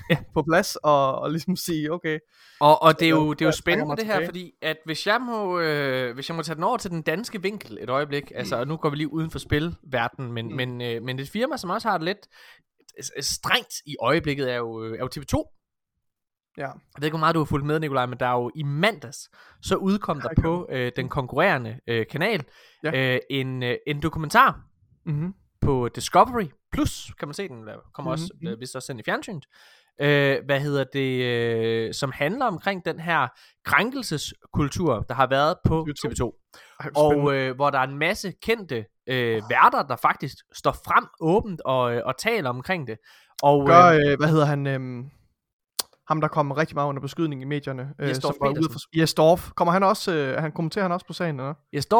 Ja. på plads, og, og ligesom sige, okay, Og, og det er jo, det er jo spændende det her, tilbage. fordi at hvis jeg må, øh, hvis jeg må tage den over til den danske vinkel et øjeblik, altså og nu går vi lige uden for spilverdenen, men, Mm. men, øh, men et firma, som også har det lidt øh, strengt i øjeblikket, er jo, øh, er jo TV2. Ja, Jeg ved ikke, hvor meget du har fulgt med, Nikolaj, men der er jo i mandags, så udkom der på øh, den konkurrerende øh, kanal Ja. øh, en, øh, en dokumentar mm-hmm. på Discovery Plus, kan man se den, der kommer også, Mhm, øh, vist også sendt i fjernsynet. Øh, hvad hedder det, øh, som handler omkring den her krænkelseskultur, der har været på TV2. TV2. Og øh, hvor der er en masse kendte øh, værter, der faktisk står frem åbent og, øh, og taler omkring det. Og, gør, øh, øh, hvad hedder han, øhm, ham der kom rigtig meget under beskydning i medierne. Øh, Jes Dorf som var ude for. Kommer han også, øh, han kommenterer han også på sagen, eller?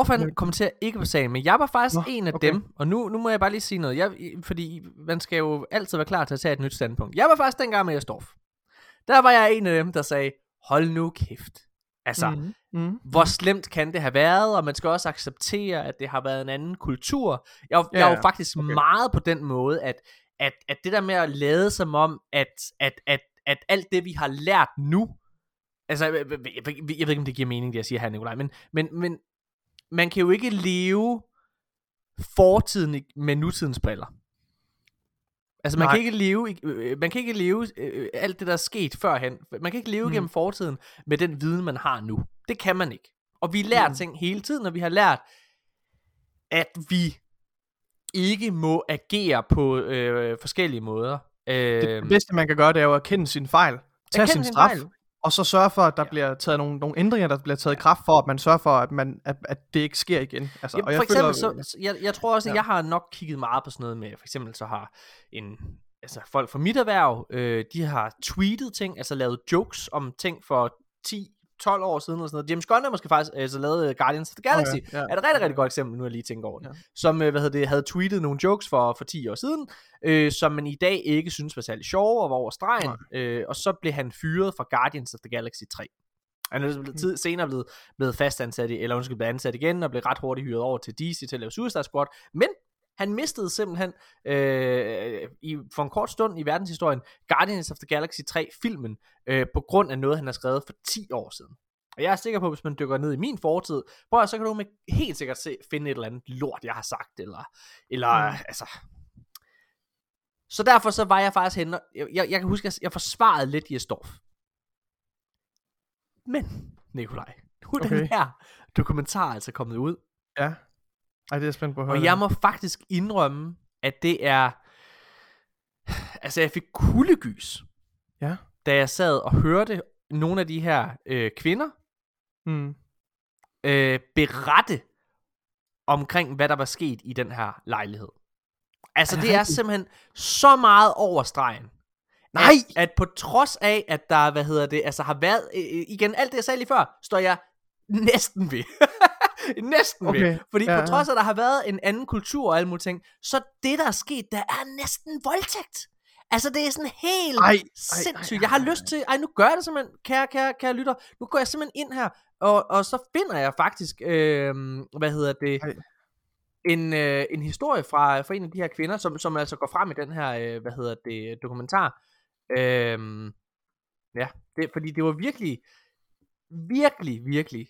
For, han kommenterer ikke på sagen, men jeg var faktisk Nå, en af okay. dem, og nu, nu må jeg bare lige sige noget, jeg, fordi man skal jo altid være klar til at tage et nyt standpunkt. Jeg var faktisk dengang med Jesdorf. Der var jeg en af dem, der sagde, hold nu kæft. Altså, mm. Mm. Mm. hvor slemt kan det have været, og man skal også acceptere, at det har været en anden kultur. Jeg, Ja, ja, jeg er ja. jo faktisk okay. meget på den måde, at, at, at det der med at lade som om, at, at, at, at alt det, vi har lært nu, altså, jeg, jeg, jeg, jeg, ved ikke, om det giver mening, det jeg siger her, Nikolaj, men, men, men man kan jo ikke leve fortiden med nutidens briller. Altså man Nej. kan ikke leve i- øh, man kan ikke leve øh, alt det der er sket førhen. Man kan ikke leve Mm. gennem fortiden med den viden man har nu. Det kan man ikke. Og vi lærer mm. ting hele tiden, og vi har lært at vi ikke må agere på øh, forskellige måder. Øh, Det, det bedste, man kan gøre, det er jo at erkende sin fejl. Tage erkende sin sin straf. fejl. Og så sørge for, at der Ja. bliver taget nogle, nogle ændringer, der bliver taget i kraft for, at man sørger for, at, man, at, at det ikke sker igen. Altså, Ja, og jeg for eksempel, føler, så, så jeg, jeg tror også, at Ja. jeg har nok kigget meget på sådan noget med, for eksempel så har en, altså folk fra mit erhverv, øh, de har tweetet ting, altså lavet jokes om ting for 10 12 år siden og sådan noget. James Gunn har måske faktisk altså, lavet øh, Guardians of the Galaxy. Okay, ja. Er et rigtig, rigtig godt eksempel, nu jeg lige tænker over det. Ja. Som, øh, hvad hedder det, havde tweetet nogle jokes for, for 10 år siden, øh, som man i dag ikke synes var særlig sjove og var over stregen. Øh, og så blev han fyret fra Guardians of the Galaxy 3. Han er blevet tid, senere blevet, blevet fastansat, i, eller undskyld, blevet ansat igen, og blev ret hurtigt hyret over til DC til at lave Suicide Squad. Men han mistede simpelthen øh, i, for en kort stund i verdenshistorien Guardians of the Galaxy 3-filmen, øh, på grund af noget, han har skrevet for 10 år siden. Og jeg er sikker på, at hvis man dykker ned i min fortid, prøv så kan du med helt sikkert se, finde et eller andet lort, jeg har sagt, eller, eller mm. altså... Så derfor så var jeg faktisk henne, jeg, jeg, jeg kan huske, at jeg forsvarede lidt Jesdorf. Men, Nikolaj, nu er. Okay. den her dokumentar altså kommet ud, Ja. Ej, det er spændt på at høre. og jeg må faktisk indrømme, at det er... Altså, jeg fik kuldegys, Ja. da jeg sad og hørte nogle af de her øh, kvinder Mm. øh, berette omkring, hvad der var sket i den her lejlighed. Altså, Er det, det er simpelthen så meget over stregen. Nej! At, at på trods af, at der, hvad hedder det, altså har været, øh, øh, igen, alt det, jeg sagde lige før, står jeg næsten ved. næsten okay. ved. Okay, Fordi ja, på trods af, at der har været en anden kultur og alle mulige ting, så det, der er sket, der er næsten voldtægt. Altså, det er sådan helt Ej, ej, sindssygt. ej, Jeg har ej, lyst til, ej, nu gør jeg det simpelthen, kære, kære, kære lytter. Nu går jeg simpelthen ind her, og, og så finder jeg faktisk, øh, hvad hedder det, Ej. en, øh, en historie fra, fra en af de her kvinder, som, som altså går frem i den her, øh, hvad hedder det, dokumentar. Øh, ja, det, fordi det var virkelig, virkelig, virkelig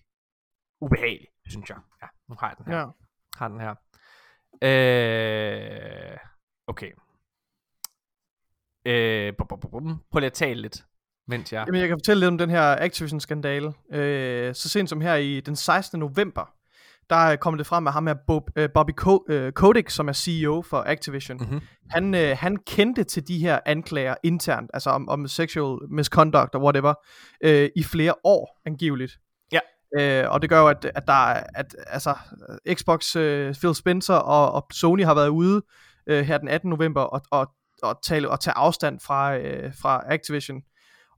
ubehageligt, synes jeg. Ja, nu har jeg den her. Ja. Har den her. Øh, okay. Øh, bum, bum, bum. Prøv lige at tale lidt, mens jeg... Jamen, jeg kan fortælle lidt om den her Activision-skandale. Øh, så sent som her i den 16. november, der kom det frem, at ham her Bob, øh, Bobby Ko- øh, Kotick, som er CEO for Activision, Mhm. han, øh, han kendte til de her anklager internt, altså om, om sexual misconduct og whatever, øh, i flere år angiveligt. Øh, og det gør jo, at, at der er, at altså, Xbox, øh, Phil Spencer og, og Sony har været ude øh, her den 18. november og, og, og, tale, og tage afstand fra, øh, fra Activision.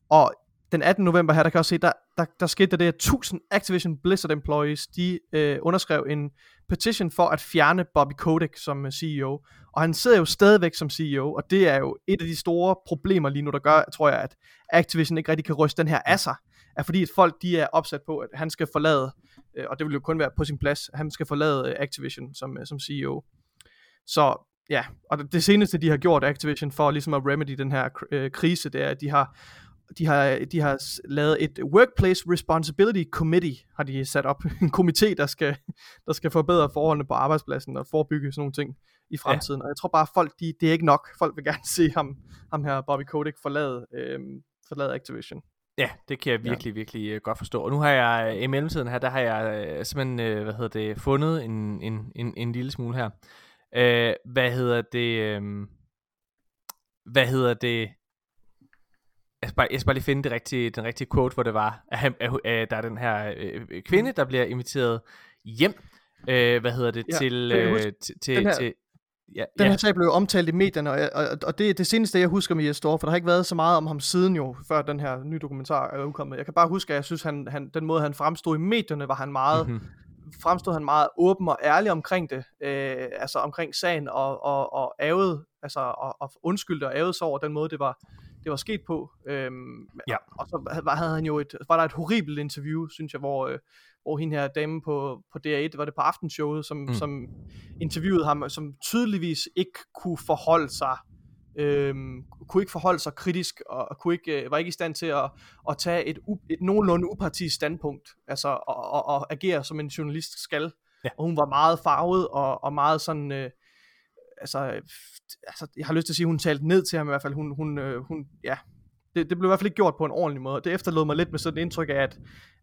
Og den 18. november her, der kan jeg også se, der, der, der skete der det, at 1000 Activision Blizzard employees, de øh, underskrev en petition for at fjerne Bobby Kotick som øh, CEO. Og han sidder jo stadigvæk som CEO, og det er jo et af de store problemer lige nu, der gør, tror jeg, at Activision ikke rigtig kan ryste den her af sig er fordi, at folk de er opsat på, at han skal forlade, øh, og det vil jo kun være på sin plads, han skal forlade øh, Activision som, øh, som CEO. Så ja, og det, seneste, de har gjort Activision for ligesom at remedy den her øh, krise, det er, at de har de har, de har lavet et Workplace Responsibility Committee, har de sat op. En komité, der skal, der skal forbedre forholdene på arbejdspladsen og forebygge sådan nogle ting i fremtiden. Ja. Og jeg tror bare, at folk, de, det er ikke nok. Folk vil gerne se ham, ham her, Bobby Kotick, forlade, øhm, forlade Activision. Ja, det kan jeg virkelig, ja. virkelig uh, godt forstå. Og nu har jeg øh, i mellemtiden her, der har jeg uh, simpelthen, hvad hedder det, fundet en, en, en, en lille smule her. Uh, hvad hedder det, um, hvad hedder det, jeg skal, bare, jeg skal bare lige finde det rigtige, den rigtige quote, hvor det var, at, han, at, at der er den her øh, kvinde, der bliver inviteret hjem, øh, hvad hedder det, Ja, til, øh, til, til, til, ja, Den ja, her sag blev omtalt i medierne, og, og, og det er det seneste, jeg husker med Jes for der har ikke været så meget om ham siden jo, før den her nye dokumentar er udkommet. Jeg kan bare huske, at jeg synes, han, han, den måde, han fremstod i medierne, var han meget, Mhm. mm-hmm. fremstod han meget åben og ærlig omkring det, øh, altså omkring sagen, og, og, og ævet, altså og, og undskyldte og ævede sig over den måde, det var, det var sket på. Øhm, Ja. Og så havde han jo et, var der et horribelt interview, synes jeg, hvor, øh, hvor hende her dame på, på DR1, var det på aftenshowet, som, Mm. mm. som interviewede ham, som tydeligvis ikke kunne forholde sig øhm, kunne ikke forholde sig kritisk og, og kunne ikke, øh, var ikke i stand til at, at tage et, u, et nogenlunde upartisk standpunkt, altså og, og, og agere som en journalist skal. Ja. Og hun var meget farvet og, og meget sådan, øh, altså, øh, altså, jeg har lyst til at sige, hun talte ned til ham i hvert fald. Hun, hun, øh, hun ja, det, det blev i hvert fald ikke gjort på en ordentlig måde. Det efterlod mig lidt med sådan et indtryk af, at,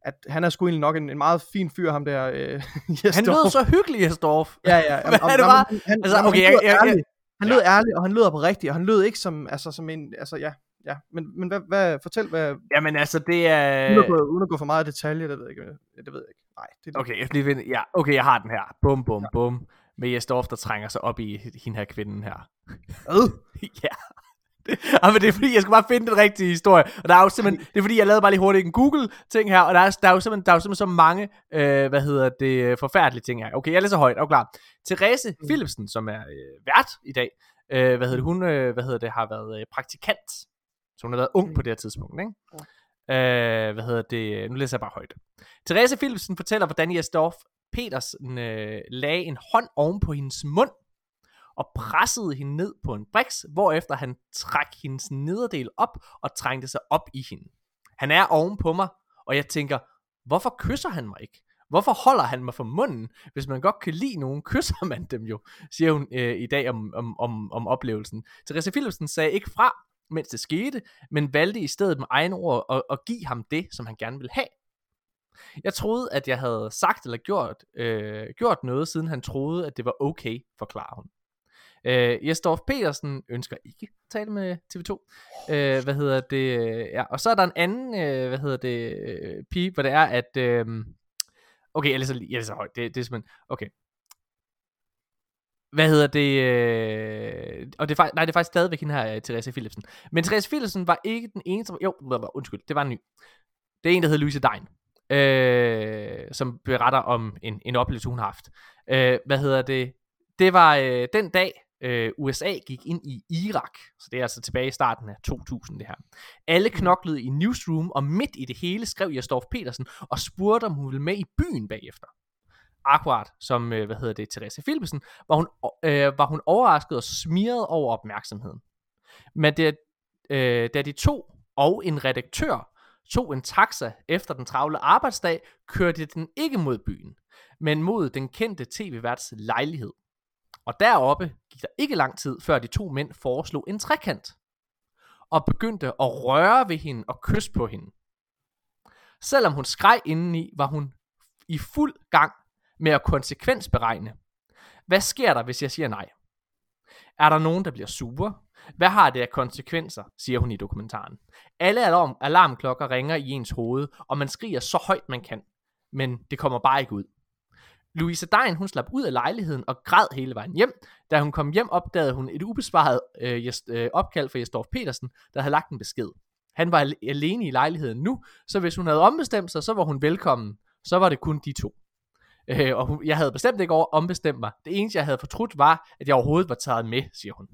at han er sgu egentlig nok en, en meget fin fyr, ham der. Øh, han lød så hyggelig, Jesdorf. Ja, ja. Hvad er det jamen, bare? Han, Altså, jamen, okay, han jeg- lød jeg- jeg- ærlig. Han Ja. lød ærlig, og han lød oprigtig, og han lød ikke som, altså, som en, altså ja, ja. Men, men hvad, hvad, fortæl, hvad, Jamen altså, det er... uden, at gå, uden at gå for meget i detaljer, det ved jeg ikke, ja, det ved jeg ikke. Nej, det er Okay, jeg lige finde. Ja, okay, jeg har den her. Bum, bum, ja. bum. Med Jesdorf, der trænger sig op i hende her kvinden her. Øh. ja. Ja, men det er fordi, jeg skal bare finde den rigtige historie. Og der er jo simpelthen, det er fordi, jeg lavede bare lige hurtigt en Google-ting her, og der er, der er jo simpelthen, der er jo simpelthen så mange, øh, hvad hedder det, øh, forfærdelige ting her. Okay, jeg læser højt, er du klar? Therese Mm. Philipsen, som er øh, vært i dag, øh, hvad hedder det, hun, øh, hvad hedder det, har været øh, praktikant. Så hun har været ung på det her tidspunkt, ikke? Øh, hvad hedder det, nu læser jeg bare højt. Therese Philipsen fortæller, hvordan Jesdorf Petersen øh, lagde en hånd oven på hendes mund, og pressede hende ned på en briks, hvorefter han trak hendes nederdel op og trængte sig op i hende. Han er oven på mig, og jeg tænker, hvorfor kysser han mig ikke? Hvorfor holder han mig for munden? Hvis man godt kan lide nogen, kysser man dem jo, siger hun øh, i dag om, om, om, om oplevelsen. Therese Philipsen sagde ikke fra, mens det skete, men valgte i stedet med egne ord at, at give ham det, som han gerne ville have. Jeg troede, at jeg havde sagt eller gjort, øh, gjort noget, siden han troede, at det var okay, forklarer hun. Øh, Jesdorf Petersen ønsker ikke at tale med TV2. Øh, hvad hedder det? Ja, og så er der en anden, øh, hvad hedder det, øh, pige, hvor det er, at... Øh, okay, jeg læser, jeg læser højt. Det, det er simpelthen... Okay. Hvad hedder det? Øh, og det er, nej, det er faktisk stadigvæk hende her, øh, Therese Philipsen. Men Therese Philipsen var ikke den eneste... Jo, undskyld, det var en ny. Det er en, der hedder Louise Dein, øh, som beretter om en, en oplevelse, hun har haft. Øh, hvad hedder det? Det var øh, den dag, øh, USA gik ind i Irak. Så det er altså tilbage i starten af 2000 det her. Alle knoklede i newsroom, og midt i det hele skrev Jesdorf Petersen og spurgte, om hun ville med i byen bagefter. Akkurat som, øh, hvad hedder det, Therese Philipsen, var hun, øh, var hun overrasket og smiret over opmærksomheden. Men det, øh, da de to og en redaktør tog en taxa efter den travle arbejdsdag, kørte den ikke mod byen, men mod den kendte tv-værts lejlighed. Og deroppe gik der ikke lang tid, før de to mænd foreslog en trekant, og begyndte at røre ved hende og kysse på hende. Selvom hun skreg indeni, var hun i fuld gang med at konsekvensberegne. Hvad sker der, hvis jeg siger nej? Er der nogen, der bliver sure? Hvad har det af konsekvenser, siger hun i dokumentaren. Alle alarm, alarmklokker ringer i ens hoved, og man skriger så højt man kan. Men det kommer bare ikke ud. Louise Dein, hun slap ud af lejligheden og græd hele vejen hjem. Da hun kom hjem, opdagede hun et ubesvaret øh, jest- øh, opkald fra Jesdorf Petersen, der havde lagt en besked. Han var al- alene i lejligheden nu, så hvis hun havde ombestemt sig, så var hun velkommen. Så var det kun de to. Øh, og hun, jeg havde bestemt ikke over ombestemt mig. Det eneste, jeg havde fortrudt, var, at jeg overhovedet var taget med, siger hun.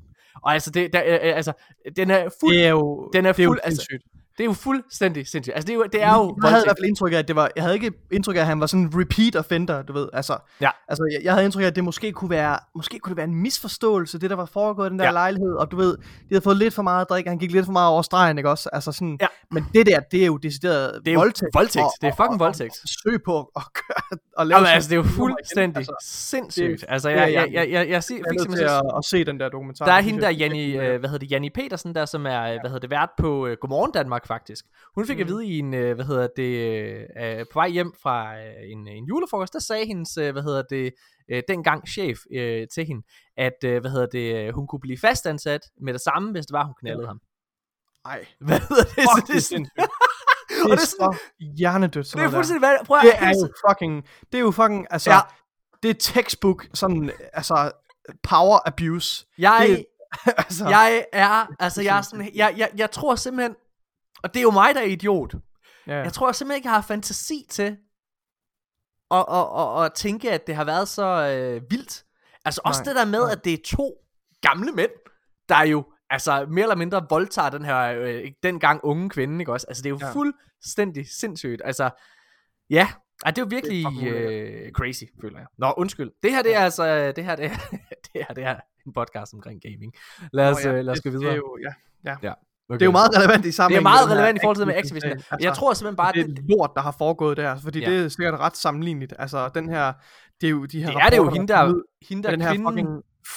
Og altså, det, der, øh, øh, altså den er fuld, Det er jo, den er det er jo fuld, altså, sindssygt. Det er jo fuldstændig sindssygt. Altså, det er jo, det er jo jeg havde i hvert fald indtryk af, at det var, jeg havde ikke indtryk af, at han var sådan en repeat offender, du ved, altså, Ja. altså jeg, jeg havde indtryk af, at det måske kunne være, måske kunne det være en misforståelse, det der var foregået i den der Ja. lejlighed, og du ved, de havde fået lidt for meget at drikke, han gik lidt for meget over stregen, ikke også, altså sådan, Ja. men det der, det er jo decideret Det er jo voldtægt. voldtægt. og- Det er og- fucking og- voldtægt. Og, søg på at, gøre, at lave Jamen, altså, det er jo noget igen, fuldstændig altså, sindssygt. det- Altså, jeg, jeg, jeg- jeg, jeg, jeg, sig- jeg fik er nødt til simpelthen... at, at, se den der dokumentar. Der er hende der, jeg- Janni, øh, hvad hedder det, Janni Petersen, der som er, øh, hvad hedder det, vært på øh, Godmorgen Danmark faktisk. Hun fik mm. at vide i en, øh, hvad hedder det, øh, øh, på vej hjem fra øh, en, en julefrokost, der sagde hendes, hvad hedder det, øh, dengang chef øh, til hende, at, øh, hvad hedder det, hun kunne blive fastansat med det samme, hvis det var, hun knaldede ham. Ej, Hvad hedder det? Fuck, det er sådan- sindssygt. Det er det er sådan- så hjernedødt, sådan det er fuldstændig hvad, prøv at Det er jo fucking, det er jo fucking, altså, ja. det er textbook, sådan, altså, power abuse. Jeg, det- altså, jeg er, altså jeg er sådan, jeg, jeg, jeg tror simpelthen, og det er jo mig, der er idiot. ja. Jeg tror simpelthen ikke, jeg har fantasi til at, at, at, at tænke, at det har været så øh, vildt. Altså også Nej, det der med, nej. at det er to gamle mænd, der jo altså mere eller mindre voldtager den her øh, dengang unge kvinde, ikke også? Altså det er jo ja. Ja. fuldstændig sindssygt. Altså, ja, ej, det er jo virkelig fucking øh, crazy, føler jeg. Nå, undskyld. Det her, det er altså, det her, det er, det her, det er en podcast omkring gaming. Lad os, Nå, øh, lad os det, gå Det videre. er jo, ja. Okay. Det er jo meget relevant i det er sammenhæng. meget relevant i forhold til det med Activision. Men jeg tror simpelthen bare, det er lort, der har foregået der, fordi Ja. det er sikkert ret sammenligneligt. Altså, den her, det er jo de her det er det jo hende er der, hende der den her fucking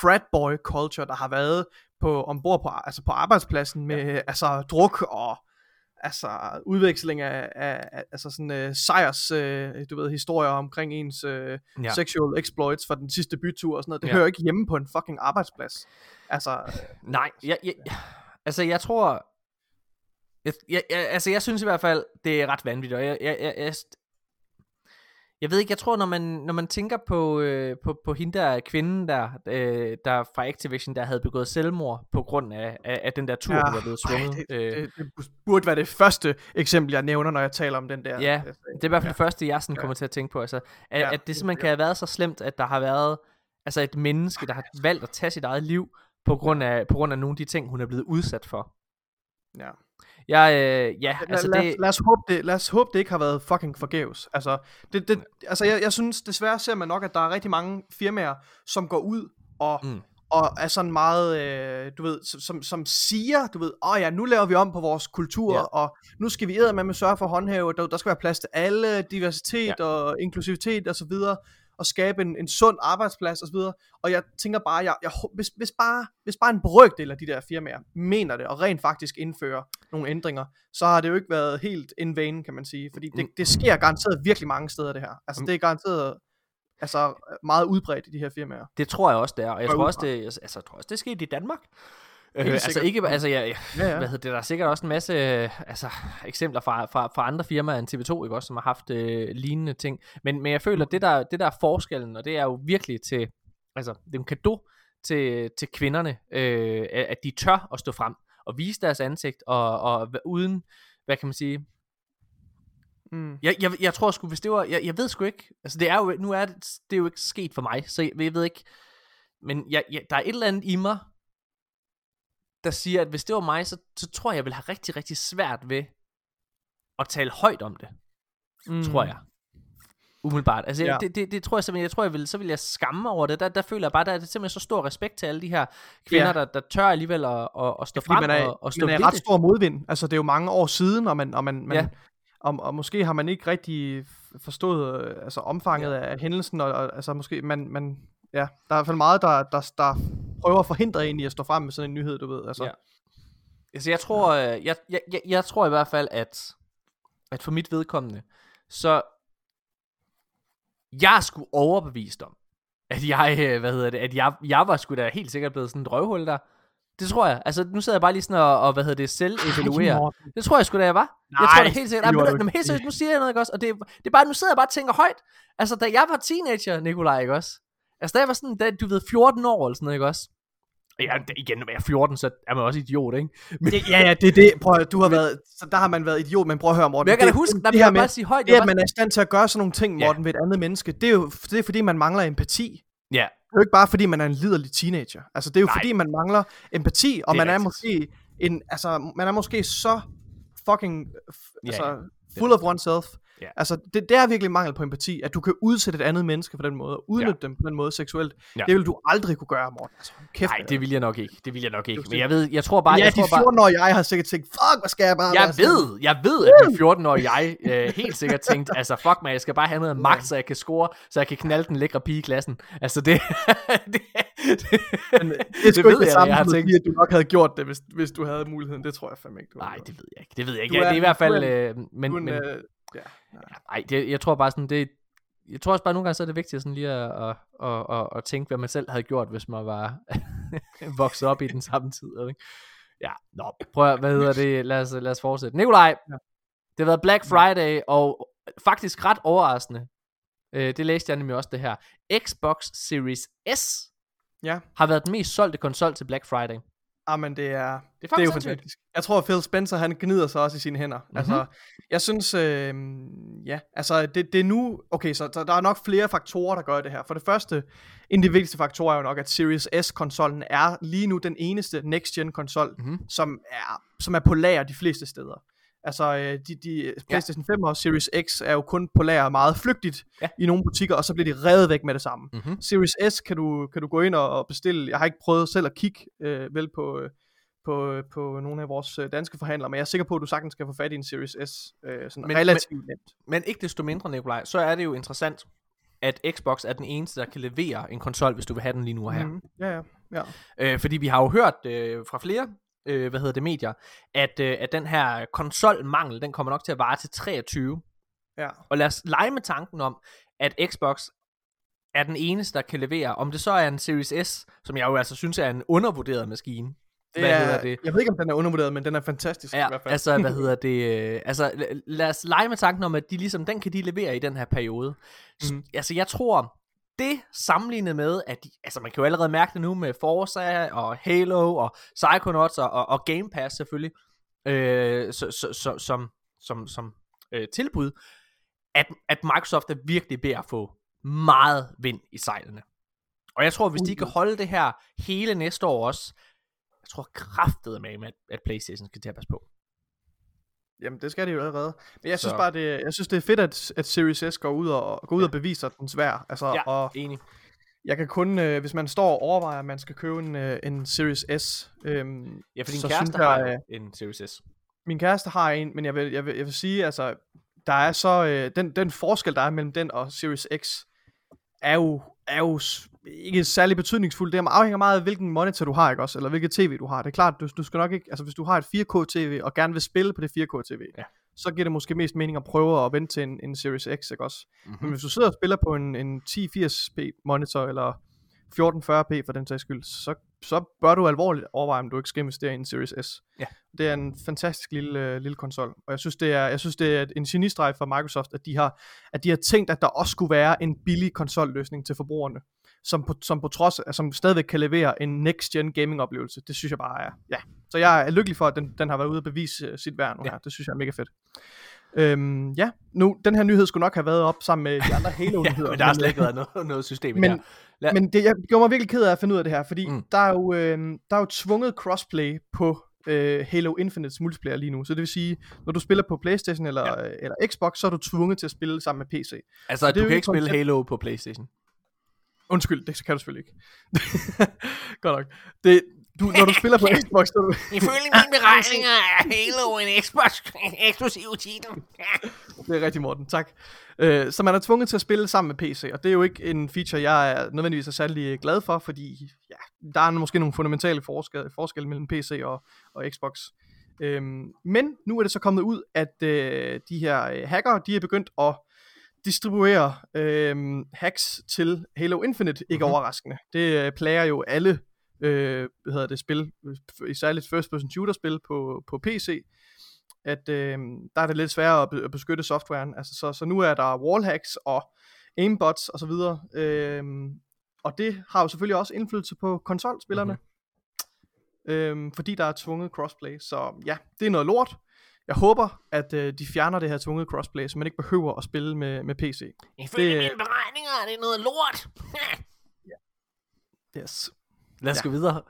frat boy culture, der har været på ombord på, altså på arbejdspladsen med ja. altså druk og altså udveksling af, af, altså sådan uh, sejrs, uh, du ved, historier omkring ens uh, Ja. sexual exploits fra den sidste bytur og sådan noget. Det Ja. ja. hører ikke hjemme på en fucking arbejdsplads. Altså, Nej, jeg, jeg, altså jeg tror, jeg, jeg, jeg, altså jeg synes i hvert fald, det er ret vanvittigt, og jeg, jeg, jeg, jeg, jeg ved ikke, jeg tror, når man, når man tænker på, øh, på, på hende der kvinden der, øh, der fra Activision, der havde begået selvmord på grund af, af, af den der tur, ja, hun var blevet svunget. ej, øh, det, det, det burde være det første eksempel, jeg nævner, når jeg taler om den der. Ja, øh, det er i hvert fald det første, jeg sådan Ja. kommer til at tænke på. Altså, at, Ja, at det simpelthen kan have været så slemt, at der har været altså et menneske, der har valgt at tage sit eget liv på grund af, på grund af nogle af de ting, hun er blevet udsat for. ja. Jeg, øh, ja, Altså, altså lad, det... os, lad, os håbe det, lad os håbe, det ikke har været fucking forgæves. Altså, det, det, altså jeg, jeg synes desværre ser man nok, at der er rigtig mange firmaer, som går ud og, Mm. og er sådan meget, øh, du ved, som- som, siger, du ved, åh oh ja, nu laver vi om på vores kultur, Ja. og nu skal vi med at sørge for håndhæve, der, der skal være plads til alle, diversitet ja. og inklusivitet og så videre, og skabe en, en sund arbejdsplads videre. Og jeg tænker bare, jeg, jeg, hvis, hvis, bare, hvis bare en brøkdel af de der firmaer mener det, og rent faktisk indfører nogle ændringer, så har det jo ikke været helt in vain, kan man sige. Fordi det, Mm. det sker garanteret virkelig mange steder, det her. Altså, Mm. det er garanteret altså, meget udbredt i de her firmaer. Det tror jeg også, det er. Og jeg tror også, det, altså, jeg tror også, det skete i Danmark. Øh, altså sikkert. ikke, altså jeg, Ja, ja. hvad hedder det, der er sikkert også en masse øh, altså, eksempler fra, fra, fra andre firmaer end TV2, ikke også, som har haft øh, lignende ting. Men, men jeg føler, det der, det der er forskellen, og det er jo virkelig til, altså det er en gave til, til kvinderne, øh, at de tør at stå frem og vise deres ansigt, og, og uden, hvad kan man sige, Mm. jeg, jeg, jeg tror sgu, hvis det var, jeg, jeg ved sgu ikke, altså det er jo, nu er det, det er jo ikke sket for mig, så jeg, jeg ved ikke, men jeg, jeg, der er et eller andet i mig, der siger, at hvis det var mig, så, så tror jeg, jeg vil have rigtig, rigtig svært ved at tale højt om det, mm. tror jeg. Umiddelbart. Altså, ja. Ja. det, det, det, tror jeg simpelthen, jeg tror, jeg vil, så vil jeg skamme over det. Der, der føler jeg bare, der er simpelthen så stor respekt til alle de her kvinder, ja. Ja. der, der tør alligevel at, at, at stå Fordi frem man er, og, og stå man er ret det. stor modvind. Altså, det er jo mange år siden, og man, og man, man Ja. ja. og, og måske har man ikke rigtig forstået øh, altså, omfanget Ja. ja. af hændelsen, og, og altså, måske, man, man, ja, der er i hvert fald meget, der, der, der prøver at forhindre en i at stå frem med sådan en nyhed, du ved. Altså, Ja. Altså jeg tror, øh, jeg, jeg, jeg, jeg tror i hvert fald, at, at for mit vedkommende, så jeg er sgu overbevist om, at jeg, øh, hvad hedder det, at jeg, jeg var sgu da helt sikkert blevet sådan et røvhul der. Det tror jeg. Altså, nu sidder jeg bare lige sådan og, og hvad hedder det, selv evaluere. Det tror jeg sgu da, jeg var. jeg Nej, tror da helt sikkert. Nej, men, helt seriøst, nu siger jeg noget, ikke også? Og det, det er bare, nu sidder jeg bare og tænker højt. Altså, da jeg var teenager, Nikolaj, ikke også? Altså, da jeg var sådan, da, du ved, 14 år eller sådan noget, ikke også? Og Ja, igen, når jeg er 14, så er man også idiot, ikke? Men, Det, ja, ja, det er det. Prøv at, du har været, så der har man været idiot, men prøv at høre, Morten. men jeg kan det, da huske, det, der det her med, bare sige højt. det, at man er i stand til at gøre sådan nogle ting, Ja. Morten, ved et andet menneske, det er jo det er fordi, man mangler empati. Ja, Det er jo ikke bare fordi, man er en liderlig teenager. Altså, det er jo Nej. Fordi, man mangler empati, og Det er man er rigtigt. måske en, altså, man er måske så fucking, f- Ja, altså, ja. full of oneself. Ja. Altså, det, det er virkelig mangel på empati, at du kan udsætte et andet menneske på den måde, og udnytte dem på den måde seksuelt. Ja. Det vil du aldrig kunne gøre, Morten. Altså, kæft, Nej, det vil jeg nok ikke. Det vil jeg nok ikke. Men jeg ved, jeg tror bare, Ja, jeg de tror bare, 14 år jeg har sikkert tænkt, fuck, hvad skal jeg bare jeg sådan? ved, jeg ved, at de 14 år jeg øh, helt sikkert tænkt, altså fuck mig, jeg skal bare have noget magt, så jeg kan score, så jeg kan knalde den lækre pige i klassen. Altså det, det, det, Men det er sgu ved det jeg, samme, jeg har tænkt. at du nok havde gjort det, hvis, hvis du havde muligheden. Det tror jeg fandme ikke, Nej, det ved jeg ikke. Det ved jeg ikke. Du Ja, er- det er i hvert er fald, øh, men, Du ja. nej, det, jeg tror bare sådan, det, jeg tror også bare nogle gange, så er det vigtigt sådan lige at, at, at, at, at tænke, hvad man selv havde gjort, hvis man var vokset op i den samme tid. Ikke? Ja, nå, prøv at, hvad hedder det, lad os, lad os fortsætte. Nikolaj, Ja. det har været Black Friday, og faktisk ret overraskende, øh, det læste jeg nemlig også det her, Xbox Series S Ja, har været den mest solgte konsol til Black Friday. Ah, men det er, Det er det er faktisk jo fantastisk. Jeg tror, at Phil Spencer, han gnider sig også i sine hænder. Mm-hmm. Altså, jeg synes, øh, ja, altså, det, det er nu, okay, så der, der er nok flere faktorer, der gør det her. For det første, en af de vigtigste faktorer er jo nok, at Series S-konsollen er lige nu den eneste next-gen konsol, Mhm. mm-hmm. som, er, som er på lager de fleste steder. Altså, øh, de, de, PlayStation 5 og Series X er jo kun på lager meget flygtigt Ja. ja. i nogle butikker, og så bliver de revet væk med det samme. Mhm. Series S kan du, kan du gå ind og, bestille. Jeg har ikke prøvet selv at kigge øh, vel på, øh, på, øh, på nogle af vores øh, danske forhandlere, men jeg er sikker på, at du sagtens kan få fat i en Series S øh, sådan Men- men, relativt nemt. Men ikke desto mindre, Nikolaj, så er det jo interessant, at Xbox er den eneste, der kan levere en konsol, hvis du vil have den lige nu og her. Mhm. Ja, ja. ja. Øh, fordi vi har jo hørt øh, fra flere, øh, hvad hedder det, medier, at, øh, at den her konsolmangel, den kommer nok til at vare til 23. ja. Og lad os lege med tanken om, at Xbox er den eneste, der kan levere. Om det så er en Series S, som jeg jo altså synes er en undervurderet maskine. Det hvad er, hedder det? Jeg ved ikke, om den er undervurderet, men den er fantastisk i Ja, hvert fald. altså, hvad hedder det? øh, Altså, la- lad os lege med tanken om, at de ligesom, den kan de levere i den her periode. Mm. Altså, jeg tror, det sammenlignet med, at de, altså, man kan jo allerede mærke det nu med Forza og Halo og Psychonauts og, og, og Game Pass selvfølgelig, øh, så, så, så, som, som, som øh, tilbud, at, at Microsoft er virkelig ved at få meget vind i sejlene. Og jeg tror, hvis de kan holde det her hele næste år også, jeg tror kraftet med, at, at Playstation skal til at passe på. Jamen, det skal det jo allerede. Men jeg synes Så- bare, det, jeg synes, det er fedt, at, at Series S går ud og, går ud og beviser dens værd. Altså, Ja, og enig. jeg kan kun, øh, hvis man står og overvejer, at man skal købe en, øh, en Series S, øhm, Ja, for din så kæreste synes jeg, har øh, en Series S. min kæreste har en, men jeg vil, jeg vil, jeg vil sige, altså, der er så, øh, den, den forskel, der er mellem den og Series X, er jo, er jo ikke særlig betydningsfuld. Det afhænger meget af, hvilken monitor du har, ikke også? Eller hvilket tv du har. Det er klart, du, du skal nok ikke, altså hvis du har et 4K-tv, og gerne vil spille på det 4K-tv, Ja. så giver det måske mest mening at prøve at vente til en, en Series X, ikke også? Mhm. Mm-hmm. Men hvis du sidder og spiller på en, en 1080p monitor, eller 1440p for den sags skyld, så, så bør du alvorligt overveje, om du ikke skal investere i en Series S. Ja. Det er en fantastisk lille, øh, lille konsol, og jeg synes, det er, jeg synes, det er en genistreg for Microsoft, at de, har, at de har tænkt, at der også skulle være en billig konsolløsning til forbrugerne, som på, som på trods af, som stadigvæk kan levere en next-gen gaming-oplevelse. Det synes jeg bare er, ja. Så jeg er lykkelig for, at den, den har været ude at bevise uh, sit værd nu Ja. her. Det synes jeg er mega fedt. Øhm, ja, nu, den her nyhed skulle nok have været op sammen med de andre Halo-nyheder. Ja, men der har slet øh, ikke været noget, noget system i men- her. Lad- men det, jeg gjorde mig virkelig ked af at finde ud af det her, fordi Mm. der, er jo, øh, der er jo tvunget crossplay på øh, Halo Infinites multiplayer lige nu. Så det vil sige, når du spiller på Playstation eller, ja. eller Xbox, så er du tvunget til at spille sammen med PC. Altså, det du kan ikke spille koncept- Halo på Playstation. Undskyld, det kan du selvfølgelig ikke. Godt nok. Det, du, når du spiller på Xbox, så Ifølge mine beregninger er Halo en Xbox eksklusiv titel. det er rigtig Morten, tak. Øh, så man er tvunget til at spille sammen med PC, og det er jo ikke en feature, jeg er nødvendigvis er særlig glad for, fordi ja, der er måske nogle fundamentale forskelle, forskelle mellem PC og, og Xbox. Øhm, men nu er det så kommet ud, at øh, de her øh, hackere, de er begyndt at distribuere øh, hacks til Halo Infinite, ikke mm-hmm. overraskende. Det øh, plager jo alle øh, hvad hedder det, spil, øh, særligt first person shooter spil på, på PC, at øh, der er det lidt sværere at, be- at beskytte softwaren. Altså, så, så nu er der wallhacks og aimbots og så videre. Øh, og det har jo selvfølgelig også indflydelse på konsolspillerne. Mm-hmm. Øh, fordi der er tvunget crossplay. Så ja, det er noget lort. Jeg håber, at øh, de fjerner det her tvunget crossplay, så man ikke behøver at spille med, med PC. Ifølge Det- mine beregninger er det noget lort. Yes. Lad os gå videre.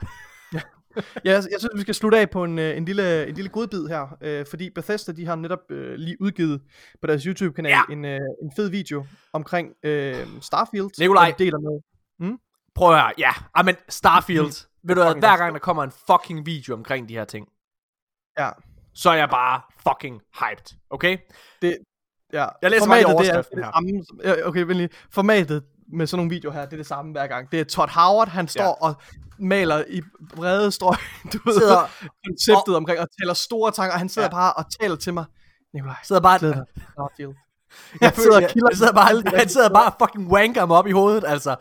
Ja, jeg, jeg synes, vi skal slutte af på en, øh, en lille, en lille godbid her, øh, fordi Bethesda, de har netop øh, lige udgivet på deres YouTube-kanal Ja. ja. en, øh, en fed video omkring øh, Starfield. Nikolaj. de deler noget. Prøv at høre, ja. Ah, men Starfield. Ved du hvad, hver gang der kommer en fucking video omkring de her ting, Ja, så er jeg bare fucking hyped. Okay? ja. Jeg læser bare lige Formatet, det er overskriften det her. ja, okay, vent lige. Formatet med sådan nogle videoer her, det er det samme hver gang. Det er Todd Howard, han står Ja. og maler i brede strøg, du ved, Sidder- konceptet og, omkring, og taler store tanker, og han sidder Ja. bare og taler til mig. Nikolaj, Sidder bare... glæd dig. Starfield. Jeg, Jeg sidder jeg, kilder jeg sidder bare, han sidder bare og fucking wanker mig op i hovedet, altså.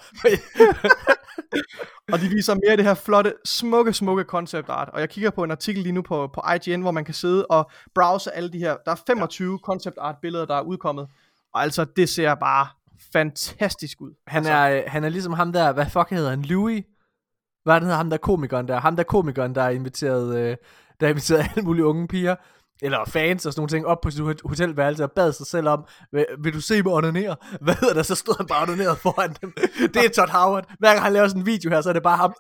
Og de viser mere af det her flotte, smukke, smukke concept art. Og jeg kigger på en artikel lige nu på, på IGN, hvor man kan sidde og browse alle de her. Der er 25 ja. concept art billeder, der er udkommet. Og altså, det ser bare fantastisk ud. Han altså, er, øh, han er ligesom ham der, hvad fuck hedder han, Louis? Hvad er hedder, ham der komikeren der? Ham der komikeren, der er inviteret, øh, der er inviteret alle mulige unge piger, eller fans og sådan nogle ting, op på sit hot- hotelværelse og bad sig selv om, vil, du se mig onanere? Hvad hedder det? Så stod han bare onaneret foran dem. Det er Todd Howard. Hver gang han laver sådan en video her, så er det bare ham.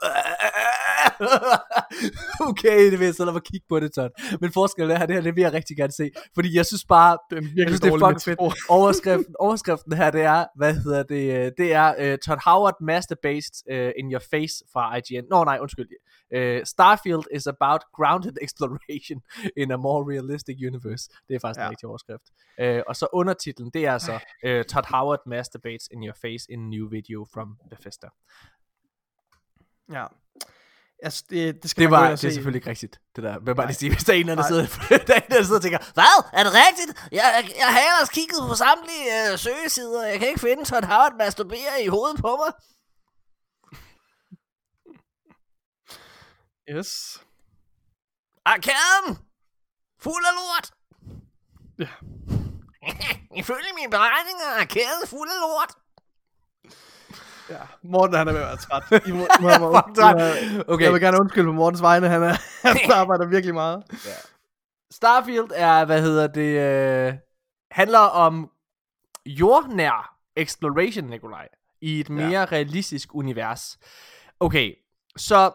okay, det vil jeg så lade mig kigge på det, Todd. Men forskellen er her, det her, det vil jeg rigtig gerne se. Fordi jeg synes bare, det er jeg synes, det er fucking fedt. Overskriften, overskriften her, det er, hvad hedder det, øh, det er uh, Todd Howard Master-Based uh, in Your Face fra IGN. Nå nej, undskyld. Uh, Starfield is about grounded exploration in a more realistic universe. Det er faktisk ja. En rigtig overskrift. Uh, og så undertitlen, det er altså uh, Todd Howard Masturbates in Your Face in new video from Bethesda. Ja. Altså, det, det skal Det var det og er se. selvfølgelig ikke rigtigt, det der. Men bare lige sige, hvis der er en, der sidder, der er en, der sidder og tænker, hvad? Er det rigtigt? Jeg, jeg, jeg har ellers kigget på samtlige øh, søgesider, jeg kan ikke finde Todd Howard masturberer i hovedet på mig. Yes. Arkaden! Fuld af lort! Ja. Ifølge mine beregninger er arkaden fuld af lort. Ja, Morten han er ved at være træt. I må, må, må, Fuck. Jeg, Okay. jeg vil gerne undskylde på Mortens vegne, han, er, han arbejder virkelig meget. Starfield er, hvad hedder det, øh, handler om jordnær exploration, Nikolaj, i et mere ja. realistisk univers. Okay, så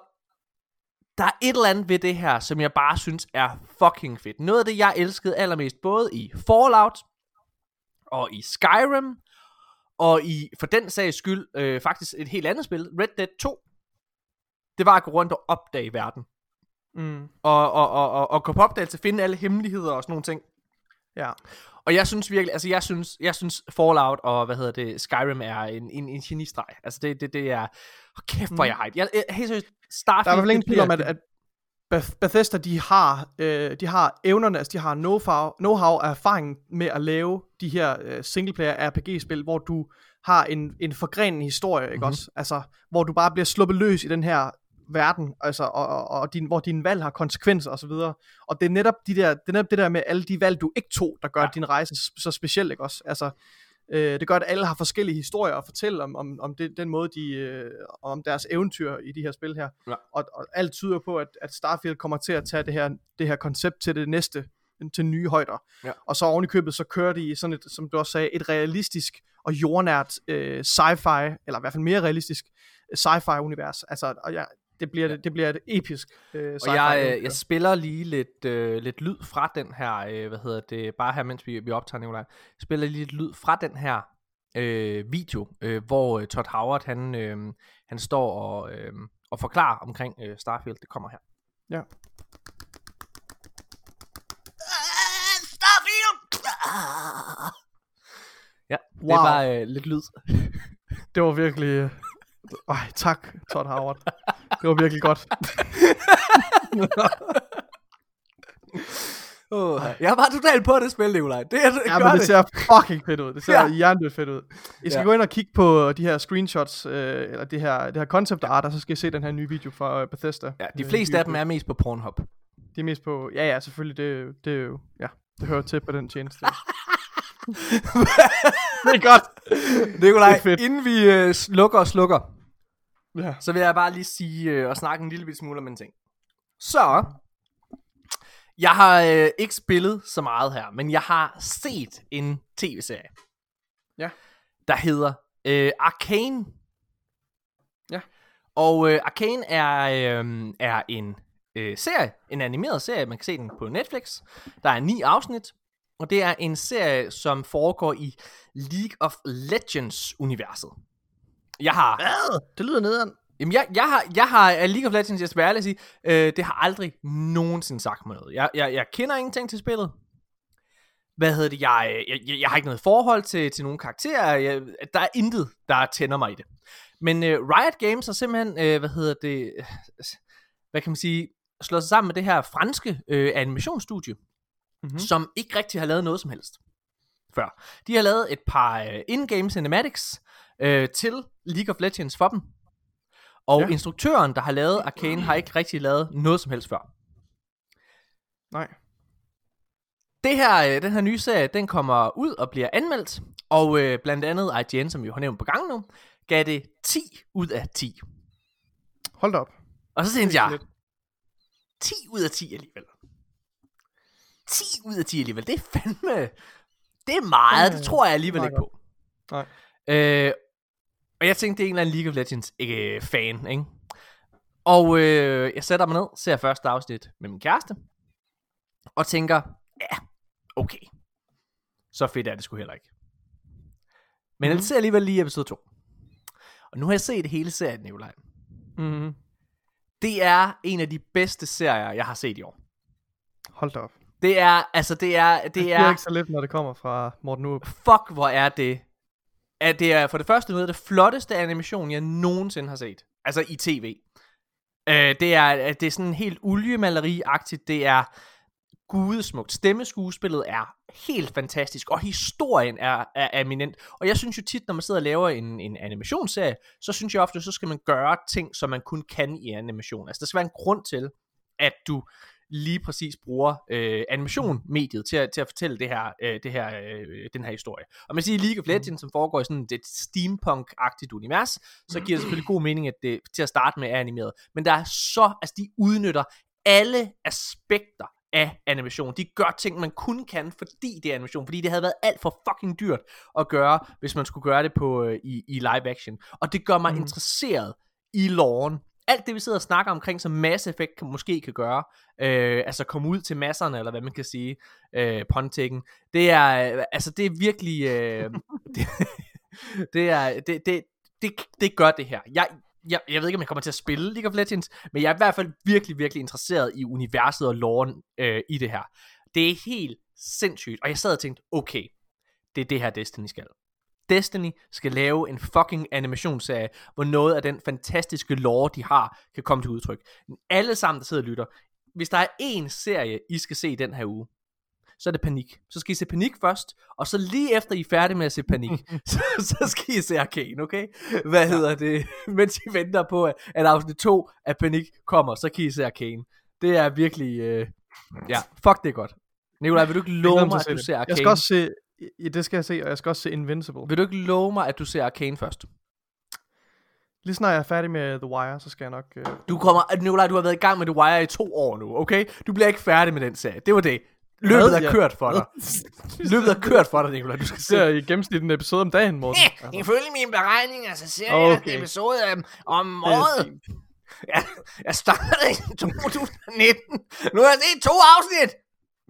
der er et eller andet ved det her, som jeg bare synes er fucking fedt. Noget af det, jeg elskede allermest, både i Fallout, og i Skyrim, og i, for den sags skyld, øh, faktisk et helt andet spil, Red Dead 2, det var at gå rundt og opdage verden Mm. og, og, og, og, og gå på opdagelse, finde alle hemmeligheder og sådan nogle ting. Ja. Og jeg synes virkelig, altså jeg synes, jeg synes Fallout og, hvad hedder det, Skyrim er en, en, en genistreg. Altså det, det, det er, oh, kæft hvor er jeg hype. Jeg, jeg, helt seriøst, Starfield, Der er i hvert fald ingen tvivl om, at, at Bethesda, de har, øh, de har evnerne, altså de har know-how, og erfaring med at lave de her øh, singleplayer RPG-spil, hvor du har en, en forgrenet historie, ikke Mhm. mm-hmm. også? Altså, hvor du bare bliver sluppet løs i den her verden, altså, og, og, og din, hvor din valg har konsekvenser osv. Og det er netop de der, det er netop det der med alle de valg, du ikke tog, der gør Ja. din rejse så speciel, ikke også? Altså, øh, det gør, at alle har forskellige historier at fortælle om, om, om det, den måde, de, øh, om deres eventyr i de her spil her. Ja. Og, og alt tyder på, at, at Starfield kommer til at tage det her, det her koncept til det næste, til nye højder. Ja. Og så oven i købet, så kører de i sådan et, som du også sagde, et realistisk og jordnært øh, sci-fi, eller i hvert fald mere realistisk øh, sci-fi univers. Altså, og ja, det bliver, det bliver et episk øh, Og jeg, øh, jeg spiller lige lidt, øh, lidt lyd fra den her, øh, hvad hedder det, bare her mens vi, vi optager Nikolaj. Jeg spiller lige lidt lyd fra den her øh, video, øh, hvor øh, Todd Howard, han, øh, han står og, øh, og forklarer omkring øh, Starfield. Det kommer her. Ja. Starfield! Ja, det Wow. var øh, lidt lyd. Det var virkelig... Ej, tak, Todd Howard. Det var virkelig godt. Oh, jeg var totalt på det spil, Nikolaj. Det, det Ja, men det det. ser fucking fedt ud. Det ser Ja. hjernedødt fedt ud. I skal Ja. gå ind og kigge på de her screenshots, øh, eller det her, det her concept art, og så skal I se den her nye video fra øh, Bethesda. Ja, de Øh, fleste af dem er mest på Pornhub. De er mest på... Ja, ja, selvfølgelig. Det, det er jo... Ja, det hører til på den tjeneste. det er godt. Nikolaj, Det er fedt. inden vi øh, slukker og slukker, Ja. så vil jeg bare lige sige øh, og snakke en lille smule om en ting. Så, jeg har øh, ikke spillet så meget her, men jeg har set en tv-serie. Ja. Der hedder øh, Arcane. Ja. Og øh, Arcane er, øh, er en øh, serie, en animeret serie, man kan se den på Netflix. Der er ni afsnit, og det er en serie, som foregår i League of Legends-universet. Jeg har... Hvad? Det lyder nederen. Jamen, jeg, jeg har, jeg har League of Legends, jeg skal være ærlig sige, øh, det har aldrig nogensinde sagt mig noget. Jeg, jeg, jeg kender ingenting til spillet. Hvad hedder det? Jeg, jeg, jeg, jeg har ikke noget forhold til, til nogen karakterer. Jeg, der er intet, der tænder mig i det. Men øh, Riot Games har simpelthen, øh, hvad hedder det, øh, hvad kan man sige, slået sig sammen med det her franske øh, animationsstudie, mm-hmm. som ikke rigtig har lavet noget som helst før. De har lavet et par øh, in-game cinematics øh, til League of Legends for dem. Og ja. Instruktøren, der har lavet Arcane, har ikke rigtig lavet noget som helst før. Nej. Det her, øh, den her nye serie, den kommer ud og bliver anmeldt. Og øh, blandt andet IGN, som vi har nævnt på gang nu, gav det 10 ud af 10. Hold da op. Og så tænkte jeg, Lidt. 10 ud af 10 alligevel. 10 ud af 10 alligevel, det er fandme... Det er meget, det tror jeg alligevel ikke på. Nej. Øh, og jeg tænkte, det er en eller anden League of Legends øh, fan, ikke? Og øh, jeg sætter mig ned, ser første afsnit med min kæreste, og tænker, ja, okay. Så fedt er det sgu heller ikke. Men jeg ser alligevel lige episode 2. Og nu har jeg set hele serien, Nikolaj. Mm-hmm. Det er en af de bedste serier, jeg har set i år. Hold da op. Det er, altså det er, det Det er ikke så lidt, når det kommer fra Morten Urup. fuck hvor er det, at det er for det første noget af det flotteste animation, jeg nogensinde har set. Altså i tv. Øh, det er, det er sådan helt oliemaleri-agtigt, det er gudesmukt. Stemmeskuespillet er helt fantastisk, og historien er, er eminent. Og jeg synes jo tit, når man sidder og laver en, en animationsserie, så synes jeg ofte, så skal man gøre ting, som man kun kan i animation. Altså der skal være en grund til, at du lige præcis bruger øh, animation-mediet til at, til at fortælle det her, øh, det her, øh, den her historie. Og man siger League of Legends, som foregår i sådan et steampunk-agtigt univers, så giver det selvfølgelig god mening, at det til at starte med er animeret. Men der er så, altså de udnytter alle aspekter af animation. De gør ting, man kun kan, fordi det er animation. Fordi det havde været alt for fucking dyrt at gøre, hvis man skulle gøre det på øh, i, i live action. Og det gør mig mm. interesseret i loven. Alt det, vi sidder og snakker omkring, som Mass Effect kan, måske kan gøre, øh, altså komme ud til masserne, eller hvad man kan sige, øh, påntækken, det er, øh, altså det er virkelig, øh, det, det er, det, det, det, det gør det her. Jeg, jeg, jeg ved ikke, om jeg kommer til at spille League of Legends, men jeg er i hvert fald virkelig, virkelig interesseret i universet og loven øh, i det her. Det er helt sindssygt, og jeg sad og tænkte, okay, det er det her Destiny skal. Destiny skal lave en fucking animationsserie, hvor noget af den fantastiske lore, de har, kan komme til udtryk. Alle sammen, der sidder og lytter, hvis der er én serie, I skal se den her uge, så er det Panik. Så skal I se Panik først, og så lige efter I er færdige med at se Panik, så, så skal I se Arcane, okay? Hvad ja. hedder det? Mens I venter på, at afsnit 2 af Panik kommer, så kan I se Arcane. Det er virkelig... Øh... Ja, fuck det er godt. Nikolaj, vil du ikke love mig, at du ser Arcane? Jeg skal også se... Ja, det skal jeg se, og jeg skal også se Invincible. Vil du ikke love mig, at du ser Arcane først? Lige snart jeg er færdig med The Wire, så skal jeg nok... Øh... Du kommer, Nikolaj, du har været i gang med The Wire i to år nu, okay? Du bliver ikke færdig med den serie. Det var det. Løbet er Ja. kørt for dig. Løbet er kørt for dig, Nikolaj. Du skal se. ser i gennemsnit en episode om dagen, Morten. Eh, ifølge mine beregninger, så ser Okay. jeg en episode um, om er året. Ja, jeg startede i 2019. Nu har jeg set to afsnit.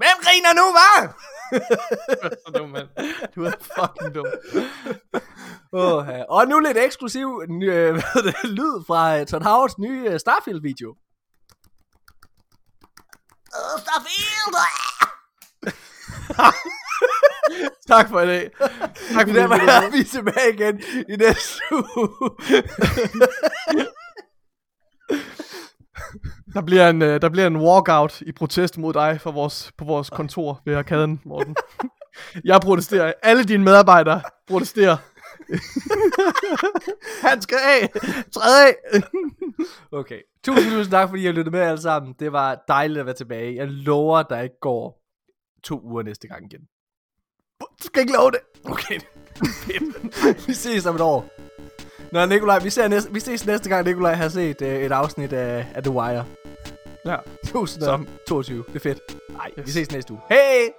Hvem griner nu, hva'? så dum, mand. Du er fucking dum. Oh, ja. Og nu lidt eksklusiv ny, øh, hvad det, lyd fra uh, Todd Howards nye uh, Starfield-video. Uh, Starfield! Tak for i dag. Tak for Der det. er vi tilbage igen i næste uge. Der bliver en, øh, der bliver en walkout i protest mod dig for vores, på vores kontor ved arkaden, Morten. Jeg protesterer. Alle dine medarbejdere protesterer. Han skal af. Træd af. Okay. Tusind, tusind tak, fordi I har lyttet med alle sammen. Det var dejligt at være tilbage. Jeg lover, der ikke går to uger næste gang igen. Du skal ikke love det. Okay. Vi ses om et år. Nå, Nikolaj, vi, ser næste, vi ses næste gang, Nikolaj har set uh, et afsnit af, af The Wire. Ja. 2022. Det er fedt. Nej, vi ses næste uge. Hej!